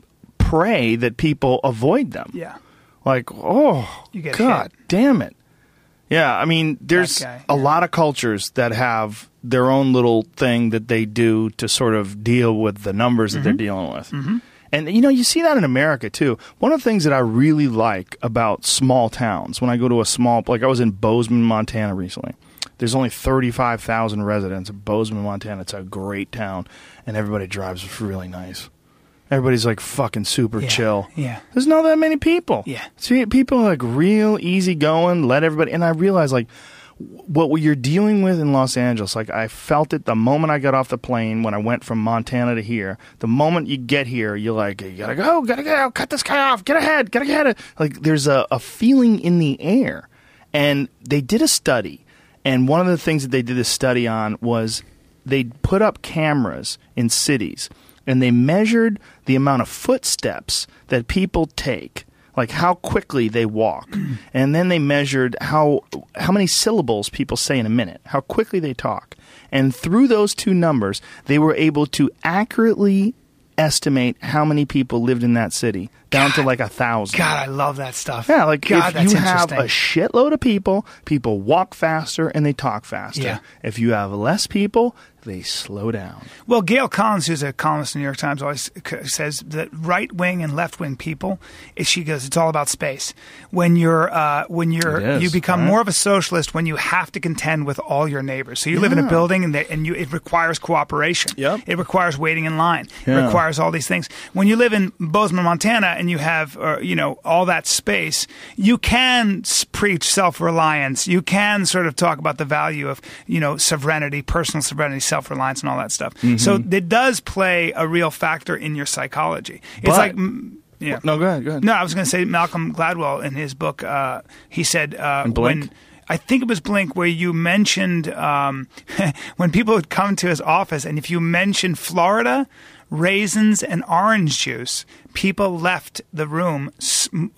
pray that people avoid them. Yeah. Like, oh, You get God hit. damn it. Yeah, I mean, there's guy, a yeah. lot of cultures that have their own little thing that they do to sort of deal with the numbers that they're Mm-hmm. dealing with. And you know, you see that in America too. One of the things that I really like about small towns, when I go to a small, like I was in Bozeman, Montana recently. There's only 35,000 residents of Bozeman, Montana. It's a great town, and everybody drives really nice. Everybody's like fucking super Yeah, chill. yeah. There's not that many people. Yeah. See, people are like real easy going, let everybody. And I realized like what you're dealing with in Los Angeles, like I felt it the moment I got off the plane when I went from Montana to here. The moment you get here, you're like, you gotta go, gotta go, cut this guy off, get ahead, gotta get ahead. Like there's a, a feeling in the air. And they did a study. And one of the things that they did a study on was they put up cameras in cities and they measured the amount of footsteps that people take like how quickly they walk. [clears throat] And then they measured how how many syllables people say in a minute how quickly they talk. And through those two numbers they were able to accurately estimate how many people lived in that city down to like a thousand God, I love that stuff. yeah, like God, if you have a shitload of people, people walk faster and they talk faster. Yeah. If you have less people, they slow down. Well, Gail Collins, who's a columnist in the New York Times, always says that right wing and left wing people, she goes, it's all about space. When you're uh, when you're is, you become right? more of a socialist when you have to contend with all your neighbors. So you live in a building and they, and you it requires cooperation. Yep. It requires waiting in line. Yeah. It requires all these things. When you live in Bozeman, Montana, and you have uh, you know all that space, you can preach self reliance. You can sort of talk about the value of you know sovereignty, personal sovereignty, self reliance, and all that stuff. Mm-hmm. So it does play a real factor in your psychology. It's But- like. Yeah. No, go ahead. Go ahead. No, I was going to say Malcolm Gladwell in his book. Uh, he said uh, Blink? when I think it was Blink where you mentioned um, [laughs] when people would come to his office, and if you mentioned Florida, raisins, and orange juice, people left the room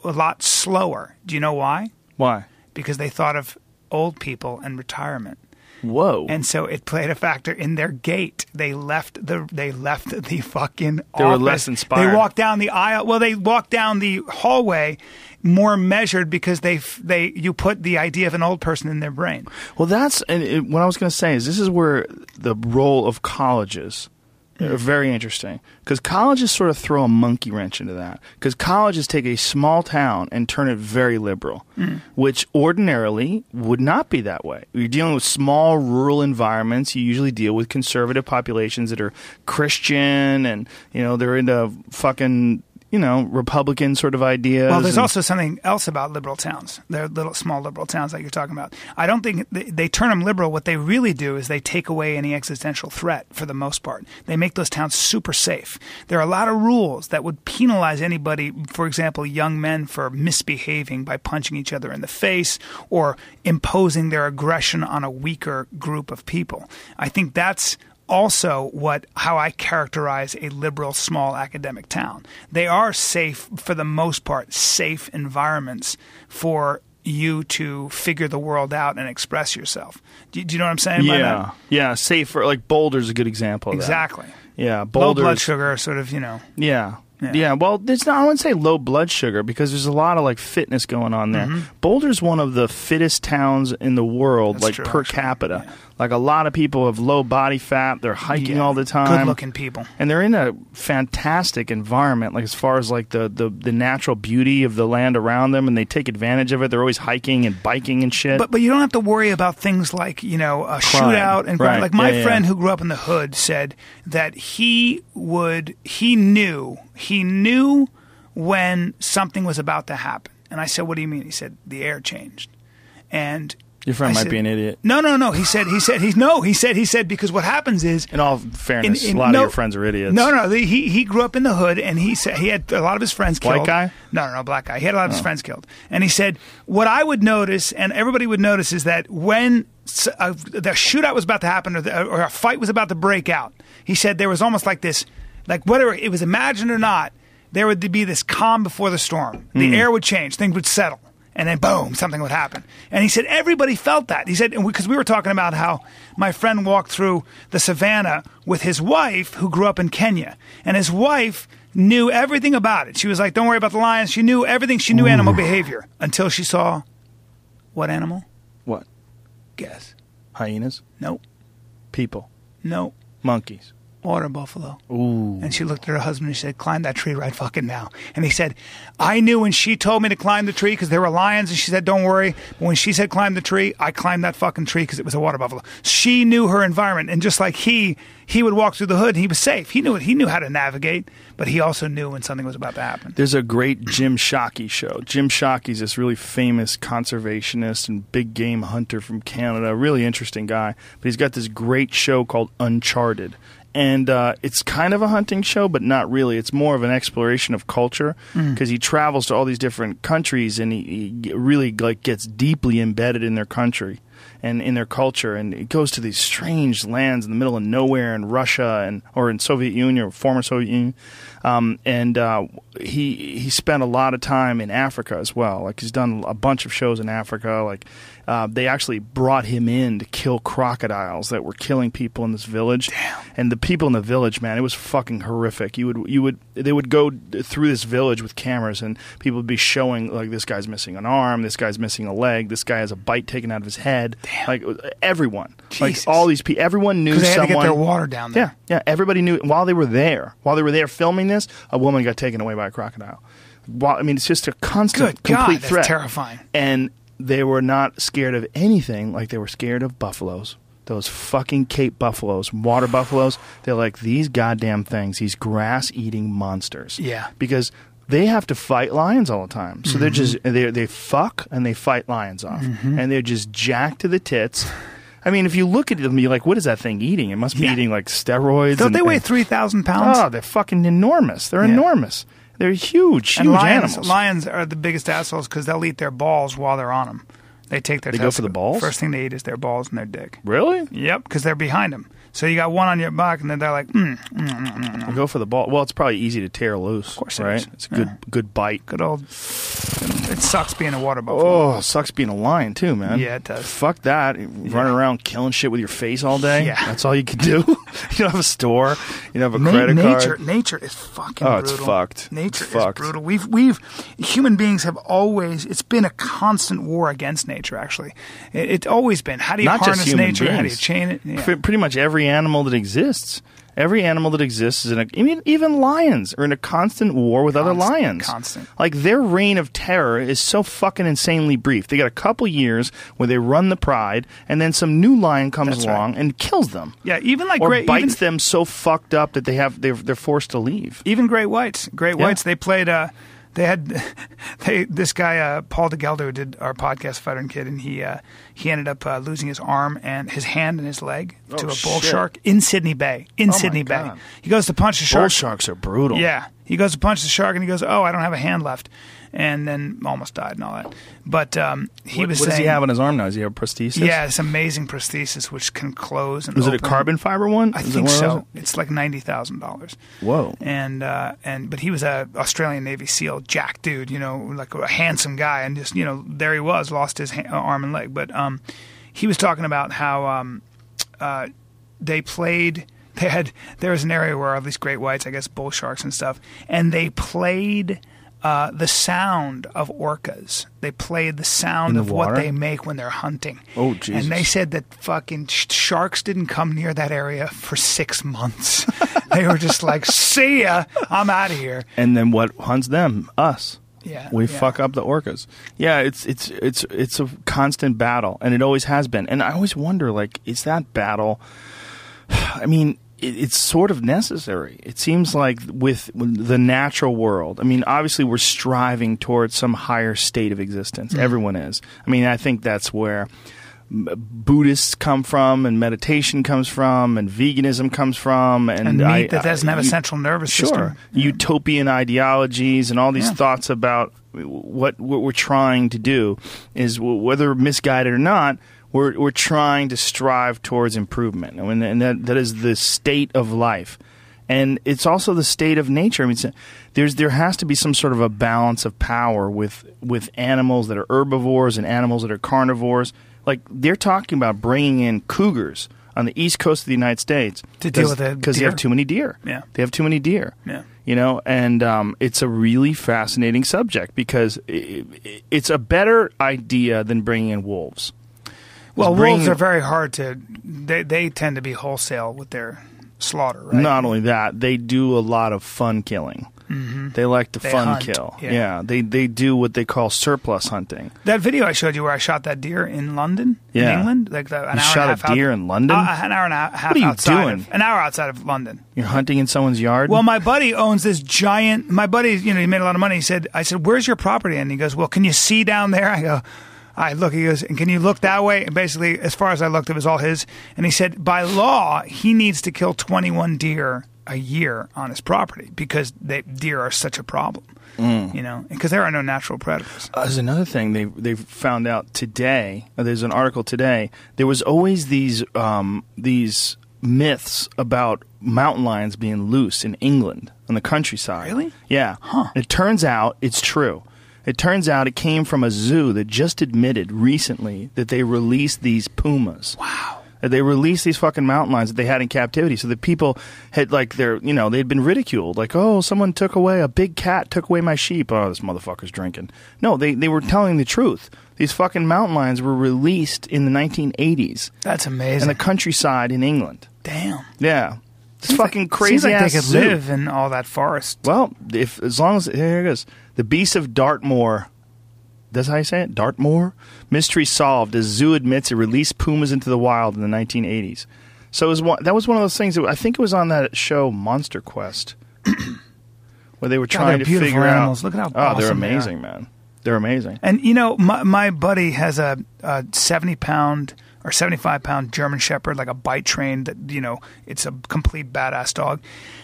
a lot slower. Do you know why? Why? Because they thought of old people and retirement. Whoa. And so it played a factor in their gait. They left the they left the fucking. They were less inspired. They walked down the aisle. Well, they walked down the hallway more measured because they they you put the idea of an old person in their brain. Well, that's and it, what I was going to say is this is where the role of colleges are very interesting because colleges sort of throw a monkey wrench into that because colleges take a small town and turn it very liberal, mm. which ordinarily would not be that way. You're dealing with small rural environments. You usually deal with conservative populations that are Christian and you know they're into fucking you know Republican sort of ideas. Well, there's and- also something else about liberal towns. They're little small liberal towns like you're talking about. I don't think they, they turn them liberal. What they really do is they take away any existential threat for the most part. They make those towns super safe. There are a lot of rules that would penalize anybody, for example, young men for misbehaving by punching each other in the face or imposing their aggression on a weaker group of people. I think that's also what how I characterize a liberal small academic town. They are safe for the most part, safe environments for you to figure the world out and express yourself. Do, do you know what I'm saying? Yeah, yeah. Safer, like Boulder's a good example. Of that. exactly. Yeah, Boulder. Low blood sugar, sort of, you know. Yeah. Yeah. yeah. well, there's not. I wouldn't say low blood sugar because there's a lot of like fitness going on there. Mm-hmm. Boulder's one of the fittest towns in the world, That's like true, per actually. capita. Yeah. Like a lot of people have low body fat. They're hiking Yeah. all the time. Good-looking people. and they're in a fantastic environment. Like as far as like the, the the natural beauty of the land around them, and they take advantage of it. They're always hiking and biking and shit. But but you don't have to worry about things like you know a Crime. shootout and Right. like my yeah, friend yeah. who grew up in the hood said that he would he knew he knew when something was about to happen. And I said, "What do you mean?" He said, "The air changed." And Your friend I might said- be an idiot. No, no, no. He said he said he's no. He said he said because what happens is In all fairness, in- a lot no- of your friends are idiots. No, no, the- he he grew up in the hood, and he said he had a lot of his friends White killed. guy? No, no, no, black guy. He had a lot of his oh. friends killed, and he said what I would notice, and everybody would notice, is that when a, the shootout was about to happen, or, the, or a fight was about to break out, he said there was almost like this, like whether it was imagined or not, there would be this calm before the storm. The hmm. air would change, things would settle and then boom, something would happen. And he said everybody felt that. He said because we were talking about how my friend walked through the savannah with his wife, who grew up in Kenya, and his wife knew everything about it. She was like, "Don't worry about the lions." She knew everything. She knew animal behavior until she saw what animal? What? Guess. Hyenas? Nope. People? Nope. Monkeys? Water buffalo. Ooh. And she looked at her husband and she said, Climb that tree right fucking now. And he said, I knew when she told me to climb the tree because there were lions and she said, Don't worry. But when she said climb the tree, I climbed that fucking tree because it was a water buffalo. She knew her environment. And just like he, he would walk through the hood and he was safe. He knew it. He knew how to navigate, but he also knew when something was about to happen. There's a great Jim Shockey show. Jim Shockey's this really famous conservationist and big game hunter from Canada. Really interesting guy. But he's got this great show called Uncharted. And uh, it's kind of a hunting show, but not really. It's more of an exploration of culture because he travels to all these different countries and he, he really like gets deeply embedded in their country and in their culture. And it goes to these strange lands in the middle of nowhere in Russia and or in Soviet Union or former Soviet Union. Um, and uh, he he spent a lot of time in Africa as well. Like he's done a bunch of shows in Africa like uh, they actually brought him in to kill crocodiles that were killing people in this village and the people in the village man it was fucking horrific you would you would they would go through this village with cameras and people would be showing like this guy's missing an arm this guy's missing a leg this guy has a bite taken out of his head Damn. like everyone Jesus. like all these people everyone knew Because they had someone to get their water down there. yeah yeah everybody knew while they were there while they were there filming this a woman got taken away by a crocodile while, I mean it's just a constant Good God, complete that's threat terrifying. and they were not scared of anything like they were scared of buffaloes. Those fucking Cape buffaloes, water buffaloes. They're like these goddamn things, these grass eating monsters. Yeah. Because they have to fight lions all the time. So they're just Mm-hmm. they they fuck and they fight lions off. And they're just jacked to the tits. I mean, if you look at them, you're like, what is that thing eating? It must be Yeah. eating like steroids. Don't and- they weigh 3,000 pounds? Oh, they're fucking enormous. They're Yeah. enormous. They're huge, and huge lions, animals. lions are the biggest assholes because they'll eat their balls while they're on them. They take their They go for the balls? First thing they eat is their balls and their dick. really? Yep, because they're behind them. So you got one on your back, and then they're like, mm, mm, We'll go for the ball. Well, it's probably easy to tear loose. Of course it right? is. It's a good Yeah. good bite. good old. It sucks being a water buffalo. Oh, sucks being a lion too, man. Yeah, it does. Fuck that. Running around killing shit with your face all day. Yeah. That's all you can do. [laughs] you don't have a store. You don't have a Na- credit nature, card. nature is fucking Oh, it's brutal. fucked. Nature It's fucked. is brutal. We've, we've, human beings have always. It's been a constant war against nature. Actually, it, it's always been. How do you Not harness nature? How do you chain it? Yeah. Pre- Pretty much every animal that exists. Every animal that exists is in a. I mean, even lions are in a constant war with other lions. constant. Like their reign of terror is so fucking insanely brief. They got a couple years where they run the pride, and then some new lion comes That's right. along and kills them. Yeah, even like or great, bites even, them so fucked up that they have they're, they're forced to leave. even great whites. Great Yeah. whites. They played. Uh, they had [laughs] they this guy uh, Paul de Gelder who did our podcast Fighter Kid, and he uh, he ended up uh, losing his arm and his hand and his leg to Oh, a bull shit. shark in Sydney Bay. In Oh, Sydney Bay, God. he goes to punch the shark. Bull sharks are brutal. Yeah. He goes to punch the shark and he goes, Oh, I don't have a hand left. And then almost died and all that. But um, he what, was what does he have on his arm now? Does he have a prosthesis? Yeah, this amazing prosthesis which can close and Was it a carbon fiber one? I Is it think one so. It's like ninety thousand dollars. Whoa. And uh, and but he was a Australian Navy SEAL, Jack dude, you know, like a handsome guy, and just you know there he was, lost his ha- arm and leg. But um, he was talking about how um, uh, they played. They had there was an area where all these great whites, I guess bull sharks and stuff, and they played. Uh, the sound of orcas. They played the sound the of what they make when they're hunting. Oh, Jesus. And they said that fucking sh- sharks didn't come near that area for six months. [laughs] they were just like, "See ya, I'm out of here." And then what hunts them? Us. Yeah, We yeah. fuck up the orcas. Yeah, it's it's it's it's a constant battle, and it always has been. And I always wonder, like, is that battle? [sighs] I mean, it's sort of necessary. It seems like with the natural world. I mean, obviously, we're striving towards some higher state of existence. Mm-hmm. Everyone is. I mean, I think that's where. Buddhists come from, and meditation comes from, and veganism comes from, and, And meat I- that doesn't have a central nervous sure. system. utopian ideologies and all these Yeah. thoughts about what what we're trying to do is whether misguided or not we're we're trying to strive towards improvement and, and that that is the state of life and it's also the state of nature. I mean, there's there has to be some sort of a balance of power with with animals that are herbivores and animals that are carnivores. Like they're talking about bringing in cougars on the east coast of the United States To deal with the because they have too many deer. Yeah. they have too many deer. Yeah. you know, and um, it's a really fascinating subject because i i it's a better idea than bringing in wolves. Well, bringing- wolves are very hard to. They they tend to be wholesale with their slaughter, right? Not only that, they do a lot of fun killing. They like to Mm-hmm. They fun hunt, kill. yeah. Yeah. they they do what they call surplus hunting. That video I showed you where I shot that deer in London, Yeah. in England, like the, an You hour shot and a half out- deer in London? Uh, an hour and a half What are you doing? Of, an hour outside of London. You're hunting in someone's yard. Well, my buddy owns this giant. My buddy, you know, he made a lot of money. He said, "I said, where's your property?" And he goes, "Well, can you see down there?" I go, "I look." He goes, "And can you look that way?" And basically, as far as I looked, it was all his. And he said, by law, he needs to kill 21 deer a year on his property because they, deer are such a problem. Mm. You know, because there are no natural predators. Uh, There's another thing they they found out today. uh, There's an article today. There was always these um, these myths about mountain lions being loose in England on the countryside. Really? Yeah. Huh. It turns out it's true. It turns out it came from a zoo that just admitted recently that they released these pumas. Wow. That They released these fucking mountain lions that they had in captivity. So the people had like their, you know, they'd been ridiculed. Like, oh, someone took away a big cat, took away my sheep. Oh, this motherfucker's drinking. No, they they were telling the truth. These fucking mountain lions were released in the 1980s That's amazing. in the countryside in England. Damn. Yeah, it's fucking crazy. Seems like they could zoo. live in all that forest. Well, if as long as here it goes, the beast of Dartmoor. That's how you say it, Dartmoor. Mystery solved as zoo admits it released pumas into the wild in the 1980s. So it was one, that was one of those things. That, I think it was on that show Monster Quest, [coughs] where they were trying they're to figure animals. out. Look at how oh, they're awesome they are. amazing, man. They're amazing. And you know, my my buddy has a, a seventy pound or seventy five pound German Shepherd, like a bite trained. That you know, it's a complete badass dog.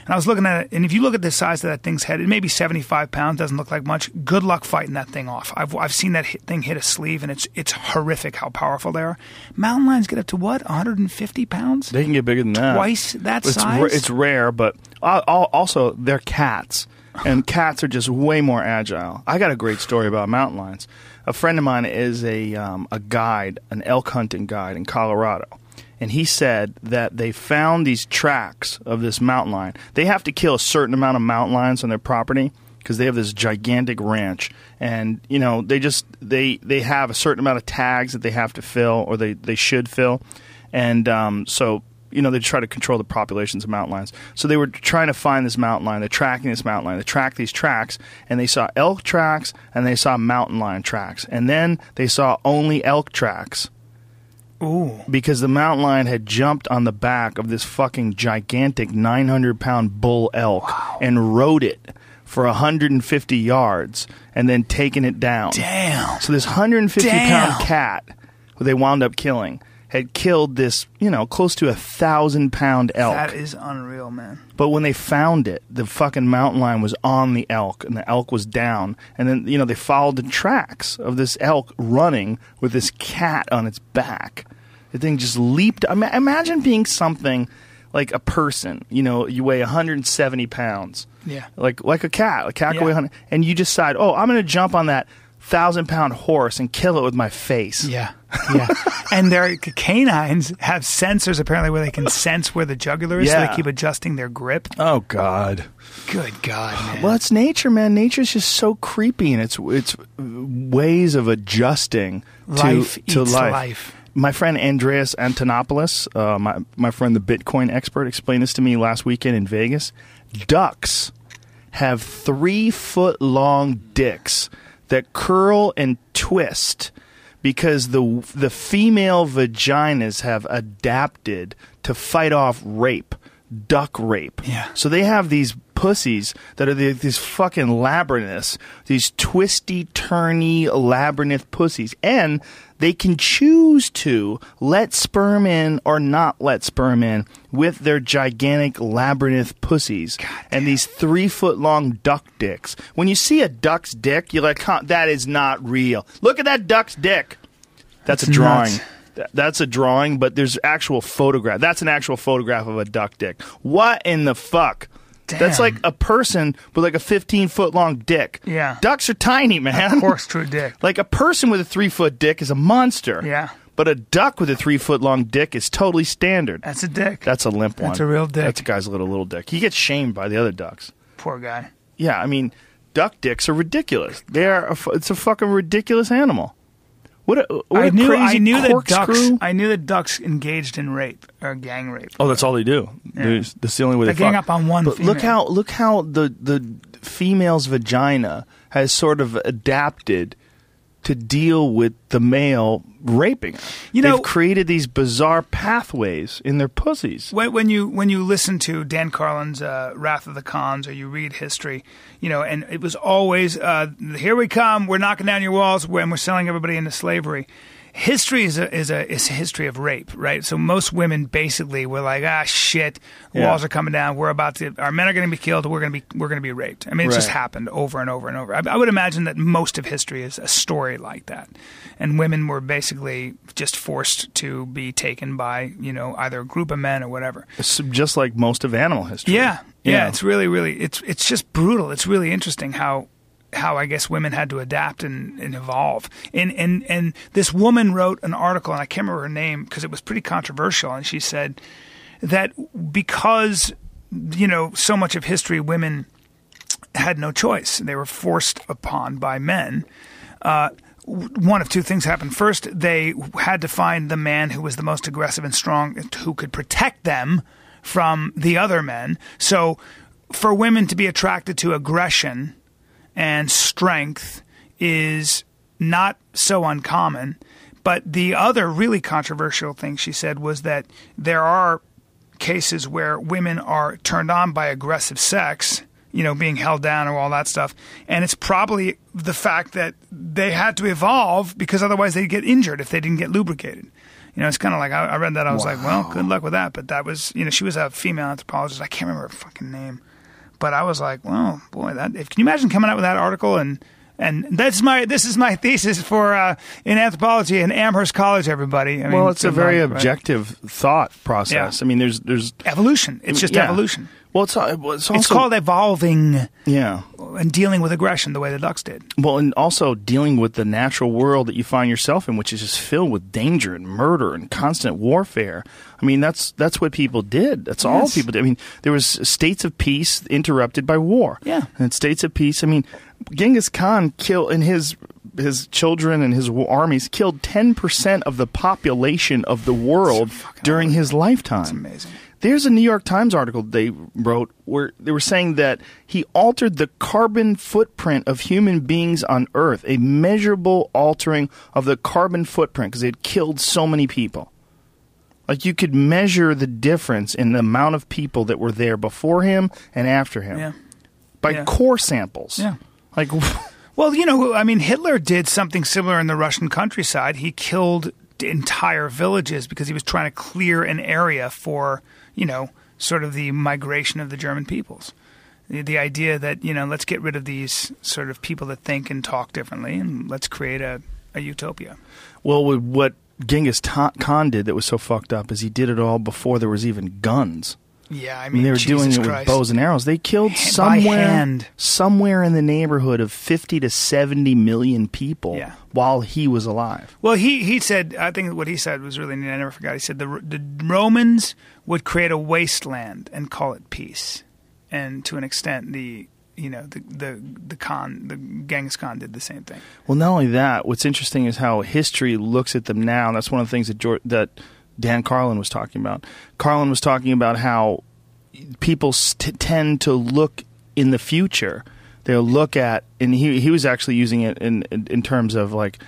And I was looking at it, and if you look at the size of that thing's head, it may be seventy five pounds. Doesn't look like much. Good luck fighting that thing off. I've I've seen that hit, thing hit a sleeve, and it's it's horrific how powerful they are. Mountain lions get up to what one hundred and fifty pounds. They can get bigger than that. Twice that it's size? ra- it's rare, but uh, al- also they're cats, and cats are just way more agile. I got a great story about mountain lions. A friend of mine is a um, a guide, an elk hunting guide in Colorado, and he said that they found these tracks of this mountain lion. They have to kill a certain amount of mountain lions on their property because they have this gigantic ranch and you know they just they they have a certain amount of tags that they have to fill or they they should fill and um, so you know they try to control the populations of mountain lions. So they were trying to find this mountain lion. They're tracking this mountain lion. They tracked these tracks and they saw elk tracks and they saw mountain lion tracks. And then they saw only elk tracks. Ooh, because the mountain lion had jumped on the back of this fucking gigantic 900 pound bull elk and rode it for 150 yards and then taken it down. damn. So this 150 Damn. pound cat who they wound up killing had killed this, you know, close to a thousand pound elk. That is unreal, man. But when they found it, the fucking mountain lion was on the elk, and the elk was down. And then, you know, they followed the tracks of this elk running with this cat on its back. The thing just leaped. ima- Imagine being something like a person. You know, you weigh 170 pounds. Yeah. Like like a cat. A cat Yeah. can weigh 100. And you decide, oh, I'm going to jump on that thousand pound horse and kill it with my face. Yeah, yeah. [laughs] and their canines have sensors apparently where they can sense where the jugular is, so Yeah. they keep adjusting their grip. Oh, God. Good God, [sighs] man. Well, it's nature, man. Nature's just so creepy, and it's it's ways of adjusting to Life to eats life. life. My friend Andreas Antonopoulos, uh, my my friend the Bitcoin expert, explained this to me last weekend in Vegas. Ducks have three foot long dicks that curl and twist because the the female vaginas have adapted to fight off rape, duck rape. Yeah. So they have these pussies that are the, these fucking labyrinths, these twisty, turny labyrinth pussies, and they can choose to let sperm in or not let sperm in with their gigantic labyrinth pussies and these three foot long duck dicks. When you see a duck's dick, you're like, huh, that is not real. Look at that duck's dick. That's, a drawing. nuts. Th- That's a drawing, but there's actual photograph. That's an actual photograph of a duck dick. What in the fuck? That's like a person with like a 15 foot long dick. Yeah. Ducks are tiny, man. Horse true dick. [laughs] Like a person with a three foot dick is a monster. Yeah. But a duck with a three foot long dick is totally standard. That's a dick. That's a limp one. That's a real dick. That's a guy's little little dick. He gets shamed by the other ducks. Poor guy. Yeah, I mean, duck dicks are ridiculous. They are. A, it's a fucking ridiculous animal. What a, what I knew. crazy I knew that ducks. I knew that ducks engaged in rape or gang rape. Oh, that's all they do. There's- That's the only way they, They gang fuck. up on one But look how look how the the female's vagina has sort of adapted to deal with the male raping her. You know- They've created these bizarre pathways in their pussies. when, when you when you listen to Dan Carlin's uh, Wrath of the Khans or you read history, you know, and it was always uh, here we come, we're knocking down your walls and we're selling everybody into slavery. History is a is a is a history of rape, right? So most women basically were like, ah, shit, Yeah. walls are coming down. We're about to, our men are going to be killed. We're going to be we're going to be raped. I mean, it's just happened over and over and over. I, I would imagine that most of history is a story like that, and women were basically just forced to be taken by you know either a group of men or whatever. It's just like most of animal history. Yeah, yeah, Yeah. it's really, really, it's it's just brutal. It's really interesting how how I guess women had to adapt and, and evolve. And and and this woman wrote an article, and I can't remember her name because it was pretty controversial. And she said that because you know so much of history, women had no choice; they were forced upon by men. Uh, one of two things happened. First, they had to find the man who was the most aggressive and strong, who could protect them from the other men. So, for women to be attracted to aggression and strength is not so uncommon. But the other really controversial thing she said was that there are cases where women are turned on by aggressive sex, you know, being held down or all that stuff. And it's probably the fact that they had to evolve because otherwise they'd get injured if they didn't get lubricated. You know, it's kind of like I, I read that. I was like, well, good luck with that. But that was, you know, she was a female anthropologist. I can't remember her fucking name. But I was like, well, boy, that if, can you imagine coming out with that article and and that's my this is my [laughs] thesis for uh, in anthropology in Amherst College, everybody. I mean, Well, it's a very luck, right? objective thought process. Yeah. I mean, there's there's evolution. It's just yeah. evolution. Well, it's uh, it's, also, It's called evolving yeah. and dealing with aggression the way the ducks did. Well, and also dealing with the natural world that you find yourself in, which is just filled with danger and murder and constant warfare. I mean, that's that's what people did. That's all people did. I mean, there was states of peace interrupted by war. Yeah. and states of peace. I mean, Genghis Khan killed in his his children and his armies killed ten percent of the population of the world during his lifetime. That's amazing. There's a New York Times article they wrote where they were saying that he altered the carbon footprint of human beings on Earth, a measurable altering of the carbon footprint because it killed so many people. Like you could measure the difference in the amount of people that were there before him and after him Yeah. by Yeah. core samples. Yeah. Like, [laughs] Well, you know, I mean, Hitler did something similar in the Russian countryside. He killed entire villages because he was trying to clear an area for you know sort of the migration of the German peoples. The, idea that you know let's get rid of these sort of people that think and talk differently and let's create a, a utopia. Well, what Genghis Khan did that was so fucked up is he did it all before there was even guns. Yeah, I mean they were Jesus doing it Christ. with bows and arrows. They killed By somewhere, hand. somewhere in the neighborhood of fifty to seventy million people Yeah. while he was alive. Well, he, he said, I think what he said was really neat. I never forgot. He said the, the Romans would create a wasteland and call it peace. And to an extent, the, you know, the, the, the Khan, the Genghis Khan did the same thing. Well, not only that, what's interesting is how history looks at them now. And that's one of the things that George, that Dan Carlin was talking about. Carlin was talking about how people st- tend to look in the future. They'll look at, and he he was actually using it in in, in terms of like,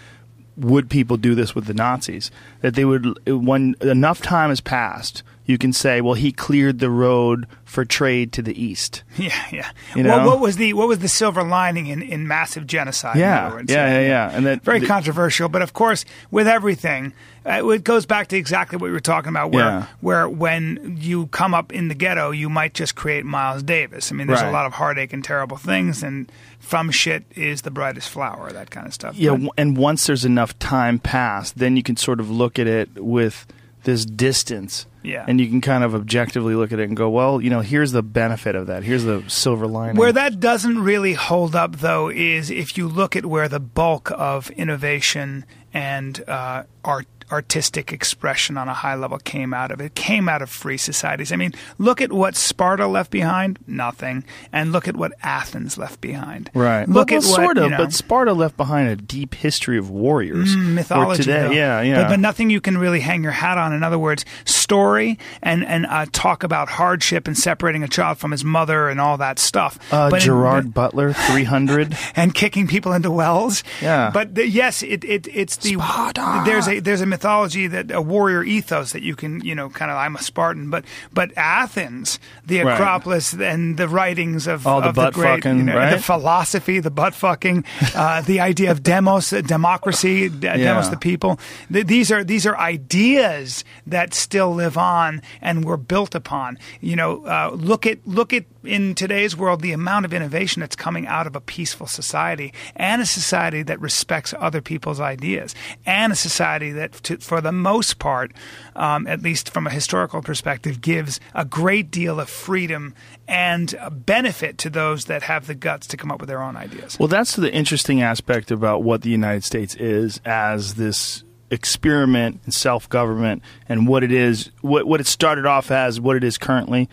would people do this with the Nazis? That they would when enough time has passed, you can say, well, he cleared the road for trade to the east. [laughs] Yeah, yeah. You Well, what was the what was the silver lining in, in massive genocide? in Yeah, other words? yeah, yeah, yeah. And that very the- controversial. But of course, with everything, uh, it goes back to exactly what we were talking about. Where Yeah. where when you come up in the ghetto, you might just create Miles Davis. I mean, there's Right. a lot of heartache and terrible things, and from shit is the brightest flower, that kind of stuff. Yeah, But- and once there's enough time passed, then you can sort of look at it with this distance. Yeah. And you can kind of objectively look at it and go, well, you know, here's the benefit of that. Here's the silver lining. Where that doesn't really hold up, though, is if you look at where the bulk of innovation and uh, art, artistic expression on a high level came out of. It came out of free societies. I mean, look at what Sparta left behind, nothing, and look at what Athens left behind. Right. Look well, at well, what, sort of, you know, but Sparta left behind a deep history of warriors. Mm, mythology. Today, though. yeah, yeah. But, but nothing you can really hang your hat on. In other words, story and and uh, talk about hardship and separating a child from his mother and all that stuff. uh, But in- Gerard Butler, 300. [laughs] and kicking people into wells. Yeah. But the, yes, it, it it's the Sparta. there's a there's a mythology that a warrior ethos that you can you know kind of I'm a Spartan, but but Athens, the Right. Acropolis, and the writings of All the of butt great, fucking, you know, right? the philosophy, the butt fucking, uh, [laughs] the idea of demos, democracy, d- demos the people. Th- these are these are ideas that still live on and were built upon. You know, uh, look at look at in today's world the amount of innovation that's coming out of a peaceful society and a society that respects other people's ideas and a society that, to, for the most part, um, at least from a historical perspective, gives a great deal of freedom and benefit to those that have the guts to come up with their own ideas. Well, that's the interesting aspect about what the United States is as this experiment in self government and what it is, what, what it started off as, what it is currently,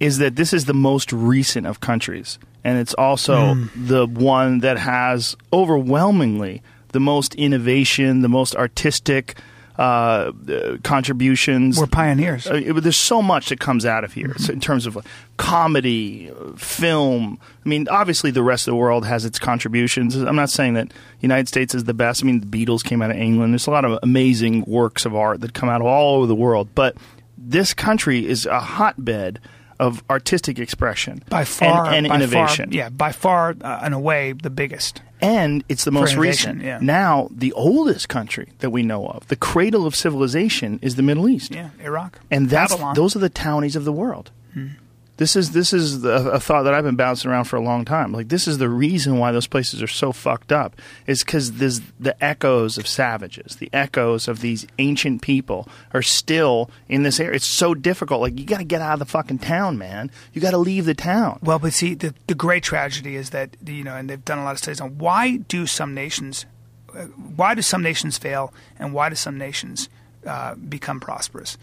is that this is the most recent of countries. And it's also the one that has overwhelmingly the most innovation, the most artistic uh, contributions. We're pioneers. Uh, there's so much that comes out of here so in terms of comedy, uh, film. I mean, obviously, the rest of the world has its contributions. I'm not saying that United States is the best. I mean, the Beatles came out of England. There's a lot of amazing works of art that come out of all over the world. But this country is a hotbed of artistic expression by far, and, and by innovation. Far, yeah, by far uh, and away the biggest. And it's the most recent. yeah. Now, the oldest country that we know of, the cradle of civilization, is the Middle East. Yeah, Iraq and that's Babylon. those are the townies of the world. Hmm. This is this is the, a thought that I've been bouncing around for a long time. Like this is the reason why those places are so fucked up is because the echoes of savages, the echoes of these ancient people are still in this area. It's so difficult. Like you got to get out of the fucking town, man. You got to leave the town. Well, but see, the, the great tragedy is that you know, and they've done a lot of studies on why do some nations, uh, why do some nations fail, and why do some nations uh, become prosperous?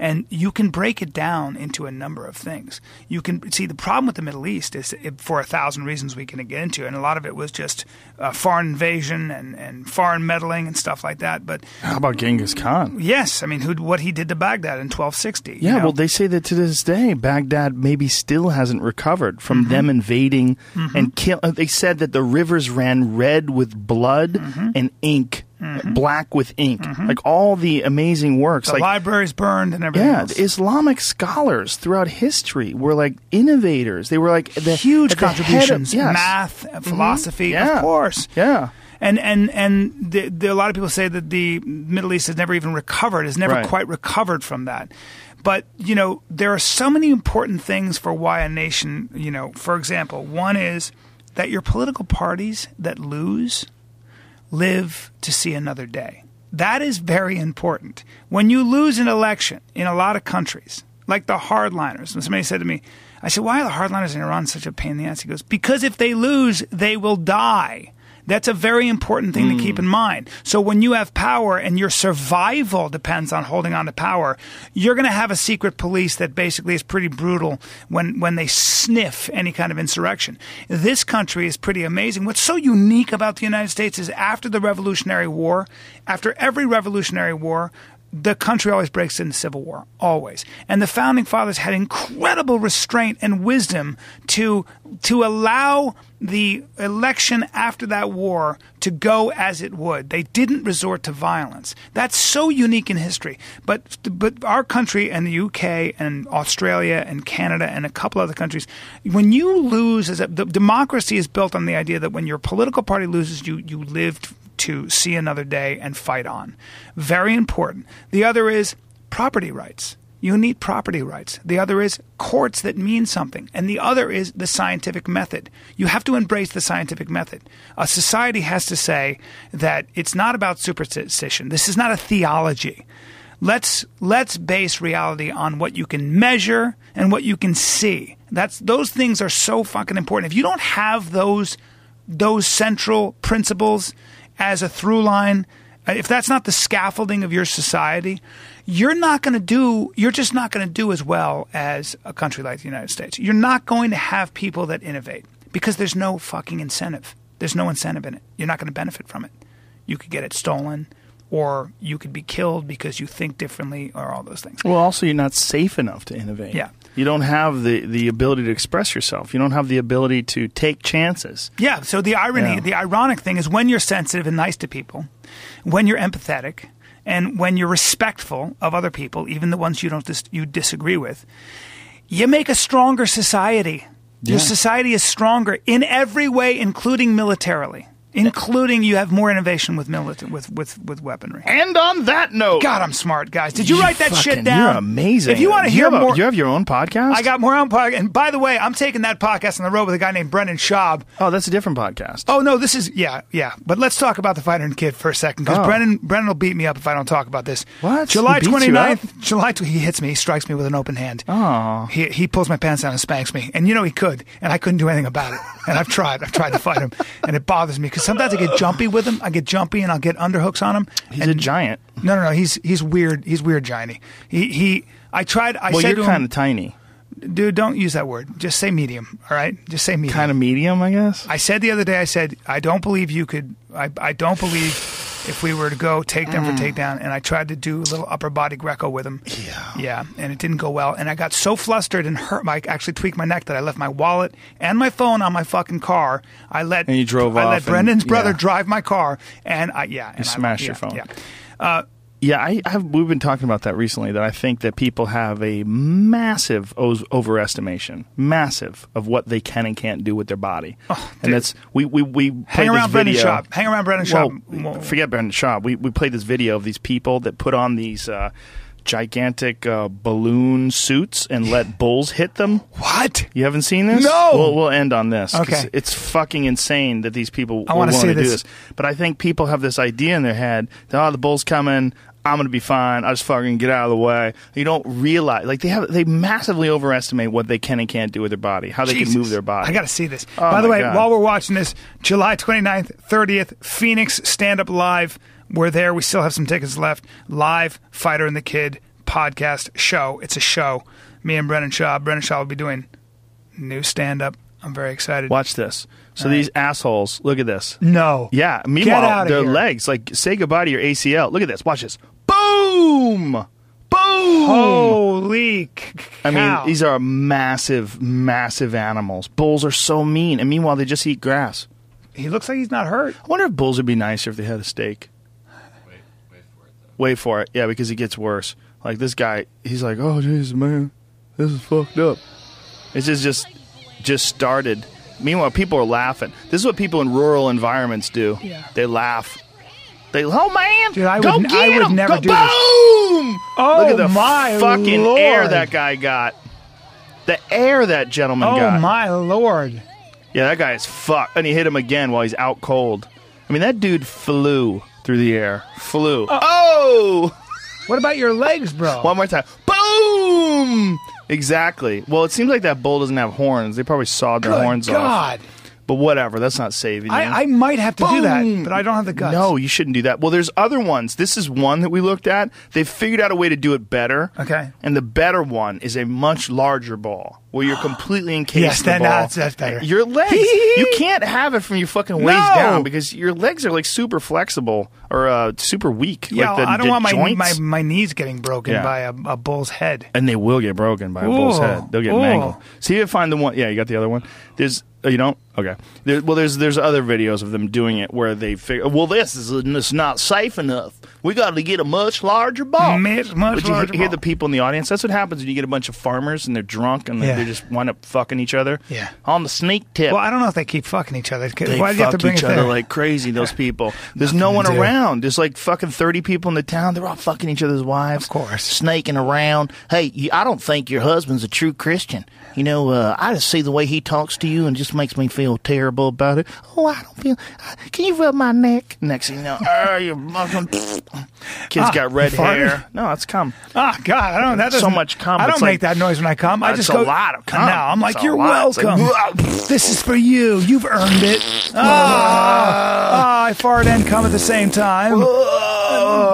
And you can break it down into a number of things. You can see the problem with the Middle East is it, for a thousand reasons we can get into, and a lot of it was just uh, foreign invasion and, and foreign meddling and stuff like that. But How about Genghis Khan? yes, I mean, who, what he did to Baghdad in 1260. you Yeah, know? well, they say that to this day, Baghdad maybe still hasn't recovered from Mm-hmm. them invading and kill. uh, They said that the rivers ran red with blood Mm-hmm. and ink, black with ink, like all the amazing works. the like, libraries burned and everything. yeah. Islamic scholars throughout history were like innovators. They were like the huge the head of- contributions. yes. Math, uh, philosophy, Yeah. of course. Yeah. And and and the, the, a lot of people say that the Middle East has never even recovered, has never Right. quite recovered from that. But you know, there are so many important things for why a nation. You know, for example, one is that your political parties that lose live to see another day. That is very important. When you lose an election in a lot of countries, like the hardliners, when somebody said to me, I said, Why are the hardliners in Iran such a pain in the ass? He goes, Because if they lose, they will die. That's a very important thing to keep in hmm. mind. So when you have power and your survival depends on holding on to power, you're going to have a secret police that basically is pretty brutal when, when they sniff any kind of insurrection. This country is pretty amazing. What's so unique about the United States is after the Revolutionary War, after every Revolutionary War, the country always breaks into civil war, always. And the founding fathers had incredible restraint and wisdom to to allow the election after that war to go as it would. They didn't resort to violence. That's so unique in history. But but our country and the UK and Australia and Canada and a couple other countries, when you lose as a the democracy is built on the idea that when your political party loses, you you lived to see another day and fight on. Very important. The other is property rights. You need property rights. The other is courts that mean something. And the other is the scientific method. You have to embrace the scientific method. A society has to say that it's not about superstition. This is not a theology. Let's let's base reality on what you can measure and what you can see. That's those things are so fucking important. If you don't have those those central principles as a through line, Uh, if that's not the scaffolding of your society, you're not going to do, you're just not going to do as well as a country like the United States. You're not going to have people that innovate because there's no fucking incentive. There's no incentive in it. You're not going to benefit from it. You could get it stolen or you could be killed because you think differently or all those things. Well, also, you're not safe enough to innovate. Yeah. You don't have the, the ability to express yourself. You don't have the ability to take chances. Yeah. So the irony, Yeah. the ironic thing is when you're sensitive and nice to people, when you're empathetic, and when you're respectful of other people, even the ones you don't dis- you disagree with, you make a stronger society. Your society is stronger in every way, including militarily. Including you have more innovation with milita- with, with with weaponry. And on that note, God, I'm smart, guys. Did you, write that shit down? You're amazing. If you want to hear a- more, you have your own podcast. I got more on podcast. And by the way, I'm taking that podcast on the road with a guy named Brendan Schaub. Oh, that's a different podcast. Oh no, this is yeah, yeah. But let's talk about the fighter and kid for a second because Oh. Brendan Brendan will beat me up if I don't talk about this. What? July He beats you 29th, July he hits me, he strikes me with an open hand. Oh. He he pulls my pants down and spanks me. And you know he could, and I couldn't do anything about it. And I've tried. I've tried to fight him, and it bothers me because sometimes I get jumpy with him. I get jumpy and I'll get underhooks on him. He's and a giant. No, no, no. He's he's weird. He's weird, gianty. He he. I tried. I Well, said you're kind of tiny. Dude, don't use that word. Just say medium. All right, just say medium. Kind of medium, I guess. I said the other day, I said, I don't believe you could, I, I don't believe if we were to go take takedown for takedown, and I tried to do a little upper body Greco with him. Yeah. Yeah, and it didn't go well. And I got so flustered and hurt, I actually tweaked my neck that I left my wallet and my phone on my fucking car. I let, And you drove I off let and- Brendan's brother yeah. drive my car, and I, yeah. and I- smashed your yeah, phone. Yeah. Uh, Yeah, I, have, we've been talking about that recently. That I think that people have a massive overestimation, massive of what they can and can't do with their body, and Oh, dude. that's we we we hang around Brendan Schaub. Hang around Brendan Schaub. Well, forget Brendan Schaub. We we played this video of these people that put on these uh, gigantic uh, balloon suits and let [laughs] bulls hit them. What? You haven't seen this? No! We'll, we'll end on this. Okay. It's fucking insane that these people I wanna to do this. this. But I think people have this idea in their head that, oh, the bull's coming. I'm going to be fine. I just fucking get out of the way. You don't realize, like, they have, they massively overestimate what they can and can't do with their body, how they Jesus. can move their body. I got to see this. Oh, By the way, God. while we're watching this, July 29th, 30th, Phoenix Stand Up Live. We're there. We still have some tickets left. Live Fighter and the Kid podcast show. It's a show. Me and Brendan Schaub. Brendan Schaub will be doing new stand up. I'm very excited. Watch this. So All right. these assholes, look at this. No. Yeah. Meanwhile, their here. legs, like, say goodbye to your ACL. Look at this. Watch this. Boom! Boom! Holy c- I mean, these are massive, massive animals. Bulls are so mean, and meanwhile, they just eat grass. He looks like he's not hurt. I wonder if bulls would be nicer if they had a steak. Wait for it, yeah, because it gets worse. Like this guy, he's like, "Oh, Jesus, man, this is fucked up." This is just, just started. Meanwhile, people are laughing. This is what people in rural environments do. Yeah. They laugh. They, oh man, Dude, I go would- get I would him. never go, do this. boom! Oh, Look at oh the my fucking air that guy got. The air that gentleman Oh got. Oh my lord! Yeah, that guy is fucked. And he hit him again while he's out cold. I mean, that dude flew through the air. Flew. Uh, oh! What about your legs, bro? One more time. Boom! Exactly. Well, it seems like that bull doesn't have horns. They probably sawed their Good horns off. God! But whatever, that's not saving you. I, I might have to do that, but I don't have the guts. No, you shouldn't do that. Well, there's other ones. This is one that we looked at. They've figured out a way to do it better. Okay. And the better one is a much larger ball where you're [gasps] completely encased Yes, in the ball. that's- that's better. Your legs. you [laughs] can't have it from your fucking waist No! down because your legs are like super flexible or uh, super weak. Yeah, like the, I don't want my, joints. my my knees getting broken Yeah. by a, a bull's head. and they will get broken by a bull's head. They'll get Ooh. mangled. See if you find the one. Yeah, you got the other one. There's oh, you don't. Okay. There, well, there's there's other videos of them doing it where they figure. Well, this is it's not safe enough. We got to get a much larger ball. Much, much but you larger hear ball. the people in the audience. That's what happens when you get a bunch of farmers and they're drunk and Yeah. they just wind up fucking each other. Yeah. On the sneak tip. Well, I don't know if they keep fucking each other. They Why do you have to bring each other there? like crazy. Those people. There's no one around. There's like fucking thirty people in the town. They're all fucking each other's wives. Of course. snaking around. Hey, you, I don't think your husband's a true Christian. You know, uh, I just see the way he talks to you and just makes me feel terrible about it. Oh, I don't feel. uh, Can you rub my neck? Next thing you know, [laughs] oh, you fucking. Kid's Ah, got red hair. No, it's cum. Ah, God, I don't. That So much cum, I don't it's make like- that noise when I come. I That's just a go. lot of cum. No, I'm like, It's a you're. It's like, welcome. this is for you. You've earned it. Ah, ah, I fart and come at the same time.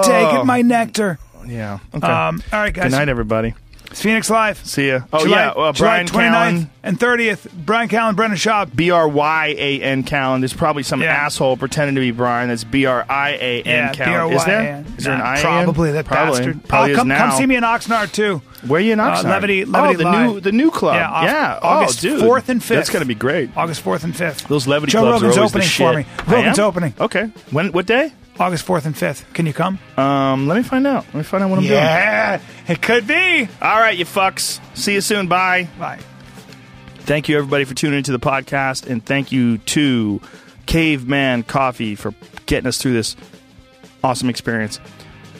Take it, my nectar. Yeah. Okay. Um, all right, guys. Good night, everybody. It's Phoenix Live. See ya. Oh July, yeah, uh, July Bryan 29th Callen. and 30th. Bryan Callen, Brendan Schaub. B R Y A N Callen. There's probably some Yeah. asshole pretending to be Brian. That's B R I A N Yeah, Callen. Is there? Is there an I? Probably that probably. bastard. Probably Uh, is come, come see me in Oxnard too. Where are you in Uh, Oxnard? Levity- oh, Levity the Live. new the new club. Yeah, yeah. August oh, dude. 4th and 5th. That's gonna be great. August 4th and 5th. Those levity Joe clubs Rogan's are always opening for me. Rogan's opening. Okay. When? What day? August 4th and 5th. Can you come? Um, let me find out. Let me find out what I'm doing. yeah, it could be. All right, you fucks. See you soon. Bye. Bye. Thank you, everybody, for tuning into the podcast. And thank you to Caveman Coffee for getting us through this awesome experience.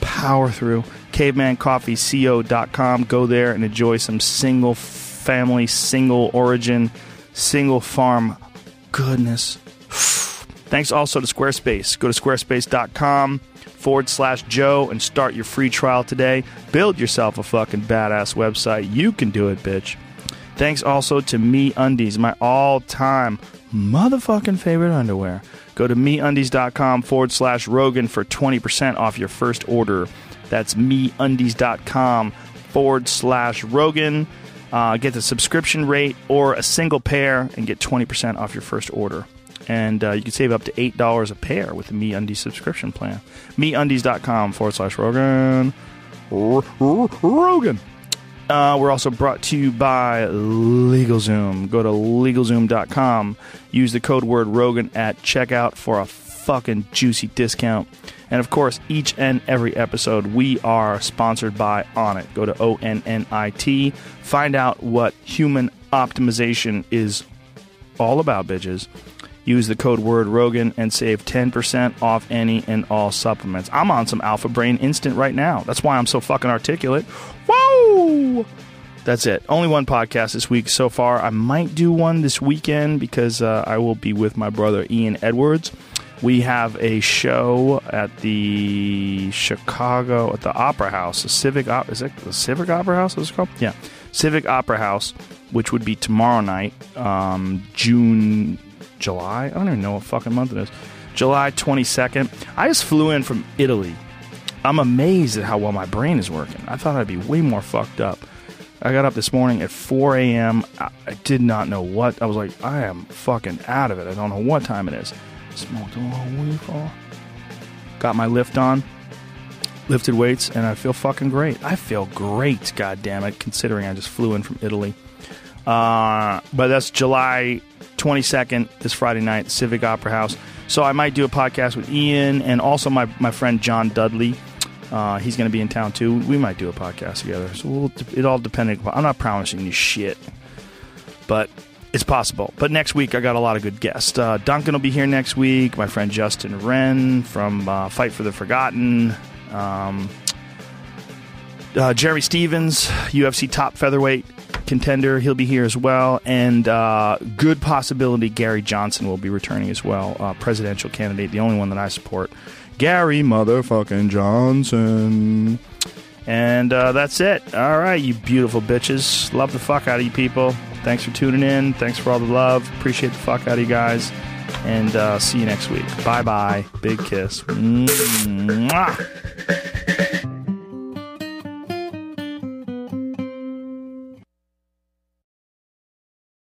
Power through. CavemanCoffeeCO.com. Go there and enjoy some single family, single origin, single farm goodness. Thanks also to Squarespace. Go to squarespace.com forward slash Joe and start your free trial today. Build yourself a fucking badass website. You can do it, bitch. Thanks also to Me Undies, my all time motherfucking favorite underwear. Go to meundies.com forward slash Rogan for 20% off your first order. That's meundies.com forward slash Rogan. Uh, get the subscription rate or a single pair and get 20% off your first order. And uh, you can save up to $8 a pair with the Me Undies subscription plan. MeUndies.com forward slash Rogan. Rogan. Uh, we're also brought to you by LegalZoom. Go to LegalZoom.com. Use the code word Rogan at checkout for a fucking juicy discount. And of course, each and every episode, we are sponsored by Onnit. Go to O N N I T. Find out what human optimization is all about, bitches. Use the code word Rogan and save 10% off any and all supplements. I'm on some Alpha Brain Instant right now. That's why I'm so fucking articulate. Whoa! That's it. Only one podcast this week so far. I might do one this weekend because uh, I will be with my brother Ian Edwards. We have a show at the Chicago at the Opera House, the Civic Op- is it the Civic Opera House? Is it called? Yeah, Civic Opera House, which would be tomorrow night, um, June, July. I don't even know what fucking month it is. July twenty second. I just flew in from Italy. I'm amazed at how well my brain is working. I thought I'd be way more fucked up. I got up this morning at 4 a.m. I, I did not know what. I was like, I am fucking out of it. I don't know what time it is. Smoked a little weed. Got my lift on, lifted weights, and I feel fucking great. I feel great, god damn it, considering I just flew in from Italy. Uh, but that's July 22nd, this Friday night, Civic Opera House. So I might do a podcast with Ian and also my, my friend John Dudley. Uh, he's going to be in town too. We might do a podcast together. So we'll, it all depending. I'm not promising you shit, but It's possible. But next week, I got a lot of good guests. Uh, Duncan will be here next week. My friend Justin Wren from uh, Fight for the Forgotten. Um, uh, Jeremy Stephens, UFC top featherweight contender. He'll be here as well. And uh, good possibility Gary Johnson will be returning as well. Uh, presidential candidate, the only one that I support. Gary motherfucking Johnson. And uh, that's it. All right, you beautiful bitches. Love the fuck out of you people. Thanks for tuning in. Thanks for all the love. Appreciate the fuck out of you guys. And uh, see you next week. Bye bye. Big kiss. Mwah.